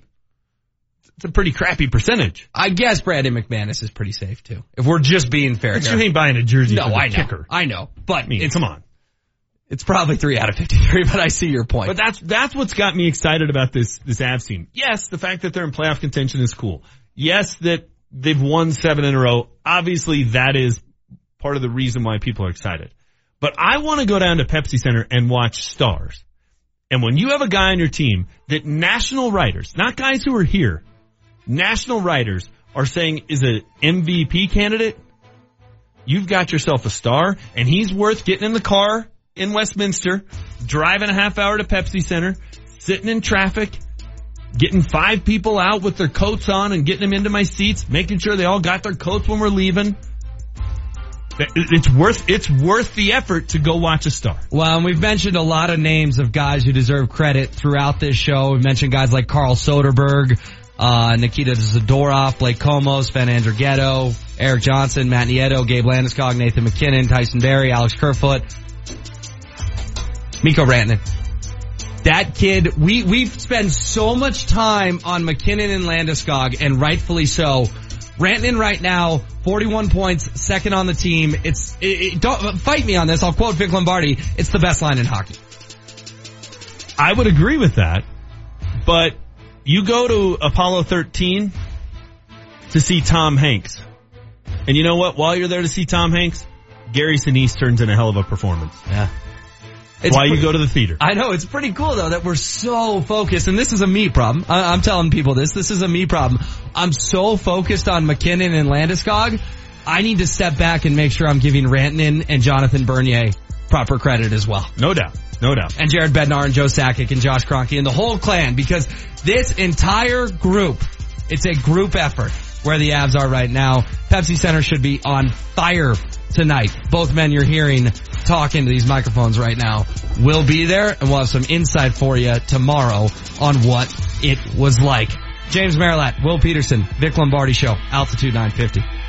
It's a pretty crappy percentage. I guess Brandon McManus is pretty safe too. If we're just being fair But here. you ain't buying a jersey no, I know. kicker. I know. But I mean, it's come on. It's probably three out of 53, but I see your point. But that's, that's what's got me excited about this, this Avs team. Yes, the fact that they're in playoff contention is cool. Yes, that they've won seven in a row. Obviously that is part of the reason why people are excited. But I want to go down to Pepsi Center and watch stars. And when you have a guy on your team that national writers, not guys who are here, national writers are saying is an MVP candidate, you've got yourself a star and he's worth getting in the car in Westminster, driving a half hour to Pepsi Center, sitting in traffic, getting five people out with their coats on and getting them into my seats, making sure they all got their coats when we're leaving. It's worth, it's worth the effort to go watch a star. Well, and we've mentioned a lot of names of guys who deserve credit throughout this show. We've mentioned guys like Carl Soderberg, uh, Nikita Zadorov, Blake Comeau, Sven Andrighetto, Erik Johnson, Matt Nieto, Gabe Landeskog, Nathan MacKinnon, Tyson Barrie, Alex Kerfoot, Mikko Rantanen. That kid, we, we've spent so much time on MacKinnon and Landeskog, and rightfully so. Rantanen right now, 41 points, second on the team. It's, it, it, don't, fight me on this. I'll quote Vic Lombardi. It's the best line in hockey. I would agree with that, but you go to Apollo 13 to see Tom Hanks. And you know what? While you're there to see Tom Hanks, Gary Sinise turns in a hell of a performance. Yeah. It's why you go to the theater. I know it's pretty cool though that we're so focused, and this is a me problem. I- am telling people this. This is a me problem. I'm so focused on MacKinnon and Landeskog. I need to step back and make sure I'm giving Rantanen and Jonathan Bernier proper credit as well. No doubt. No doubt. And Jared Bednar and Joe Sakic and Josh Kroenke and the whole clan because this entire group, it's a group effort where the Avs are right now. Pepsi Center should be on fire tonight. Both men you're hearing talk into these microphones right now will be there and we'll have some insight for you tomorrow on what it was like. James Merilatt, Will Peterson, Vic Lombardi Show, Altitude 950.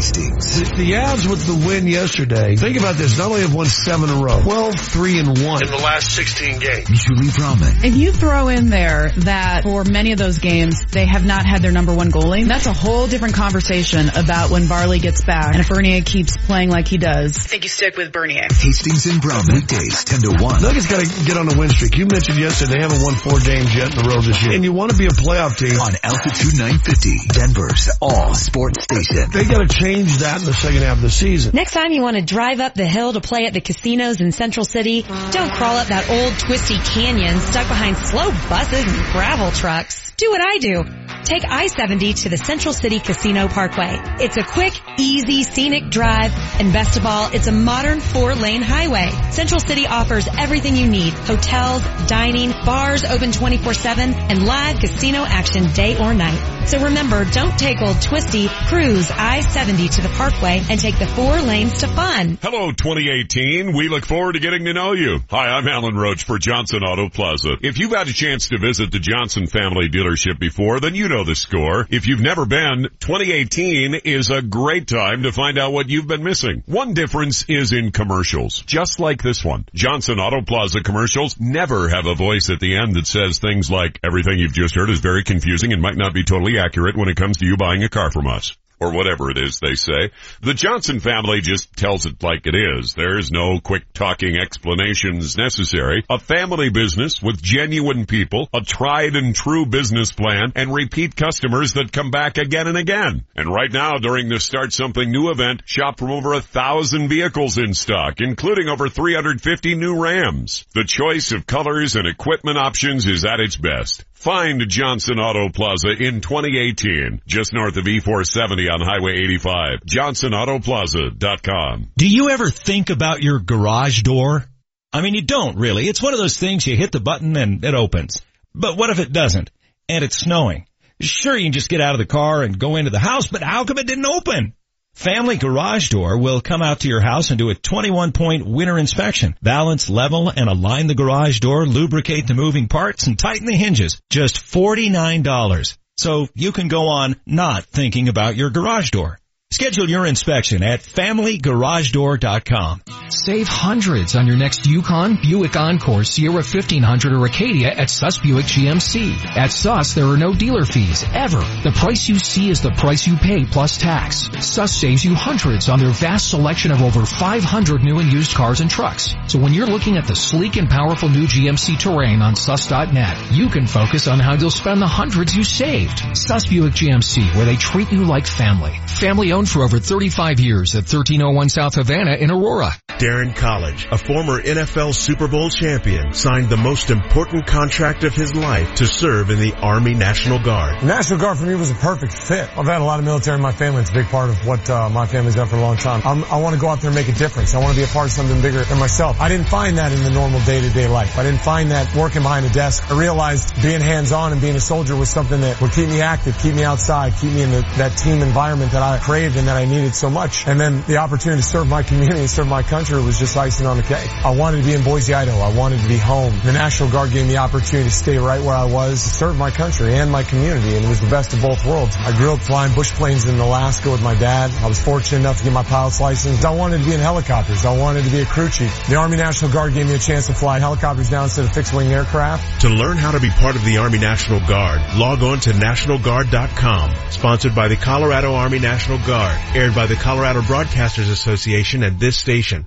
Scott Hastings. The, the Avs with the win yesterday. Think about this. Not only have won seven in a row, 12, 3 and 1 in the last 16 games. Julie Brahman. If you throw in there that for many of those games, they have not had their number one goalie, that's a whole different conversation about when Varley gets back. And if Bernier keeps playing like he does, I think you stick with Bernier. Hastings and Brahman. Weekdays 10 to 1. Nuggets got to get on a win streak. You mentioned yesterday they haven't won four games yet in a row this year. And you want to be a playoff team. On Altitude 950, Denver's all sports station. They got to change that in the second half of the season. Next time you want to drive up the hill to play at the casinos in Central City, don't crawl up that old twisty canyon stuck behind slow buses and gravel trucks. Do what I do. Take I-70 to the Central City Casino Parkway. It's a quick, easy, scenic drive, and best of all, it's a modern four-lane highway. Central City offers everything you need. Hotels, dining, bars open 24-7, and live casino action day or night. So remember, don't take old twisty, cruise I-70 to the Parkway and take the four lanes to fun. Hello 2018. We look forward to getting to know you. Hi, I'm Alan Roach for Johnson Auto Plaza. If you've had a chance to visit the Johnson family dealership before, then you know the score. If you've never been, 2018 is a great time to find out what you've been missing. One difference is in commercials, just like this one. Johnson Auto Plaza commercials never have a voice at the end that says things like, everything you've just heard is very confusing and might not be totally accurate when it comes to you buying a car from us or whatever it is they say. The Johnson family just tells it like it is. There's no quick talking explanations necessary. A family business with genuine people, a tried and true business plan, and repeat customers that come back again and again. And right now, during the Start Something New event, shop from over a thousand vehicles in stock, including over 350 new Rams. The choice of colors and equipment options is at its best. Find Johnson Auto Plaza in 2018, just north of E470 on Highway 85. JohnsonAutoPlaza.com. Do you ever think about your garage door? I mean, you don't really. It's one of those things you hit the button and it opens. But what if it doesn't? And it's snowing. Sure, you can just get out of the car and go into the house, but how come it didn't open? Family Garage Door will come out to your house and do a 21 point winter inspection. Balance, level, and align the garage door, lubricate the moving parts, and tighten the hinges. Just $49. So you can go on not thinking about your garage door. Schedule your inspection at FamilyGarageDoor.com. Save hundreds on your next Yukon, Buick Encore, Sierra 1500 or Acadia at Suss Buick GMC. At Suss, there are no dealer fees, ever. The price you see is the price you pay plus tax. Suss saves you hundreds on their vast selection of over 500 new and used cars and trucks. So when you're looking at the sleek and powerful new GMC Terrain on suss.net, you can focus on how you'll spend the hundreds you saved. Suss Buick GMC, where they treat you like family. Family owned for over 35 years at 1301 South Havana in Aurora. Darren College, a former NFL Super Bowl champion, signed the most important contract of his life to serve in the Army National Guard. National Guard for me was a perfect fit. I've had a lot of military in my family. It's a big part of what uh, my family's done for a long time. I'm, i want to go out there and make a difference. I want to be a part of something bigger than myself. I didn't find that in the normal day-to-day life. I didn't find that working behind a desk. I realized being hands-on and being a soldier was something that would keep me active, keep me outside, keep me in the, that team environment that I craved and that I needed so much. And then the opportunity to serve my community and serve my country was just icing on the cake. I wanted to be in Boise, Idaho. I wanted to be home. The National Guard gave me the opportunity to stay right where I was, to serve my country and my community, and it was the best of both worlds. I grew up flying bush planes in Alaska with my dad. I was fortunate enough to get my pilot's license. I wanted to be in helicopters. I wanted to be a crew chief. The Army National Guard gave me a chance to fly helicopters now instead of fixed wing aircraft. To learn how to be part of the Army National Guard, log on to nationalguard.com. Sponsored by the Colorado Army National Guard. Aired by the Colorado Broadcasters Association at this station.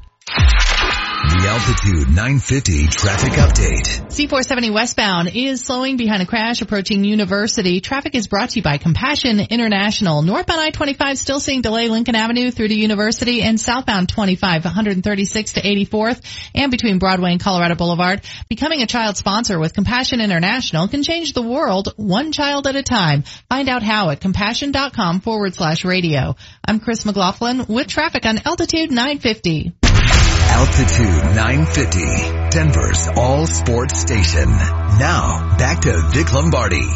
Altitude 950 traffic update. C470 westbound is slowing behind a crash approaching University. Traffic is brought to you by Compassion International. Northbound I-25 still seeing delay Lincoln Avenue through to University and southbound 25 136 to 84th and between Broadway and Colorado Boulevard. Becoming a child sponsor with Compassion International can change the world one child at a time. Find out how at compassion.com forward slash radio. I'm Chris McLaughlin with traffic on Altitude 950. Altitude 950, Denver's all sports station. Now, back to Vic Lombardi.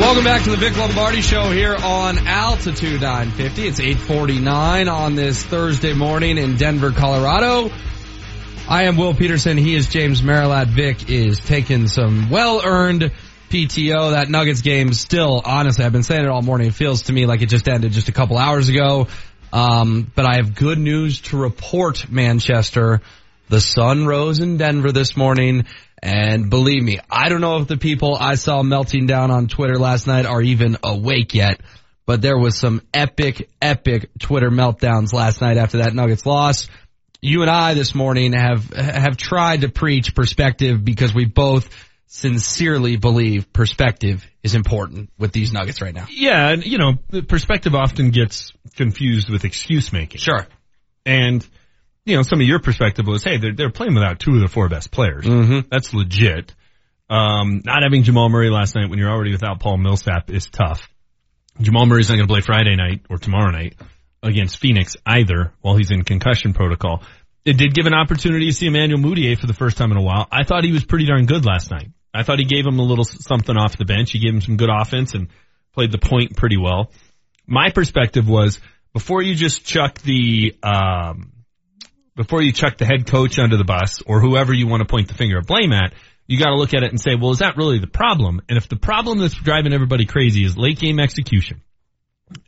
Welcome back to the Vic Lombardi Show here on Altitude 950. It's 849 on this Thursday morning in Denver, Colorado. I am Will Peterson. He is James Merilatt. Vic is taking some well-earned PTO. That Nuggets game still, honestly, I've been saying it all morning. It feels to me like it just ended just a couple hours ago. Um, but I have good news to report, Manchester. The sun rose in Denver this morning. And believe me, I don't know if the people I saw melting down on Twitter last night are even awake yet, but there was some epic, epic Twitter meltdowns last night after that Nuggets loss. You and I this morning have, have tried to preach perspective because we both sincerely believe perspective is important with these Nuggets right now. Yeah, and you know, perspective often gets confused with excuse making. Sure. And you know, some of your perspective was, hey, they're they're playing without two of the four best players. Mm-hmm. That's legit. Um, not having Jamal Murray last night when you're already without Paul Millsap is tough. Jamal Murray's not going to play Friday night or tomorrow night against Phoenix either while he's in concussion protocol. It did give an opportunity to see Emmanuel Mudiay for the first time in a while. I thought he was pretty darn good last night. I thought he gave him a little something off the bench. He gave him some good offense and played the point pretty well. My perspective was before you just chuck the, um, before you chuck the head coach under the bus or whoever you want to point the finger of blame at, you got to look at it and say, well, is that really the problem? And if the problem that's driving everybody crazy is late game execution,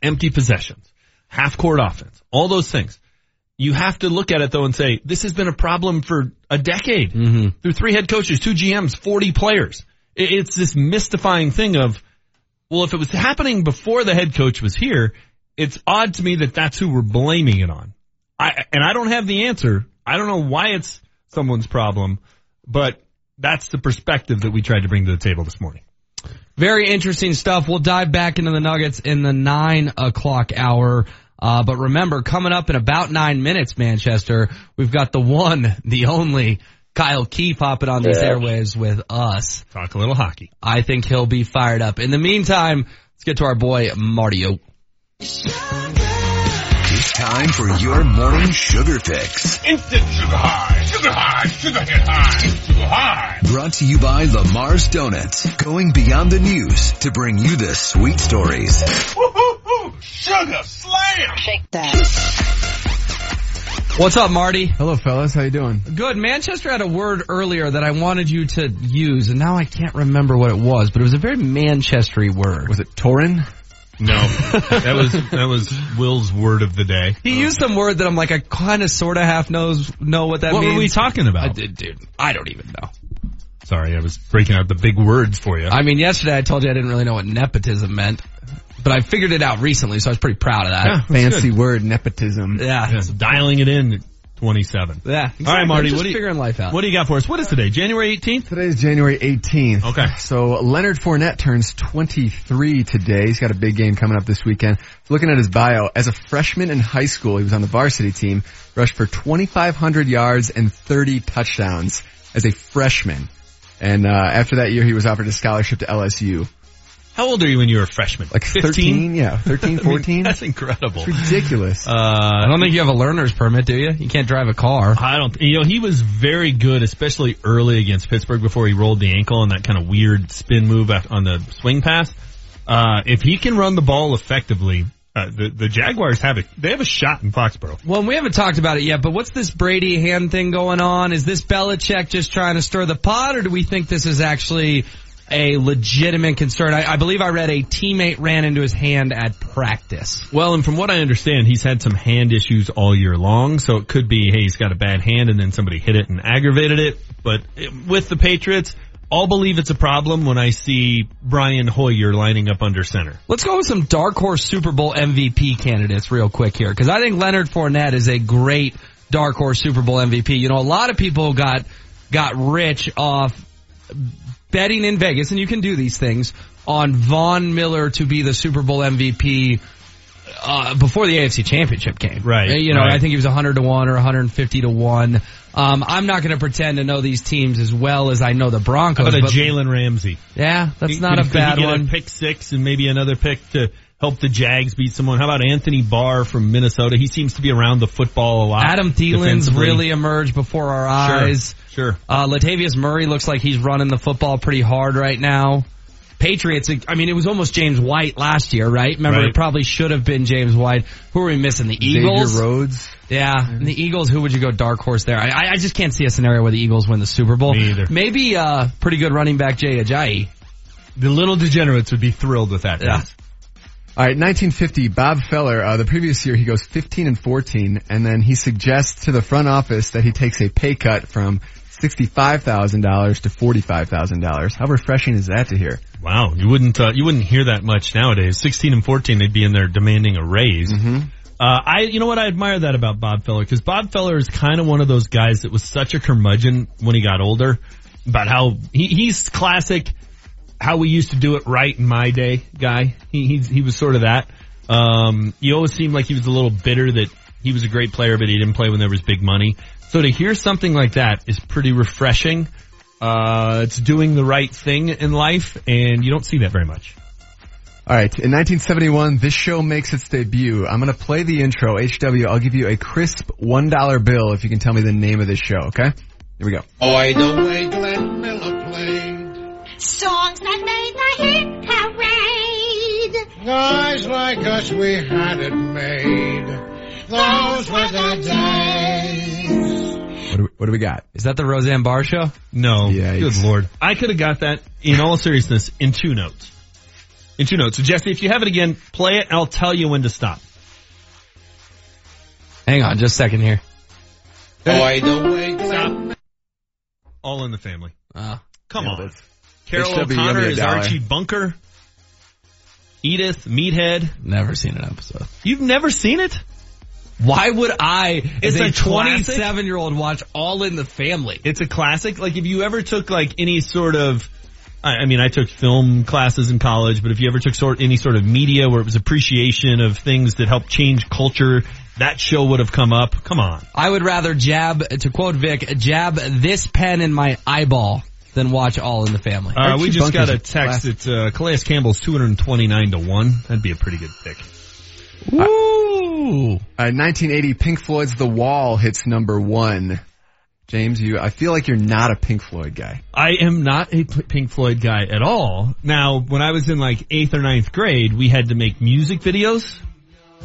empty possessions, half court offense, all those things, you have to look at it though and say, this has been a problem for a decade mm-hmm. through three head coaches, two GMs, 40 players. It's this mystifying thing of, well, if it was happening before the head coach was here, it's odd to me that that's who we're blaming it on. I, and I don't have the answer. I don't know why it's someone's problem, but that's the perspective that we tried to bring to the table this morning. Very interesting stuff. We'll dive back into the Nuggets in the nine o'clock hour. Uh, but remember, coming up in about nine minutes, Manchester, we've got the one, the only Kyle Key popping on these Yeah. airwaves with us. Talk a little hockey. I think he'll be fired up. In the meantime, let's get to our boy Martio. It's time for your morning sugar fix. Instant sugar high, sugar high, sugar hit high, sugar high. Brought to you by Lamar's Donuts. Going beyond the news to bring you the sweet stories. Woo-hoo-hoo, sugar slam. Shake that. What's up, Marty? Hello, fellas. How you doing? Good. Manchester had a word earlier that I wanted you to use, and now I can't remember what it was, but it was a very Manchestery word. Was it Torin? No, that was that was Will's word of the day. He used some word that I'm like, I kind of, sort of, half knows know what that what means. were we talking about? I did, dude. I don't even know. Sorry, I was breaking out the big words for you. I mean, yesterday I told you I didn't really know what nepotism meant, but I figured it out recently, so I was pretty proud of that. Yeah, Fancy good. word, nepotism. Yeah. Yeah, so dialing it in. At 27. Yeah. All right. Marty. Just What do you figuring life out. What do you got for us? What is today? January 18th. Today is January 18th. Okay. So Leonard Fournette turns 23 today. He's got a big game coming up this weekend. Looking at his bio, as a freshman in high school, he was on the varsity team, rushed for 2,500 yards and 30 touchdowns as a freshman. And uh, after that year, he was offered a scholarship to LSU. How old are you when you were a freshman? Like 13? Yeah, 13, I mean, 14. that's incredible. It's ridiculous. Uh, I don't think you have a learner's permit, do you? You can't drive a car. I don't. You know, he was very good, especially early against Pittsburgh before he rolled the ankle and that kind of weird spin move on the swing pass. Uh, if he can run the ball effectively, uh, the the Jaguars have a they have a shot in Foxborough. Well, we haven't talked about it yet, but what's this Brady hand thing going on? Is this Belichick just trying to stir the pot, or do we think this is actually a legitimate concern? I, I believe I read a teammate ran into his hand at practice. Well, and from what I understand, he's had some hand issues all year long, so it could be, hey, he's got a bad hand and then somebody hit it and aggravated it. But it, with the Patriots, I'll believe it's a problem when I see Brian Hoyer lining up under center. Let's go with some dark horse Super Bowl MVP candidates real quick here, because I think Leonard Fournette is a great dark horse Super Bowl MVP. You know, a lot of people got got rich off betting in Vegas, and you can do these things on Von Miller to be the Super Bowl MVP. Uh, before the AFC Championship game, Right, You know, right. I think he was 100 to one or 150 to one. Um, I'm not going to pretend to know these teams as well as I know the Broncos. How about a but- Jalen Ramsey? Yeah, that's Could- not a bad he get one. A pick six and maybe another pick to help the Jags beat someone. How about Anthony Barr from Minnesota? He seems to be around the football a lot. Adam Thielen's really emerged before our eyes. Sure. Uh, Latavius Murray looks like he's running the football pretty hard right now. Patriots, I mean, it was almost James White last year, right? Remember, Right. it probably should have been James White. Who are we missing? The Eagles? Xavier Rhodes. Yeah, and the Eagles, who would you go dark horse there? I, I just can't see a scenario where the Eagles win the Super Bowl. Me either. Maybe, uh, pretty good running back Jay Ajayi. The little degenerates would be thrilled with that. Yeah. guys. All right, 1950, Bob Feller, uh, the previous year he goes 15 and 14, and then he suggests to the front office that he takes a pay cut from $65,000 to $45,000. How refreshing is that to hear? Wow, you wouldn't uh, you wouldn't hear that much nowadays. Sixteen and fourteen, they'd be in there demanding a raise. Mm-hmm. Uh, I, you know what, I admire that about Bob Feller because Bob Feller is kind of one of those guys that was such a curmudgeon when he got older. About how he, he's classic, how we used to do it right in my day guy. He he's, he was sort of that. Um, he always seemed like he was a little bitter that he was a great player, but he didn't play when there was big money. So to hear something like that is pretty refreshing. Uh, it's doing the right thing in life, and you don't see that very much. All right, in 1971, this show makes its debut. I'm going to play the intro. HW, I'll give you a crisp $1 bill if you can tell me the name of this show, okay? Here we go. Boy, the way Glenn Miller played. Songs that made the hit parade. Guys like us, we had it made. Those were the days. What do we, what do we got? Is that the Roseanne Barr show? No. Yeah, Good lord. I could have got that in all seriousness in two notes. In two notes. So Jesse, if you have it again, play it and I'll tell you when to stop. Hang on just a second here. Boy, the way Glenn All in the family. Uh, Come Yeah, on. Carroll HW, O'Connor is. Archie Bunker. Edith, Meathead. Never seen an episode. You've never seen it? Why would I, It's as a a 27 year old, watch All in the Family? It's a classic. Like if you ever took like any sort of, I, I mean, I took film classes in college, but if you ever took sort any sort of media where it was appreciation of things that helped change culture, that show would have come up. Come on. I would rather jab, to quote Vic, jab this pen in my eyeball than watch All in the Family. Uh, we just got a text classic. that uh, Calais Campbell's 229 to 1. That'd be a pretty good pick. Woo! Uh, 1980, Pink Floyd's The Wall hits number one. James, you, I feel like you're not a Pink Floyd guy. I am not a P- Pink Floyd guy at all. Now, when I was in like 8th or ninth grade, we had to make music videos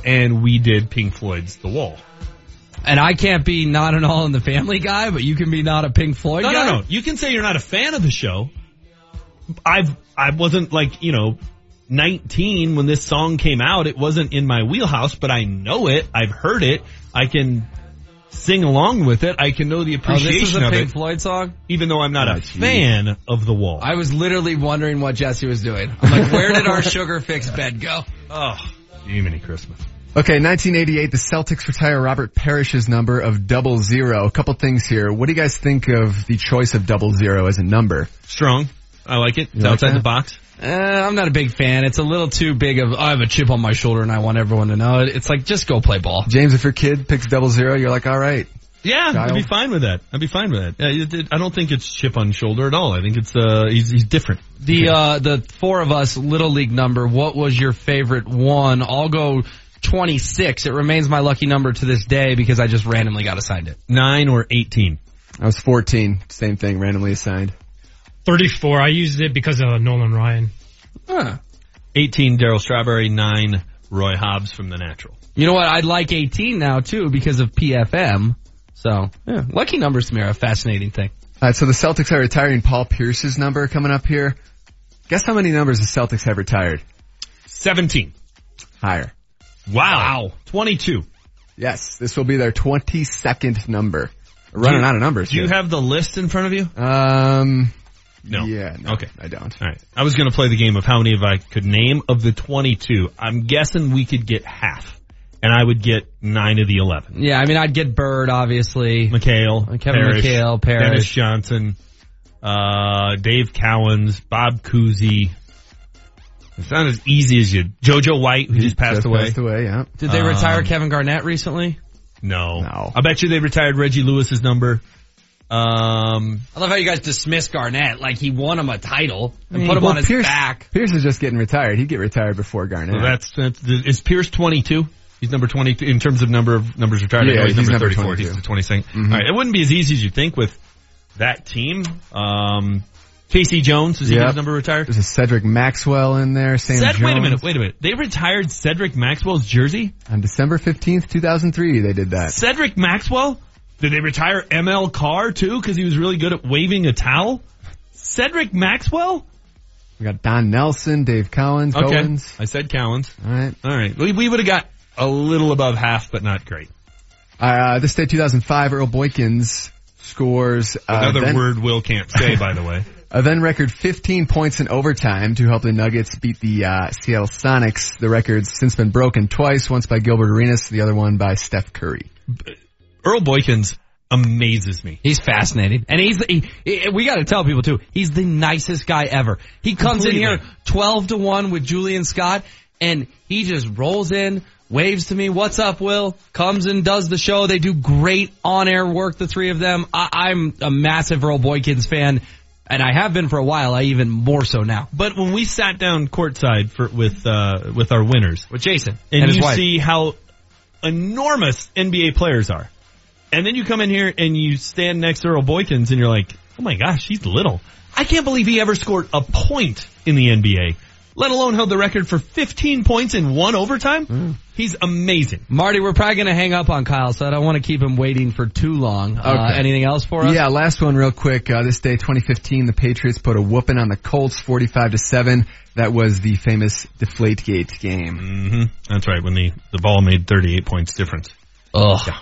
and we did Pink Floyd's The Wall. And I can't be not an All in the Family guy, but you can be not a Pink Floyd No, guy. no, no. You can say you're not a fan of the show. I've, I wasn't like, you know, 19 when this song came out. It wasn't in my wheelhouse, but I know it. I've heard it. I can sing along with it. I can know the appreciation Oh, appreciation this is a of Pink it, Floyd song? even though I'm not a oh, fan of the wall. I was literally wondering what Jesse was doing. I'm like, where did our sugar fix bed go? Oh, Jiminy Christmas. Okay, 1988, the Celtics retire Robert Parish's number of double zero. A couple things here. What do you guys think of the choice of double zero as a number? Strong. I like it. It's like outside that? the box. Uh, I'm not a big fan. It's a little too big of, I have a chip on my shoulder and I want everyone to know it. It's like, just go play ball. James, if your kid picks double zero, you're like, all right. Yeah, Kyle? I'd be fine with that. I'd be fine with that. Yeah, it- it- I don't think it's chip on shoulder at all. I think it's uh he's he's different. The, uh, the four of us Little League number, what was your favorite one? I'll go 26. It remains my lucky number to this day because I just randomly got assigned it. Nine or eighteen. I was 14. Same thing, randomly assigned. 34. I used it because of Nolan Ryan. Huh. Eighteen Darryl Strawberry. Nine Roy Hobbs from The Natural. You know what? I'd like 18 now too because of PFM. So, yeah, lucky numbers to me are a fascinating thing. All right, so the Celtics are retiring Paul Pierce's number coming up here. Guess how many numbers the Celtics have retired? Seventeen. Higher. Wow. Twenty-two. Yes, this will be their 22nd number. We're running you- out of numbers. Do you have the list in front of you? Um. No. Yeah. No, Okay. I don't. All right. I was going to play the game of how many of I could name of the 22. I'm guessing we could get half, and I would get nine of the 11. Yeah, I mean, I'd get Bird, obviously. McHale, Kevin Parish, McHale, Parish. Dennis Johnson, uh, Dave Cowens, Bob Cousy. It's not as easy as you. JoJo White, who just passed Just away. Passed away. Yeah. Did they Um, retire Kevin Garnett recently? No. No. I bet you they retired Reggie Lewis's number. Um, I love how you guys dismiss Garnett like he won him a title and I put him well, on his Pierce, back. Pierce is just getting retired. He'd get retired before Garnett. so that's, that's is Pierce 22? He's number 22 in terms of number of numbers retired. Yeah, he's, he's number number 34. He's the 22nd. Mhm. All right. It wouldn't be as easy as you think with that team. Um, K.C. Jones, is he Yep. his number retired? There's a Cedric Maxwell in there. Sam Ced- Jones. wait a minute, wait a minute. They retired Cedric Maxwell's jersey? On December 15th, 2003, they did that. Cedric Maxwell? Did they retire ML Carr too because he was really good at waving a towel? Cedric Maxwell? We got Don Nelson, Dave Cowens, Okay. Owens. I said Cowens. All right. All right. We, we would have got a little above half, but not great. Uh, this day, 2005, Earl Boykins scores uh, Another then, word Will can't say, by the way. a then record 15 points in overtime to help the Nuggets beat the uh, Seattle Sonics. The record's since been broken twice, once by Gilbert Arenas, the other one by Steph Curry. Earl Boykins amazes me. He's fascinating. And he's, he, he- we gotta tell people too, he's the nicest guy ever. He comes Completely. in here 12 to 1 with Julian Scott and he just rolls in, waves to me, what's up Will? Comes and does the show. They do great on-air work, the three of them. I, I'm a massive Earl Boykins fan. And I have been for a while, I even more so now. But when we sat down courtside for with uh, with our winners, With Jason and, and, you wife. see how enormous NBA players are, and then you come in here and you stand next to Earl Boykins, and you're like, oh my gosh, he's little. I can't believe he ever scored a point in the NBA, let alone held the record for 15 points in one overtime. He's amazing. Marty, we're probably going to hang up on Kyle, so I don't want to keep him waiting for too long. Uh, anything else for us? Yeah, last one real quick. Uh, this day, 2015, the Patriots put a whooping on the Colts, 45 to 7. That was the famous Deflategate game. hmm That's right. When the the ball made 38 points difference. Ugh. Deflate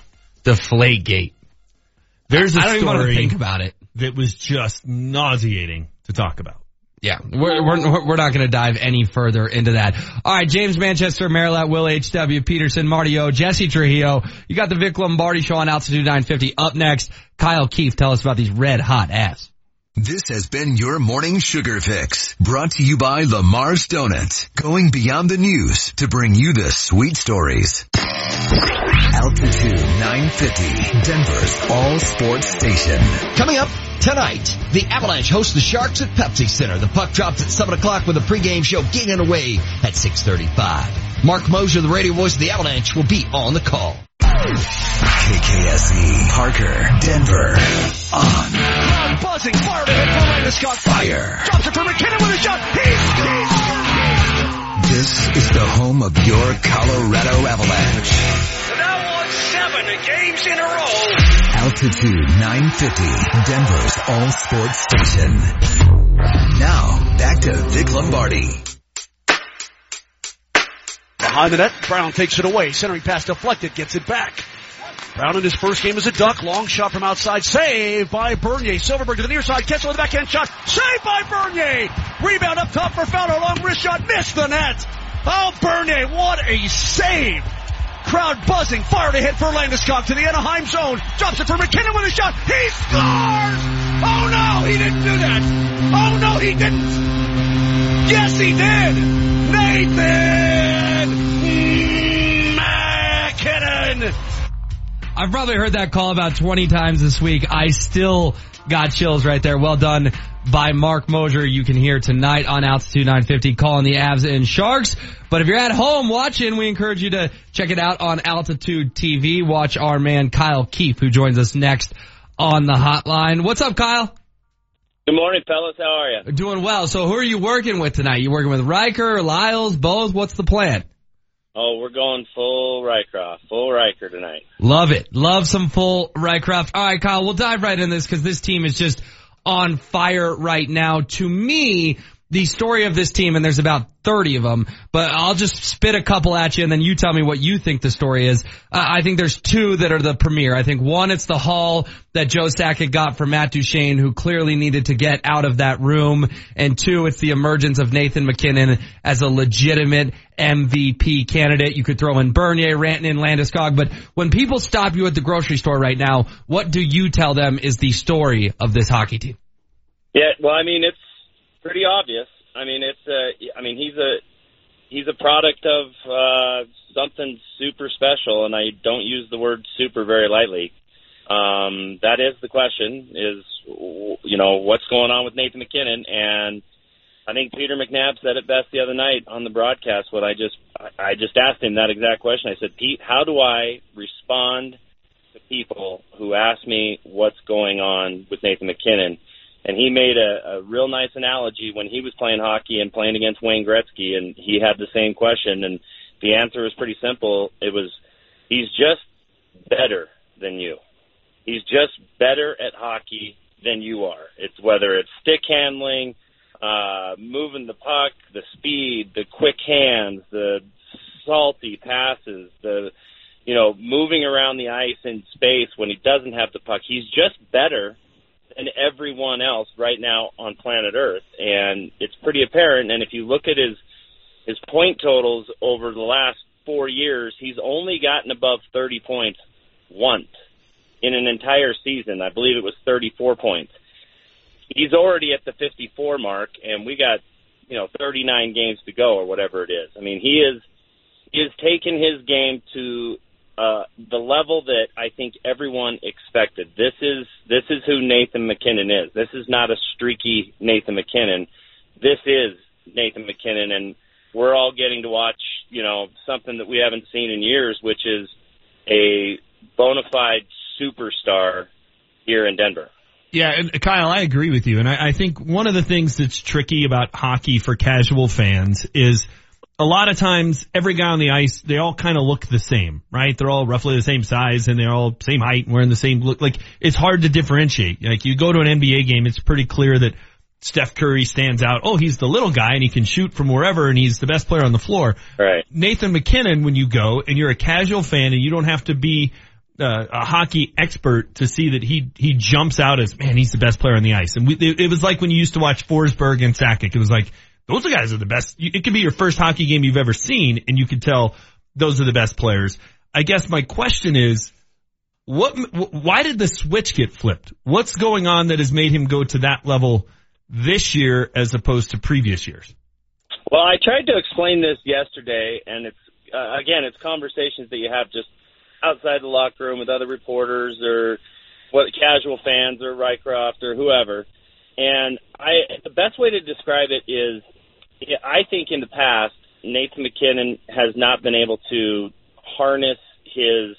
gate. There's a I don't even want to story think about it. that was just nauseating to talk about. Yeah, we're we're, we're not going to dive any further into that. All right, James Manchester, Maryland, Will H.W. Peterson, Marty O, Jesse Trujillo. You got the Vic Lombardi show on Altitude 950. Up next, Kyle Keefe. Tell us about these red hot Avs. This has been your morning sugar fix brought to you by Lamar's Donuts, going beyond the news to bring you the sweet stories. Altitude 950, Denver's all sports station. Coming up tonight, the Avalanche host the Sharks at Pepsi Center. The puck drops at 7 o'clock with a pregame show getting away at 6.35. Marc Moser, the radio voice of the Avalanche, will be on the call. KKSE, Parker, Denver, on Crowd buzzing, fired ahead for Landeskog. fire. Drops it for MacKinnon with a shot. He This is the home of your Colorado Avalanche. Now on seven games in a row. Altitude 950, Denver's all sports station. Now, back to Vic Lombardi. Behind the net, Brown takes it away. Centering pass deflected, gets it back. Brown in his first game as a Duck. Long shot from outside. Saved by Bernier. Silfverberg to the near side. Catch with the backhand shot. Saved by Bernier. Rebound up top for Fowler. Long wrist shot. Missed the net. Oh, Bernier. What a save. Crowd buzzing. Fired hit for Landeskog to the Anaheim zone. Drops it for MacKinnon with a shot. He scores! Oh no, he didn't do that. Oh no, he didn't. Yes, he did. Nathan I've probably heard that call about 20 times this week. I still got chills right there. Well done by Marc Moser. You can hear tonight on Altitude 950 calling the Avs and Sharks. But if you're at home watching, we encourage you to check it out on Altitude TV. Watch our man Kyle Keefe who joins us next on the hotline. What's up, Kyle? Good morning, fellas. How are you? Doing well. So who are you working with tonight? You working with Riker, Lyles, both? What's the plan? Oh, we're going full Rycroft, full Riker tonight. Love it. Love some full Rycroft. All right, Kyle, we'll dive right in this because this team is just on fire right now. To me, the story of this team, and there's about 30 of them, but I'll just spit a couple at you and then you tell me what you think the story is. Uh, I think there's two that are the premier. I think one, it's the haul that Joe Sakic got for Matt Duchene, who clearly needed to get out of that room. And two, it's the emergence of Nathan MacKinnon as a legitimate MVP candidate. You could throw in Bernier, Rantanen, Landeskog, but when people stop you at the grocery store right now, what do you tell them is the story of this hockey team? Yeah, well, I mean, it's pretty obvious. I mean, it's a, I mean, he's a, he's a product of, uh, something super special, and I don't use the word super very lightly. Um, that is the question is, you know, what's going on with Nathan MacKinnon? And I think Peter McNab said it best the other night on the broadcast when I just, I just asked him that exact question. I said, Pete, how do I respond to people who ask me what's going on with Nathan MacKinnon? And he made a, a real nice analogy when he was playing hockey and playing against Wayne Gretzky, and he had the same question, and the answer was pretty simple. It was, he's just better than you. He's just better at hockey than you are. It's whether it's stick handling, uh, moving the puck, the speed, the quick hands, the salty passes, the you know moving around the ice in space when he doesn't have the puck. He's just better than everyone else right now on planet Earth, and it's pretty apparent. And if you look at his his point totals over the last four years, he's only gotten above 30 points once in an entire season. I believe it was 34 points. He's already at the 54 mark, and we got you know 39 games to go or whatever it is. I mean, he is he has taken his game to uh, the level that I think everyone expected. This is this is who Nathan MacKinnon is. This is not a streaky Nathan MacKinnon. This is Nathan MacKinnon, and we're all getting to watch you know something that we haven't seen in years, which is a bona fide superstar here in Denver. Yeah, and Kyle, I agree with you. And I, I think one of the things that's tricky about hockey for casual fans is a lot of times every guy on the ice, they all kind of look the same, right? They're all roughly the same size and they're all same height and wearing the same look. Like it's hard to differentiate. Like you go to an NBA game, it's pretty clear that Steph Curry stands out. Oh, he's the little guy and he can shoot from wherever and he's the best player on the floor. Right. Nathan MacKinnon, when you go and you're a casual fan and you don't have to be uh, a hockey expert to see that he he jumps out as man, he's the best player on the ice. And we, it, it was like when you used to watch Forsberg and Sakic. It was like those guys are the best. It could be your first hockey game you've ever seen, and you could tell those are the best players. I guess my question is, what? Why did the switch get flipped? What's going on that has made him go to that level this year as opposed to previous years? Well, I tried to explain this yesterday, and it's uh, again, it's conversations that you have just outside the locker room with other reporters or what casual fans or Rycroft or whoever. And I, the best way to describe it is, I think in the past, Nathan MacKinnon has not been able to harness his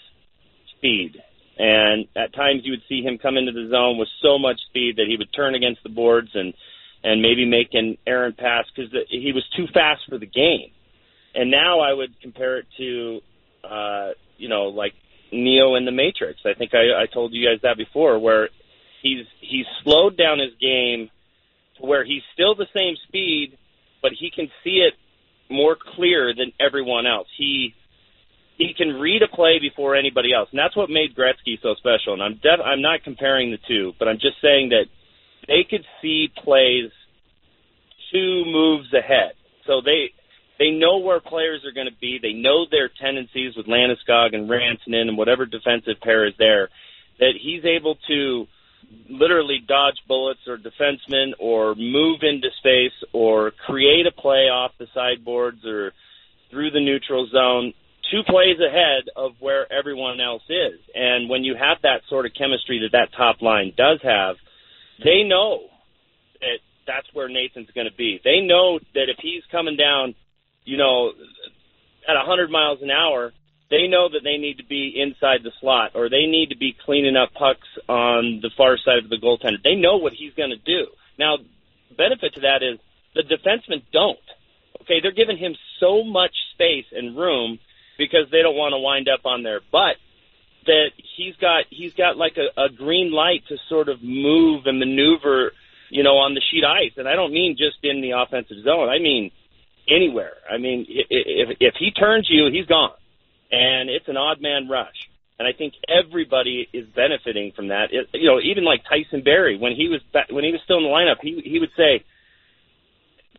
speed. And at times you would see him come into the zone with so much speed that he would turn against the boards and, and maybe make an errant pass because he was too fast for the game. And now I would compare it to, uh, you know, like Neo in the Matrix. I think I, I told you guys that before, where he's he's slowed down his game to where he's still the same speed, but he can see it more clear than everyone else. He he can read a play before anybody else, and that's what made Gretzky so special. And I'm def- I'm not comparing the two, but I'm just saying that they could see plays two moves ahead. So they they know where players are going to be. They know their tendencies with Landeskog and Rantanen and whatever defensive pair is there. That he's able to literally dodge bullets or defensemen or move into space or create a play off the sideboards or through the neutral zone two plays ahead of where everyone else is. And when you have that sort of chemistry that that top line does have, they know that that's where Nathan's going to be. They know that if he's coming down, you know, at 100 miles an hour, they know that they need to be inside the slot or they need to be cleaning up pucks on the far side of the goaltender. They know what he's going to do. Now, benefit to that is the defensemen don't. Okay, they're giving him so much space and room because they don't want to wind up on their butt that he's got he's got like a, a green light to sort of move and maneuver, you know, on the sheet ice. And I don't mean just in the offensive zone. I mean anywhere. I mean if if he turns you, he's gone. And it's an odd man rush. And I think everybody is benefiting from that. It, you know, even like Tyson Barrie when he was when he was still in the lineup, he he would say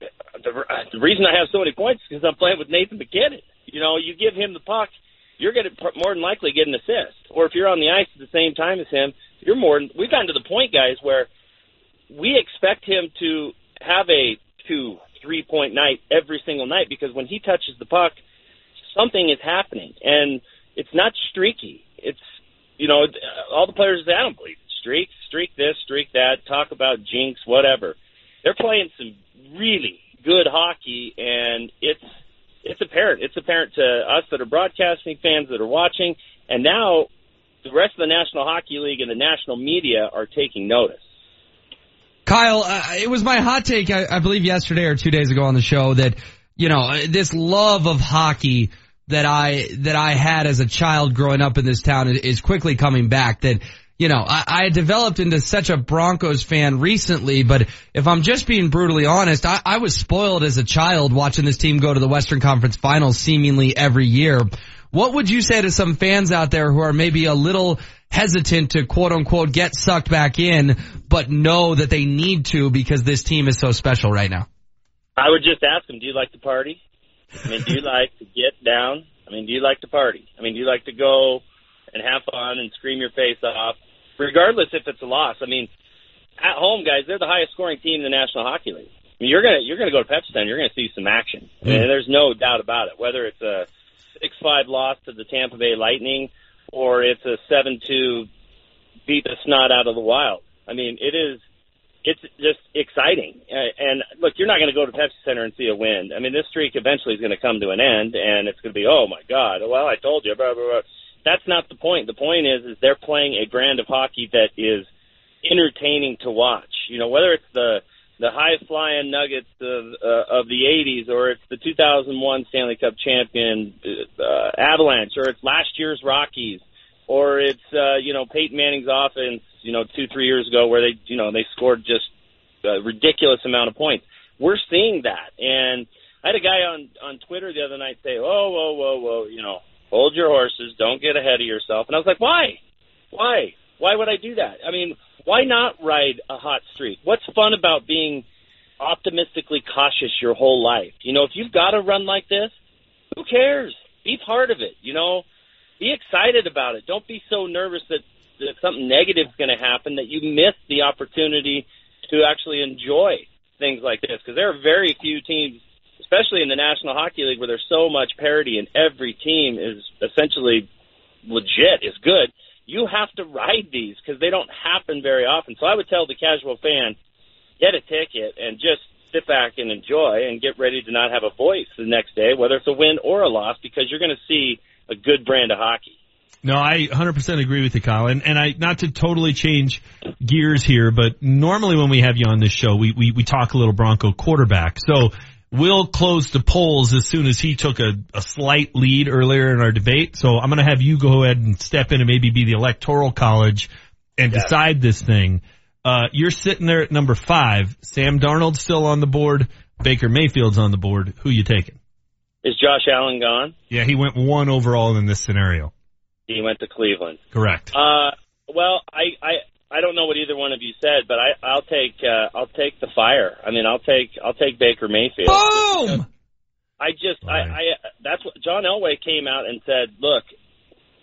the, uh, the reason I have so many points is because I'm playing with Nathan MacKinnon. You know, you give him the puck, you're going to more than likely get an assist. Or if you're on the ice at the same time as him, you're more. We've gotten to the point, guys, where we expect him to have a two, three point night every single night because when he touches the puck, something is happening, and it's not streaky. It's you know, all the players say, I don't believe it. Streak, streak this, streak that. Talk about jinx, whatever. They're playing some really good hockey, and it's it's apparent. It's apparent to us that are broadcasting fans that are watching, and now the rest of the National Hockey League and the national media are taking notice. Kyle, uh, it was my hot take, I, I believe yesterday or two days ago on the show that, you know, this love of hockey that I, that I had as a child growing up in this town is quickly coming back. That, you know, I, I developed into such a Broncos fan recently, but if I'm just being brutally honest, I, I was spoiled as a child watching this team go to the Western Conference Finals seemingly every year. What would you say to some fans out there who are maybe a little hesitant to quote unquote get sucked back in, but know that they need to because this team is so special right now? I would just ask them, do you like the party? I mean, do you like to get down? I mean, do you like to party? I mean, do you like to go and have fun and scream your face off, regardless if it's a loss? I mean, at home, guys, they're the highest scoring team in the National Hockey League. I mean, you're gonna you're gonna go to Pepsi Center, you're gonna see some action. I mean, mm. there's no doubt about it. Whether it's a six five loss to the Tampa Bay Lightning or it's a seven two beat the snot out of the Wild. I mean, it is it's just exciting. Uh, and look, you're not going to go to Pepsi Center and see a win. I mean, this streak eventually is going to come to an end, and it's going to be, oh my God, well, I told you, blah blah blah. That's not the point. The point is, is they're playing a brand of hockey that is entertaining to watch. You know, whether it's the the high flying Nuggets of uh, of the '80s, or it's the 2001 Stanley Cup champion uh, Avalanche, or it's last year's Rockies, or it's uh, you know Peyton Manning's offense, you know two three years ago where they you know they scored just a ridiculous amount of points. We're seeing that, and I had a guy on on Twitter the other night say, "Whoa, whoa, whoa, whoa, you know, hold your horses, don't get ahead of yourself." And I was like, "Why? Why? Why would I do that? I mean, why not ride a hot streak? What's fun about being optimistically cautious your whole life? You know, if you've got to run like this, who cares? Be part of it. You know, be excited about it. Don't be so nervous that, that something negative is going to happen that you miss the opportunity to actually enjoy things like this. Because there are very few teams, especially in the National Hockey League, where there's so much parity and every team is essentially legit, is good you have to ride these because they don't happen very often. So I would tell the casual fan, get a ticket and just sit back and enjoy and get ready to not have a voice the next day, whether it's a win or a loss, because you're going to see a good brand of hockey. No, I 100% agree with you, Kyle. And, and I, not to totally change gears here, but normally when we have you on this show, we, we, we talk a little Bronco quarterback. So we'll closed the polls as soon as he took a, a slight lead earlier in our debate. So I'm going to have you go ahead and step in and maybe be the electoral college and Yeah. decide this thing. Uh, you're sitting there at number five. Sam Darnold's still on the board. Baker Mayfield's on the board. Who you taking? Is Josh Allen gone? Yeah, he went one overall in this scenario. He went to Cleveland. Correct. Uh, well, I, I, I don't know what either one of you said, but I, I'll take, uh, I'll take the fire. I mean, I'll take, I'll take Baker Mayfield. Boom! I just, I, I, that's what John Elway came out and said. Look,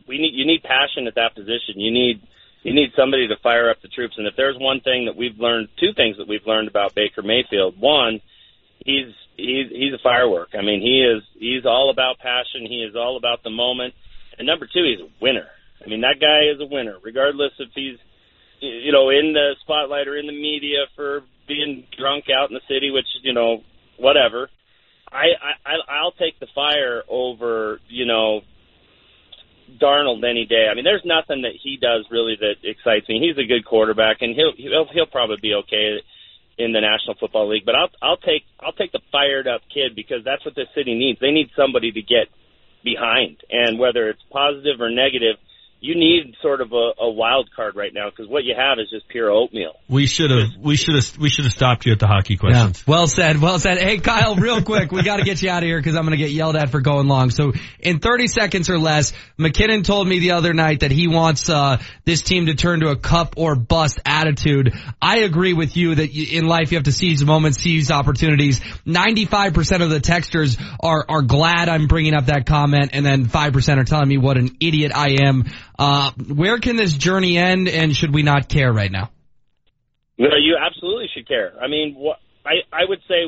we need, you need passion at that position. You need, you need somebody to fire up the troops. And if there's one thing that we've learned, two things that we've learned about Baker Mayfield. One, he's, he's, he's a firework. I mean, he is, he's all about passion. He is all about the moment. And number two, he's a winner. I mean, that guy is a winner, regardless if he's, you know, in the spotlight or in the media for being drunk out in the city, which, you know, whatever. I, I, I'll take the fire over, you know, Darnold any day. I mean, there's nothing that he does really that excites me. He's a good quarterback, and he'll he'll he'll probably be okay in the National Football League. But I'll I'll take I'll take the fired up kid because that's what this city needs. They need somebody to get behind, and whether it's positive or negative, you need sort of a, a wild card right now because what you have is just pure oatmeal. We should have, we should have, we should have stopped you at the hockey questions. Well said, well said. Hey Kyle, real quick, we gotta get you out of here because I'm gonna get yelled at for going long. So in 30 seconds or less, MacKinnon told me the other night that he wants, uh, this team to turn to a cup or bust attitude. I agree with you that in life you have to seize moments, seize opportunities. 95% of the texters are, are glad I'm bringing up that comment and then 5% are telling me what an idiot I am. Uh, where can this journey end and should we not care right now? No, you absolutely should care. I mean, I I would say